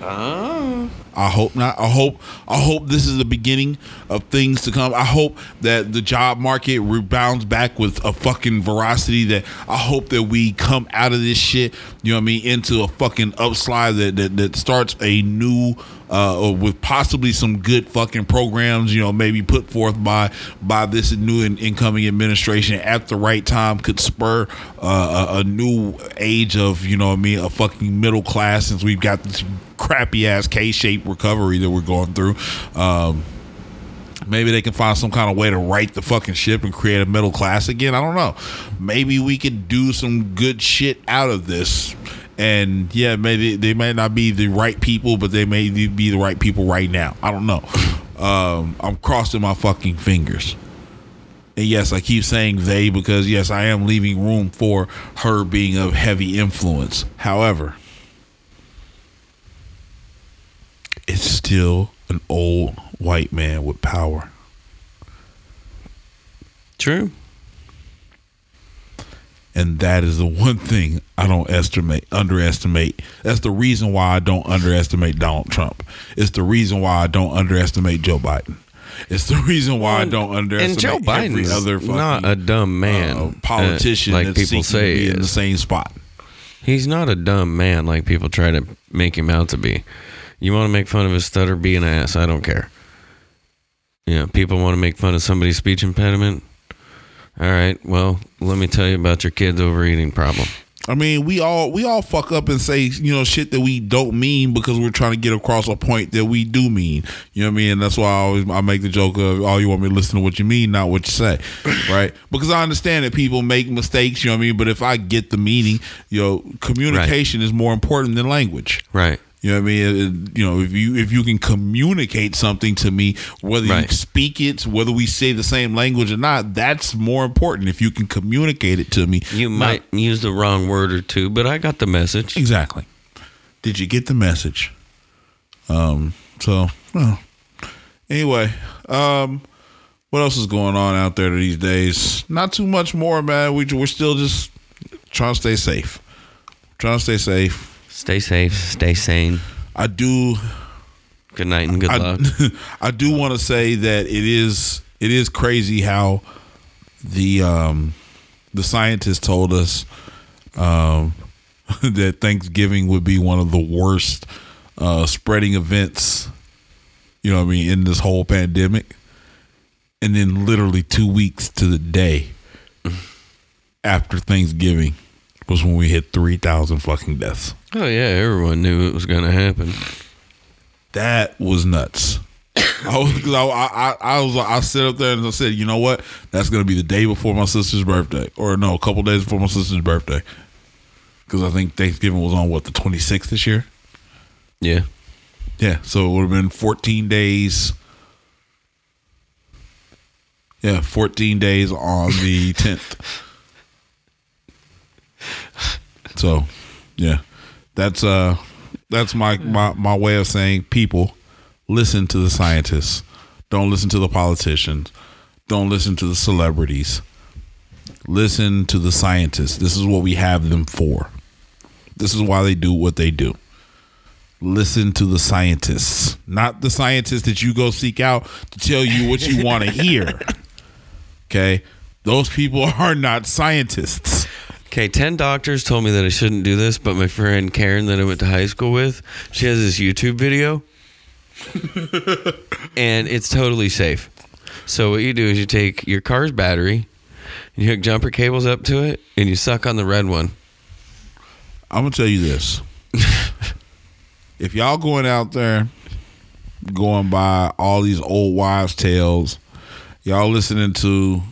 Uh-huh. I hope not. I hope I hope this is the beginning of things to come. I hope that the job market rebounds back with a fucking veracity that I hope that we come out of this shit, you know what I mean, into a fucking upslide that that, that starts a new uh, with possibly some good fucking programs, you know, maybe put forth by by this new in, incoming administration at the right time could spur uh, a, a new age of, you know, what I mean, a fucking middle class since we've got this crappy ass Recovery that we're going through. Um, maybe they can find some kind of way to right the fucking ship and create a middle class again. I don't know. Maybe we could do some good shit out of this. And yeah, maybe they might not be the right people, but they may be the right people right now. I don't know. Um, I'm crossing my fucking fingers. And yes, I keep saying they because yes, I am leaving room for her being of heavy influence. However, it's still an old white man with power. True. And that is the one thing I don't estimate, underestimate. That's the reason why I don't underestimate Donald Trump. It's the reason why I don't underestimate Joe Biden. It's the reason why I don't underestimate And Joe every Biden's other fucking, not a dumb man, uh, politician uh, like people say to be in the same spot. He's not a dumb man like people try to make him out to be. You want to make fun of his stutter, be an ass. I don't care. Yeah, people want to make fun of somebody's speech impediment. All right, well, let me tell you about your kid's overeating problem. I mean, we all we all fuck up and say you know shit that we don't mean because we're trying to get across a point that we do mean. You know what I mean? And that's why I always I make the joke of all you want me to listen to what you mean, not what you say, right? Because I understand that people make mistakes. You know what I mean? But if I get the meaning, you know, communication is more important than language. Right. You know what I mean? It- you know, if you if you can communicate something to me, whether you speak it, whether we say the same language or not, that's more important. If you can communicate it to me, You Not- might use the wrong word or two, but I got the message. Exactly. Did you get the message? Um. So, well, anyway, um, what else is going on out there these days? Not too much more, man. We we're still just trying to stay safe. Trying to stay safe. Stay safe, stay sane. I do. Good night and good I, luck. I do want to say that it is it is crazy how the um the scientists told us um that Thanksgiving would be one of the worst uh spreading events you know what I mean in this whole pandemic and then literally 2 weeks to the day after Thanksgiving was when we hit three thousand fucking deaths. Oh yeah, everyone knew it was going to happen. That was nuts. I was, I, I, I was, I sit up there and I said, you know what? That's gonna be the day before my sister's birthday, or no, a couple days before my sister's birthday. Because I think Thanksgiving was on what the twenty sixth this year. Yeah. Yeah, so it would have been 14 days. Yeah, 14 days on the 10th. So, yeah. That's uh that's my my my way of saying people listen to the scientists. Don't listen to the politicians. Don't listen to the celebrities. Listen to the scientists. This is what we have them for. This is why they do what they do listen to the scientists, not the scientists that you go seek out to tell you what you want to hear. Okay? Those people are not scientists. Okay, 10 doctors told me that I shouldn't do this, but my friend Karen that I went to high school with, she has this YouTube video. and it's totally safe. So what you do is you take your car's battery, and you hook jumper cables up to it, and you suck on the red one. I'm going to tell you this. if y'all going out there going by all these old wives' tales, y'all listening to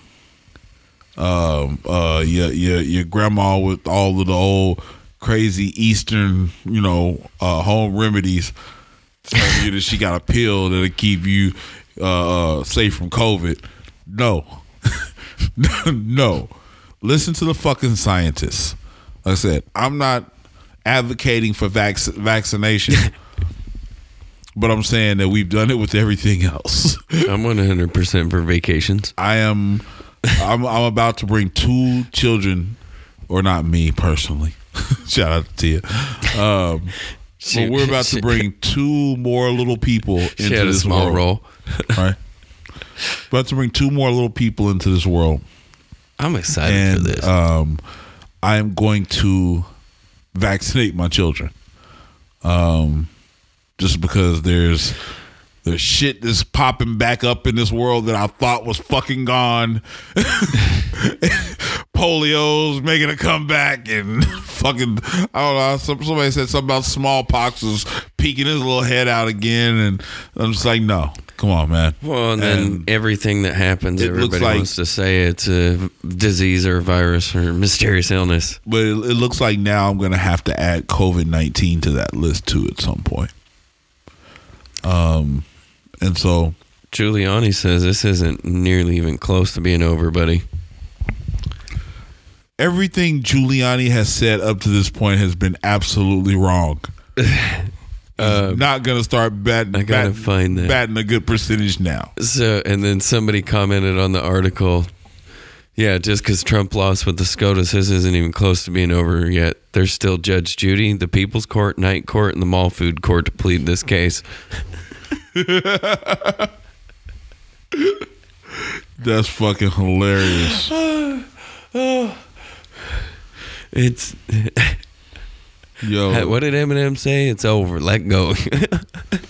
um uh your your your grandma with all of the old crazy Eastern, you know, uh home remedies telling you that she got a pill that'll keep you uh, uh safe from COVID. No. no. Listen to the fucking scientists. Like I said, I'm not advocating for vac- vaccination. but I'm saying that we've done it with everything else. I'm 100% for vacations. I am I'm I'm about to bring two children or not me personally. Shout out to you. Um but we're about to bring two more little people into She had a this small world. role. right? About to bring two more little people into this world. I'm excited and, for this. Um, I am going to vaccinate my children. Um, just because there's there's shit that's popping back up in this world that I thought was fucking gone. Polio's making a comeback and fucking I don't know. Some, somebody said something about smallpox was peeking his little head out again, and I'm just like, no, come on, man. well, and then And everything that happens, it looks everybody like- wants to say it's a disease or a virus or mysterious illness. but it, it looks like now I'm going to have to add COVID nineteen to that list too at some point. Um, and so Giuliani says this isn't nearly even close to being over, buddy. everything Giuliani has said up to this point has been absolutely wrong. He's not going to start batting, Uh, I gotta batting, find that. batting a good percentage now. So, and then somebody commented on the article. Yeah, just because Trump lost with the SCOTUS, his isn't even close to being over yet. There's still Judge Judy, the People's Court, Night Court, and the Mall Food Court to plead this case. That's fucking hilarious. It's Yo, what did Eminem say? It's over. Let go.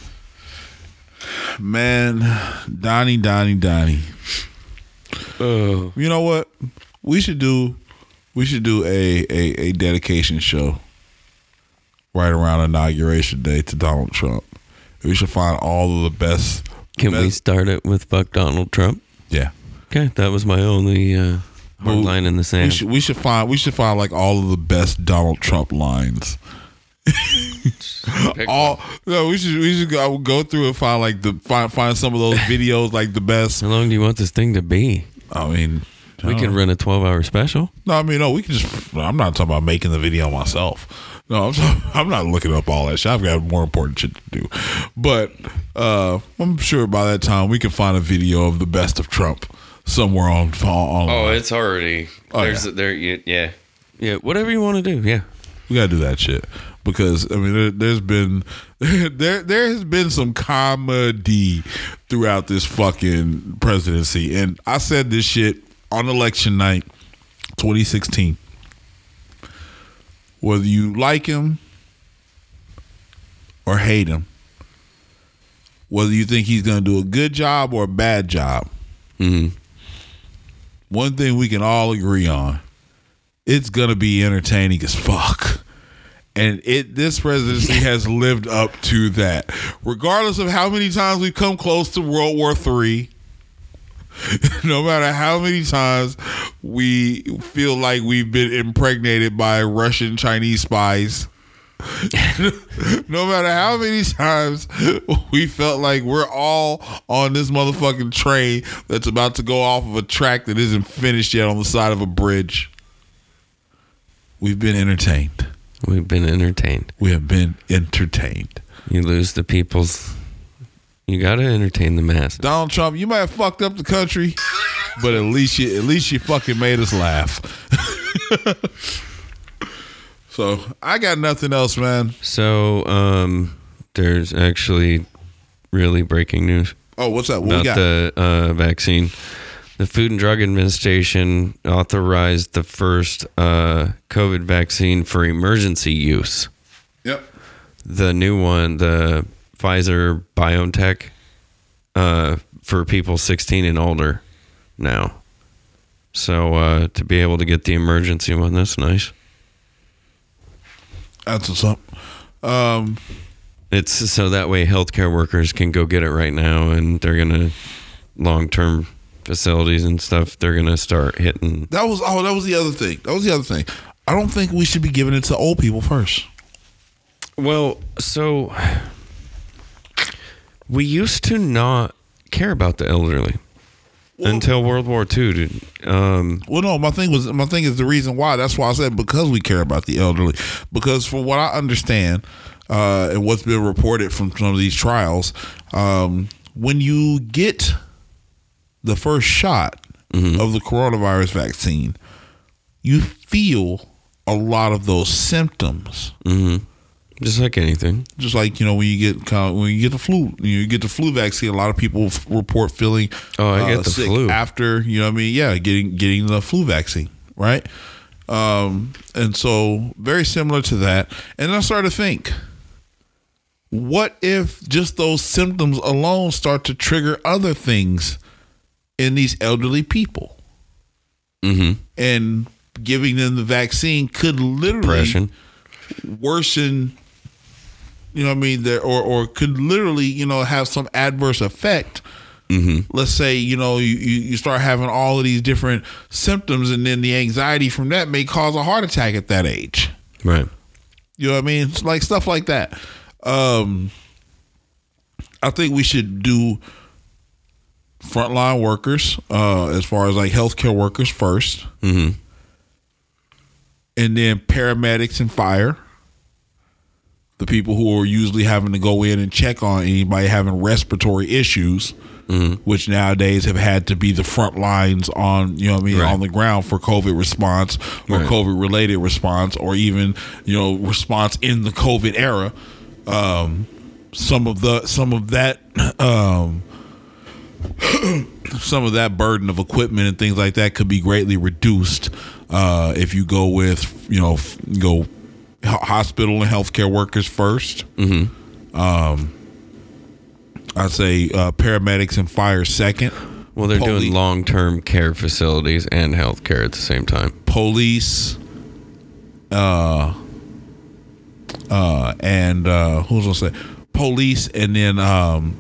man, Donnie, Donnie, Donnie. oh, You know what? We should do we should do a, a, a dedication show right around inauguration day to Donald Trump. We should find all of the best can we start it with fuck Donald Trump? Yeah. Okay, that was my only uh, hard Well, line in the We sand. should we should find we should find like all of the best Donald Trump lines. all no, we should we should go go through and find like the find find some of those videos like the best. How long do you want this thing to be? I mean, We I can don't- run a 12 hour special. No, I mean, no, we can just. I'm not talking about making the video myself. No, I'm, talking, I'm not looking up all that shit. I've got more important shit to do. But uh, I'm sure by that time we can find a video of the best of Trump somewhere on on. Oh, it's already. Oh, there's yeah. there. Yeah, yeah, yeah. Whatever you want to do. Yeah. we gotta do that shit because I mean, there, there's been there there has been some comedy throughout this fucking presidency, and I said this shit on election night, 2016. Whether you like him or hate him, whether you think he's gonna do a good job or a bad job, hmm one thing we can all agree on it's gonna be entertaining as fuck. And it this presidency has lived up to that. Regardless of how many times we've come close to World War Three, no matter how many times we feel like we've been impregnated by Russian Chinese spies. no matter how many times we felt like we're all on this motherfucking train that's about to go off of a track that isn't finished yet on the side of a bridge, we've been entertained. We've been entertained. We have been entertained. You lose the people's. You got to entertain the masses. Donald Trump, you might have fucked up the country, but at least you at least you fucking made us laugh. so I got nothing else, man. So, um, there's actually really breaking news Oh, what's that? What we about got? the uh, vaccine. The Food and Drug Administration authorized the first uh, COVID vaccine for emergency use. yep. The new one, the Pfizer BioNTech, uh, for people 16 and older now. So uh, to be able to get the emergency one, that's nice. That's what's up. Um, It's so that way healthcare workers can go get it right now, and they're gonna long term facilities and stuff. They're gonna start hitting. that was oh, that was the other thing. That was the other thing. I don't think we should be giving it to old people first. Well, so we used to not care about the elderly until World War II. Dude. Um, Well, no, my thing was my thing is the reason why. That's why I said because we care about the elderly. Because from what I understand, uh, and what's been reported from some of these trials, um, when you get the first shot of the coronavirus vaccine, you feel a lot of those symptoms. Just like anything. Just like you know when you get when you get the flu, you get the flu vaccine. A lot of people f- report feeling Oh, I get the sick flu. after you know. what I mean, yeah, getting getting the flu vaccine, right? Um, and so very similar to that. And I started to think, what if just those symptoms alone start to trigger other things in these elderly people, Mm-hmm. and giving them the vaccine could literally Depression. worsen you know what I mean there or or could literally you know have some adverse effect Mm-hmm. let's say you know you, you you start having all of these different symptoms and then the anxiety from that may cause a heart attack at that age Right. you know what I mean it's like stuff like that um I think we should do frontline workers uh as far as like healthcare workers 1st Mm-hmm. and then paramedics and fire. The people who are usually having to go in and check on anybody having respiratory issues, which nowadays have had to be the front lines on, you know what I mean, Right. on the ground for COVID response or Right. COVID related response or even, you know, response in the COVID era. Um, some of the some of that um some of that burden of equipment and things like that could be greatly reduced uh, if you go with you know f- go hospital and healthcare workers 1st Mm-hmm. Um, I'd say uh, paramedics and fire second. Well, they're Poli- doing long term care facilities and healthcare at the same time. police, uh, uh, and uh, who's gonna say police, and then um,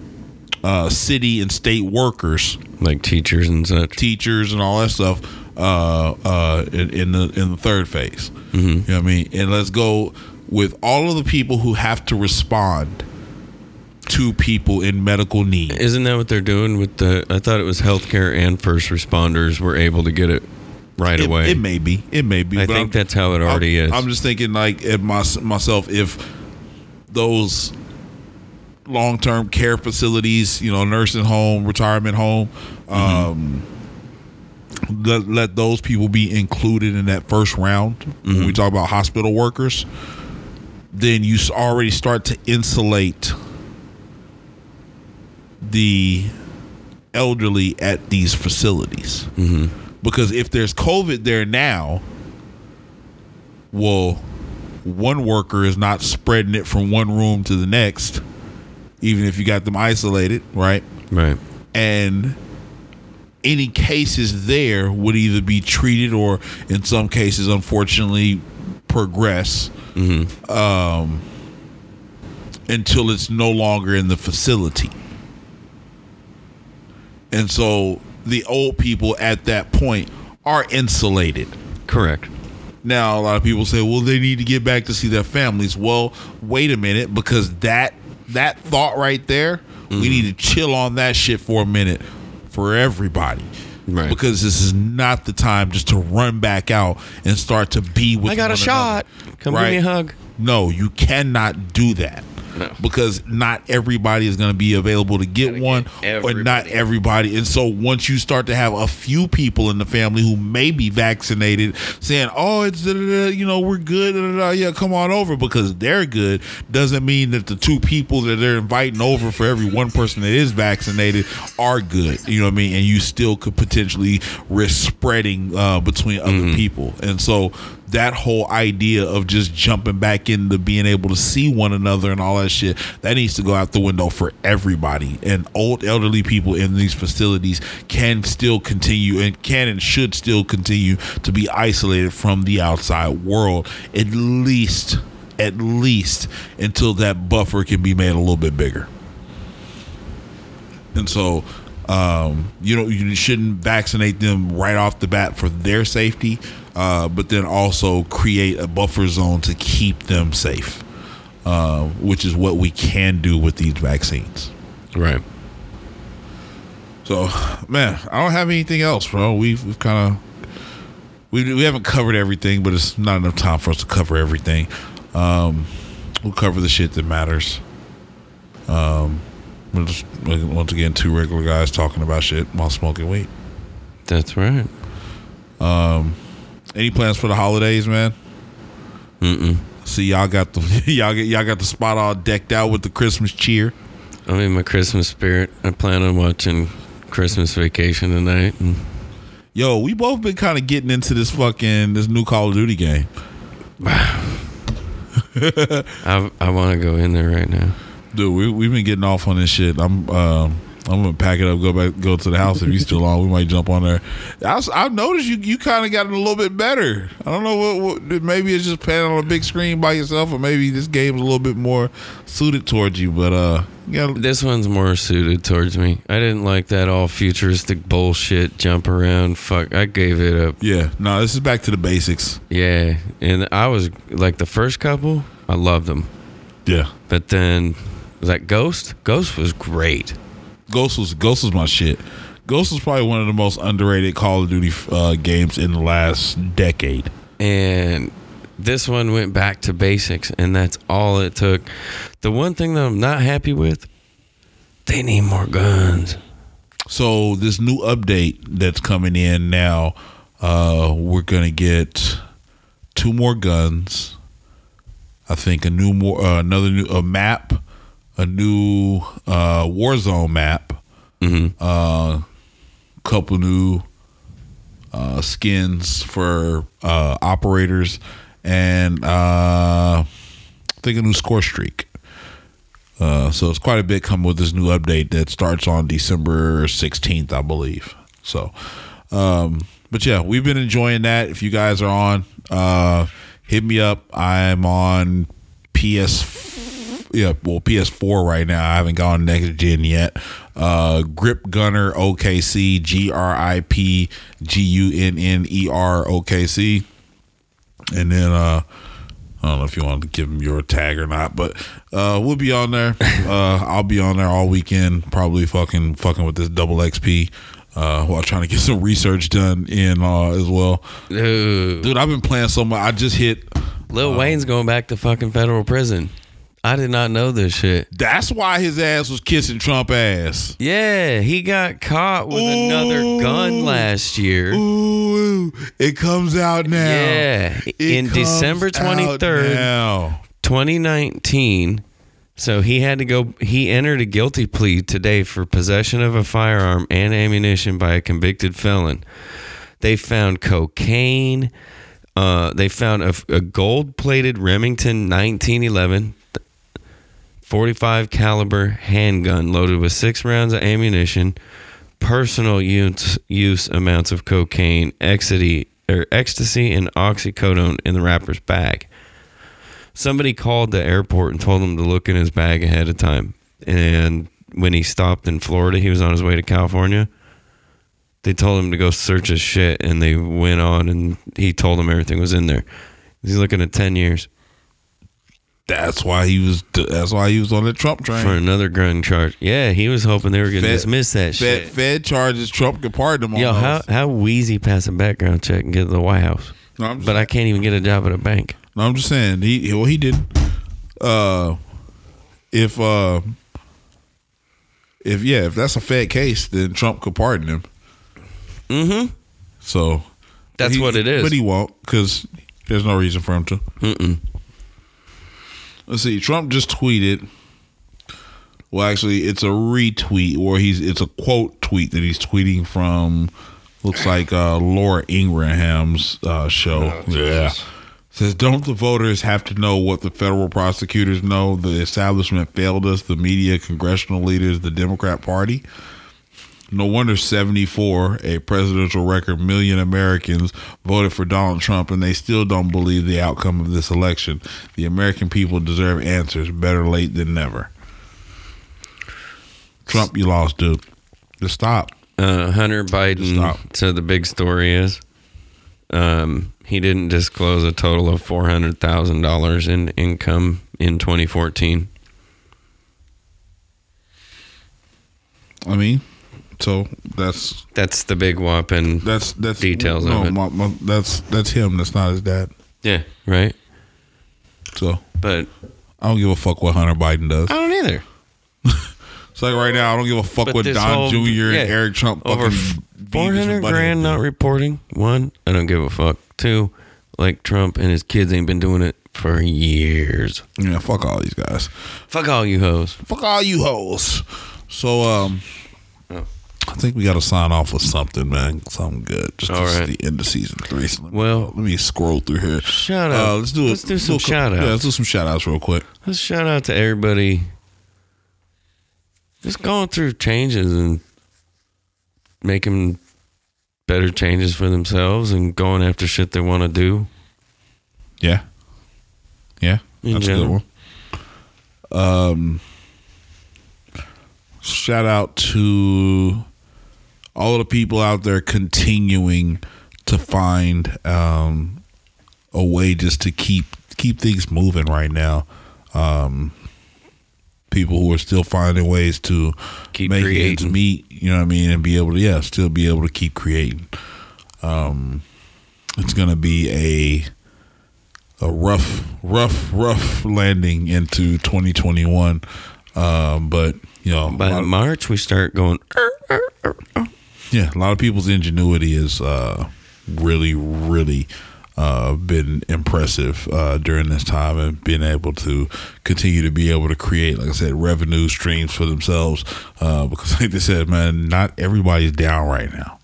uh, city and state workers. Like teachers and such. teachers and all that stuff uh, uh, in, in the in the third phase. Mm-hmm. You know what I mean? And let's go with all of the people who have to respond to people in medical need. Isn't that what they're doing with the? I thought it was healthcare and first responders were able to get it right It, away. it may be. It may be. I think I'm- that's how it already I'm, is. I'm just thinking, like, if my, myself, if those long term care facilities, you know, nursing home, retirement home, um, let, let those people be included in that first round when we mm-hmm. talk about hospital workers, then you already start to insulate the elderly at these facilities. Mm-hmm. Because if there's COVID there now, well, one worker is not spreading it from one room to the next, even if you got them isolated, right? right. And any cases there would either be treated or, in some cases, unfortunately, progress um, until it's no longer in the facility. And so the old people at that point are insulated. Correct. Now, a lot of people say, well, they need to get back to see their families. Well, wait a minute, because that that thought right there, we need to chill on that shit for a minute for everybody. Right. Because this is not the time just to run back out and start to be with I got a shot. another. Come give me a hug. No, you cannot do that. No. Because not everybody is going to be available to get one, or not everybody. And so once you start to have a few people in the family who may be vaccinated, saying, "Oh, it's you know we're good," yeah, come on over because they're good, doesn't mean that the two people that they're inviting over for every one person that is vaccinated are good. You know what I mean? And you still could potentially risk spreading uh, between other people. And so that whole idea of just jumping back into being able to see one another and all that shit that needs to go out the window for everybody. And old elderly people in these facilities can still continue and can and should still continue to be isolated from the outside world at least at least until that buffer can be made a little bit bigger. And so um, you know you shouldn't vaccinate them right off the bat for their safety uh, but then also create a buffer zone to keep them safe uh, which is what we can do with these vaccines. Right. so man i don't have anything else bro. We've, we've kind of we, we haven't covered everything but it's not enough time for us to cover everything. Um, we'll cover the shit that matters. Um, we're just once again two regular guys talking about shit while smoking weed. That's right. Any plans for the holidays, man? Mm-mm. See, y'all got the y'all get y'all got the spot all decked out with the Christmas cheer. I'm in my Christmas spirit. I plan on watching Christmas Vacation tonight. Yo, we both been kind of getting into this fucking this new Call of Duty game. I I want to go in there right now. Dude, we we've been getting off on this shit. I'm um I'm gonna pack it up, go back, go to the house. If you still on, we might jump on there. I was, I've noticed you you kind of got it a little bit better. I don't know what, what maybe it's just playing on a big screen by yourself, or maybe this game's a little bit more suited towards you. But uh, got This one's more suited towards me. I didn't like that all futuristic bullshit jump around. Fuck, I gave it up. yeah, no, this is back to the basics. Yeah, and I was like the first couple, I loved them, Yeah. but then was that Ghost? Ghost was great. Ghost was Ghost was my shit. Ghost was probably one of the most underrated Call of Duty uh, games in the last decade. and this one went back to basics and that's all it took the one thing that i'm not happy with they need more guns So this new update that's coming in now, uh, we're gonna get two more guns. I think a new more uh, another new a map, a new uh, Warzone map, mm-hmm. uh, couple new uh, skins for uh, operators, and uh, I think a new score streak. Uh, so it's quite a bit coming with this new update that starts on December 16th, I believe. So, um, but yeah, we've been enjoying that. If you guys are on, uh, hit me up. I'm on PS, yeah, well PS4 right now. I haven't gone next gen yet. Uh, Grip Gunner OKC G R I P G U N N E R OKC, and then uh. I don't know if you want to give him your tag or not, but uh, we'll be on there. Uh, I'll be on there all weekend, probably fucking fucking with this double XP uh, while trying to get some research done in uh, as well. Dude, Dude, I've been playing so much. I just hit. lil wayne's going back to fucking federal prison i did not know this shit That's why his ass was kissing Trump ass. yeah he got caught with another gun last year Ooh, it comes out now. Yeah, It in December 23rd, 2019. so he had to go he entered a guilty plea today for possession of a firearm and ammunition by a convicted felon they found cocaine uh, they found a, a gold-plated remington 1911 45 caliber handgun loaded with six rounds of ammunition personal use, use amounts of cocaine, ecstasy, or ecstasy and oxycodone in the rapper's bag. Somebody called the airport and told him to look in his bag ahead of time. And when he stopped in Florida, he was on his way to California. They told him to go search his shit, and they went on, and he told them everything was in there. He's looking at ten years That's why he was. That's why he was on the Trump train. for another gun charge. Yeah, he was hoping they were going to dismiss that Fed, shit. Fed charges Trump could pardon him. On Yo, how how Weezy pass a background check and get to the White House? No, But I can't even get a job at a bank. no, I'm just saying. He well, he didn't. Uh, if uh, if yeah, if that's a Fed case, then Trump could pardon him. Mm-hmm. So That's he- what it is. But he won't because there's no reason for him to. Mm-mm. Let's see. Trump just tweeted. Well, actually, it's a retweet, or he's it's a quote tweet that he's tweeting from. Looks like uh, Laura Ingraham's uh, show. yeah. Says, don't the voters have to know what the federal prosecutors know? The establishment failed us, the media, congressional leaders, the Democrat Party. No wonder 74, a presidential record million Americans voted for Donald Trump and they still don't believe the outcome of this election. The American people deserve answers. Better late than never. Trump, you lost, dude. Just stop. Uh, Hunter Biden Stop. said the big story is um, he didn't disclose a total of four hundred thousand dollars in income in 2014. I mean, so that's That's the big whopping. that's that's Details of no, it. my- my- that's that's him. That's not his dad. Yeah, right. So But I don't give a fuck what Hunter Biden does. I don't either. It's like right now, I don't give a fuck But what Don whole- Jr. yeah, and Eric Trump Over fucking four hundred grand not reporting. One, I don't give a fuck. Two, like Trump and his kids ain't been doing it for years. Yeah, fuck all these guys. Fuck all you hoes. Fuck all you hoes. So um. I think we got to sign off with something, man. Something good. Just All right. the end of season three. So let me- Well- let me scroll through here. Shout Uh, out. let's do. Let's do some a- shout outs. Yeah, let's do some shout outs real quick. Let's shout out to everybody just going through changes and making better changes for themselves and going after shit they want to do. Yeah. Yeah. In that's a good one. Um, shout out to all the people out there continuing to find um, a way just to keep keep things moving right now. Um, people who are still finding ways to Keep make ends creating. meet, you know what I mean, and be able to yeah, still be able to keep creating. Um, it's gonna be a a rough, rough, rough landing into 2021. Um, but you know, By March, we start going. "Er, er, er, er." Yeah, a lot of people's ingenuity is uh, really, really uh, been impressive uh, during this time and being able to continue to be able to create, like I said, revenue streams for themselves. Uh, because, like they said, man, not everybody's down right now.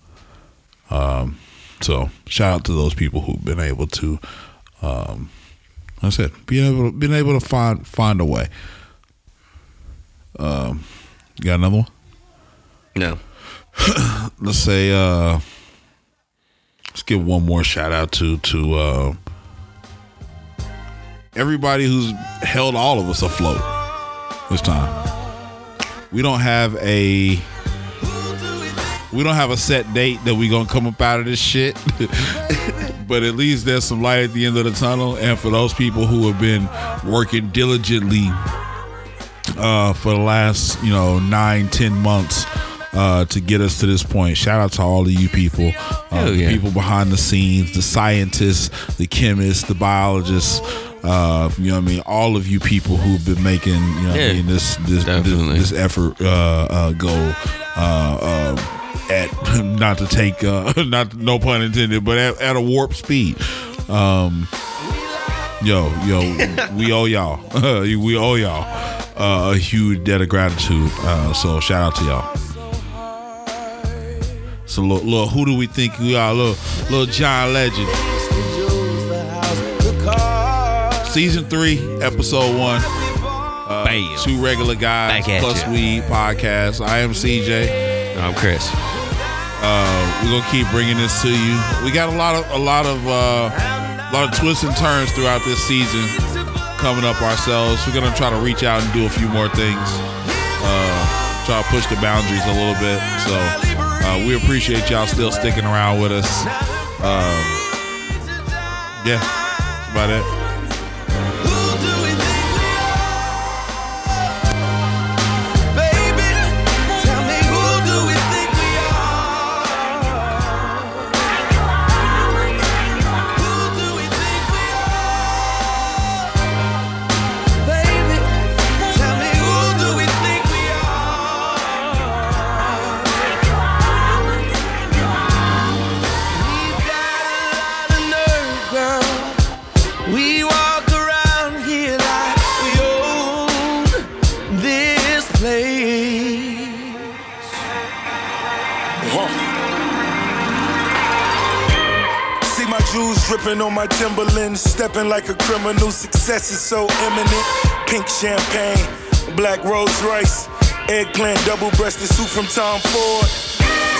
Um, so shout out to those people who've been able to, um, like I said, being able to, being able to find find a way. Um, you got another one? No. let's say uh let's give one more shout out to to uh everybody who's held all of us afloat this time. We don't have a we don't have a set date that we gonna come up out of this shit but at least there's some light at the end of the tunnel. And for those people who have been working diligently uh, for the last you know nine ten months uh, to get us to this point. Shout out to all of you people, uh, the yeah. people behind the scenes, the scientists, the chemists, the biologists. Uh, you know what I mean? All of you people who've been making you know what I mean this this, this this effort uh, uh, go. Uh, uh, at not to take uh, not no pun intended, but at, at a warp speed. Um, yo, yo, we owe y'all. we owe y'all uh, a huge debt of gratitude. Uh, so shout out to y'all. So look, look, who do we think we are? Little, little John Legend. Season three, episode one. Uh, Bam. Two regular guys plus ya. weed podcast. I am CJ. I'm Chris. Uh, we're gonna keep bringing this to you. We got a lot of a lot of uh, a lot of twists and turns throughout this season coming up ourselves. We're gonna try to reach out and do a few more things. Uh, try to push the boundaries a little bit. So uh, we appreciate y'all still sticking around with us. Um, yeah, that's about it. On my Timberlands, stepping like a criminal. Success is so imminent. Pink champagne, black Rolls Royce, eggplant, double breasted suit from Tom Ford.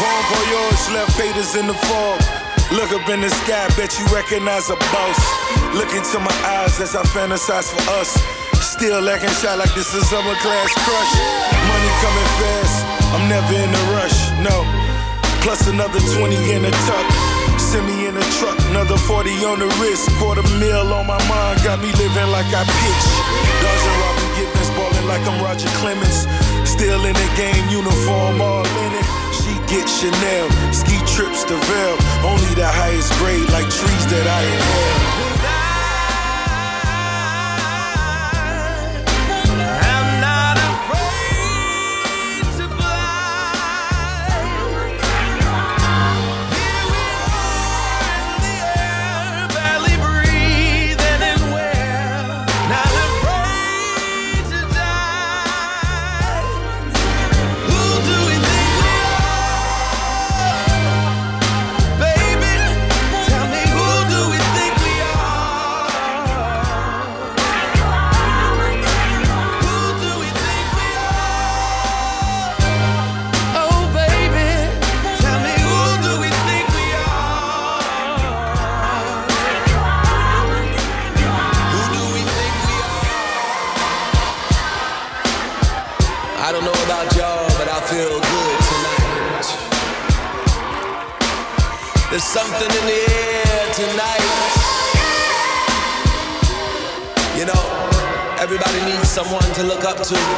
Von Voyage left haters in the fog. Look up in the sky, bet you recognize a boss. Look into my eyes as I fantasize for us. Still lacking shot like this is summer class crush. Money coming fast, I'm never in a rush, no. Plus another 20 in a tuck. Send me in a truck, another 40 on the wrist. Quarter mil on my mind, got me living like I pitch. Dodging Robin Givens, balling like I'm Roger Clemens. Still in the game, uniform all in it. She get Chanel, ski trips to Vail. Only the highest grade, like trees that I inhale. To.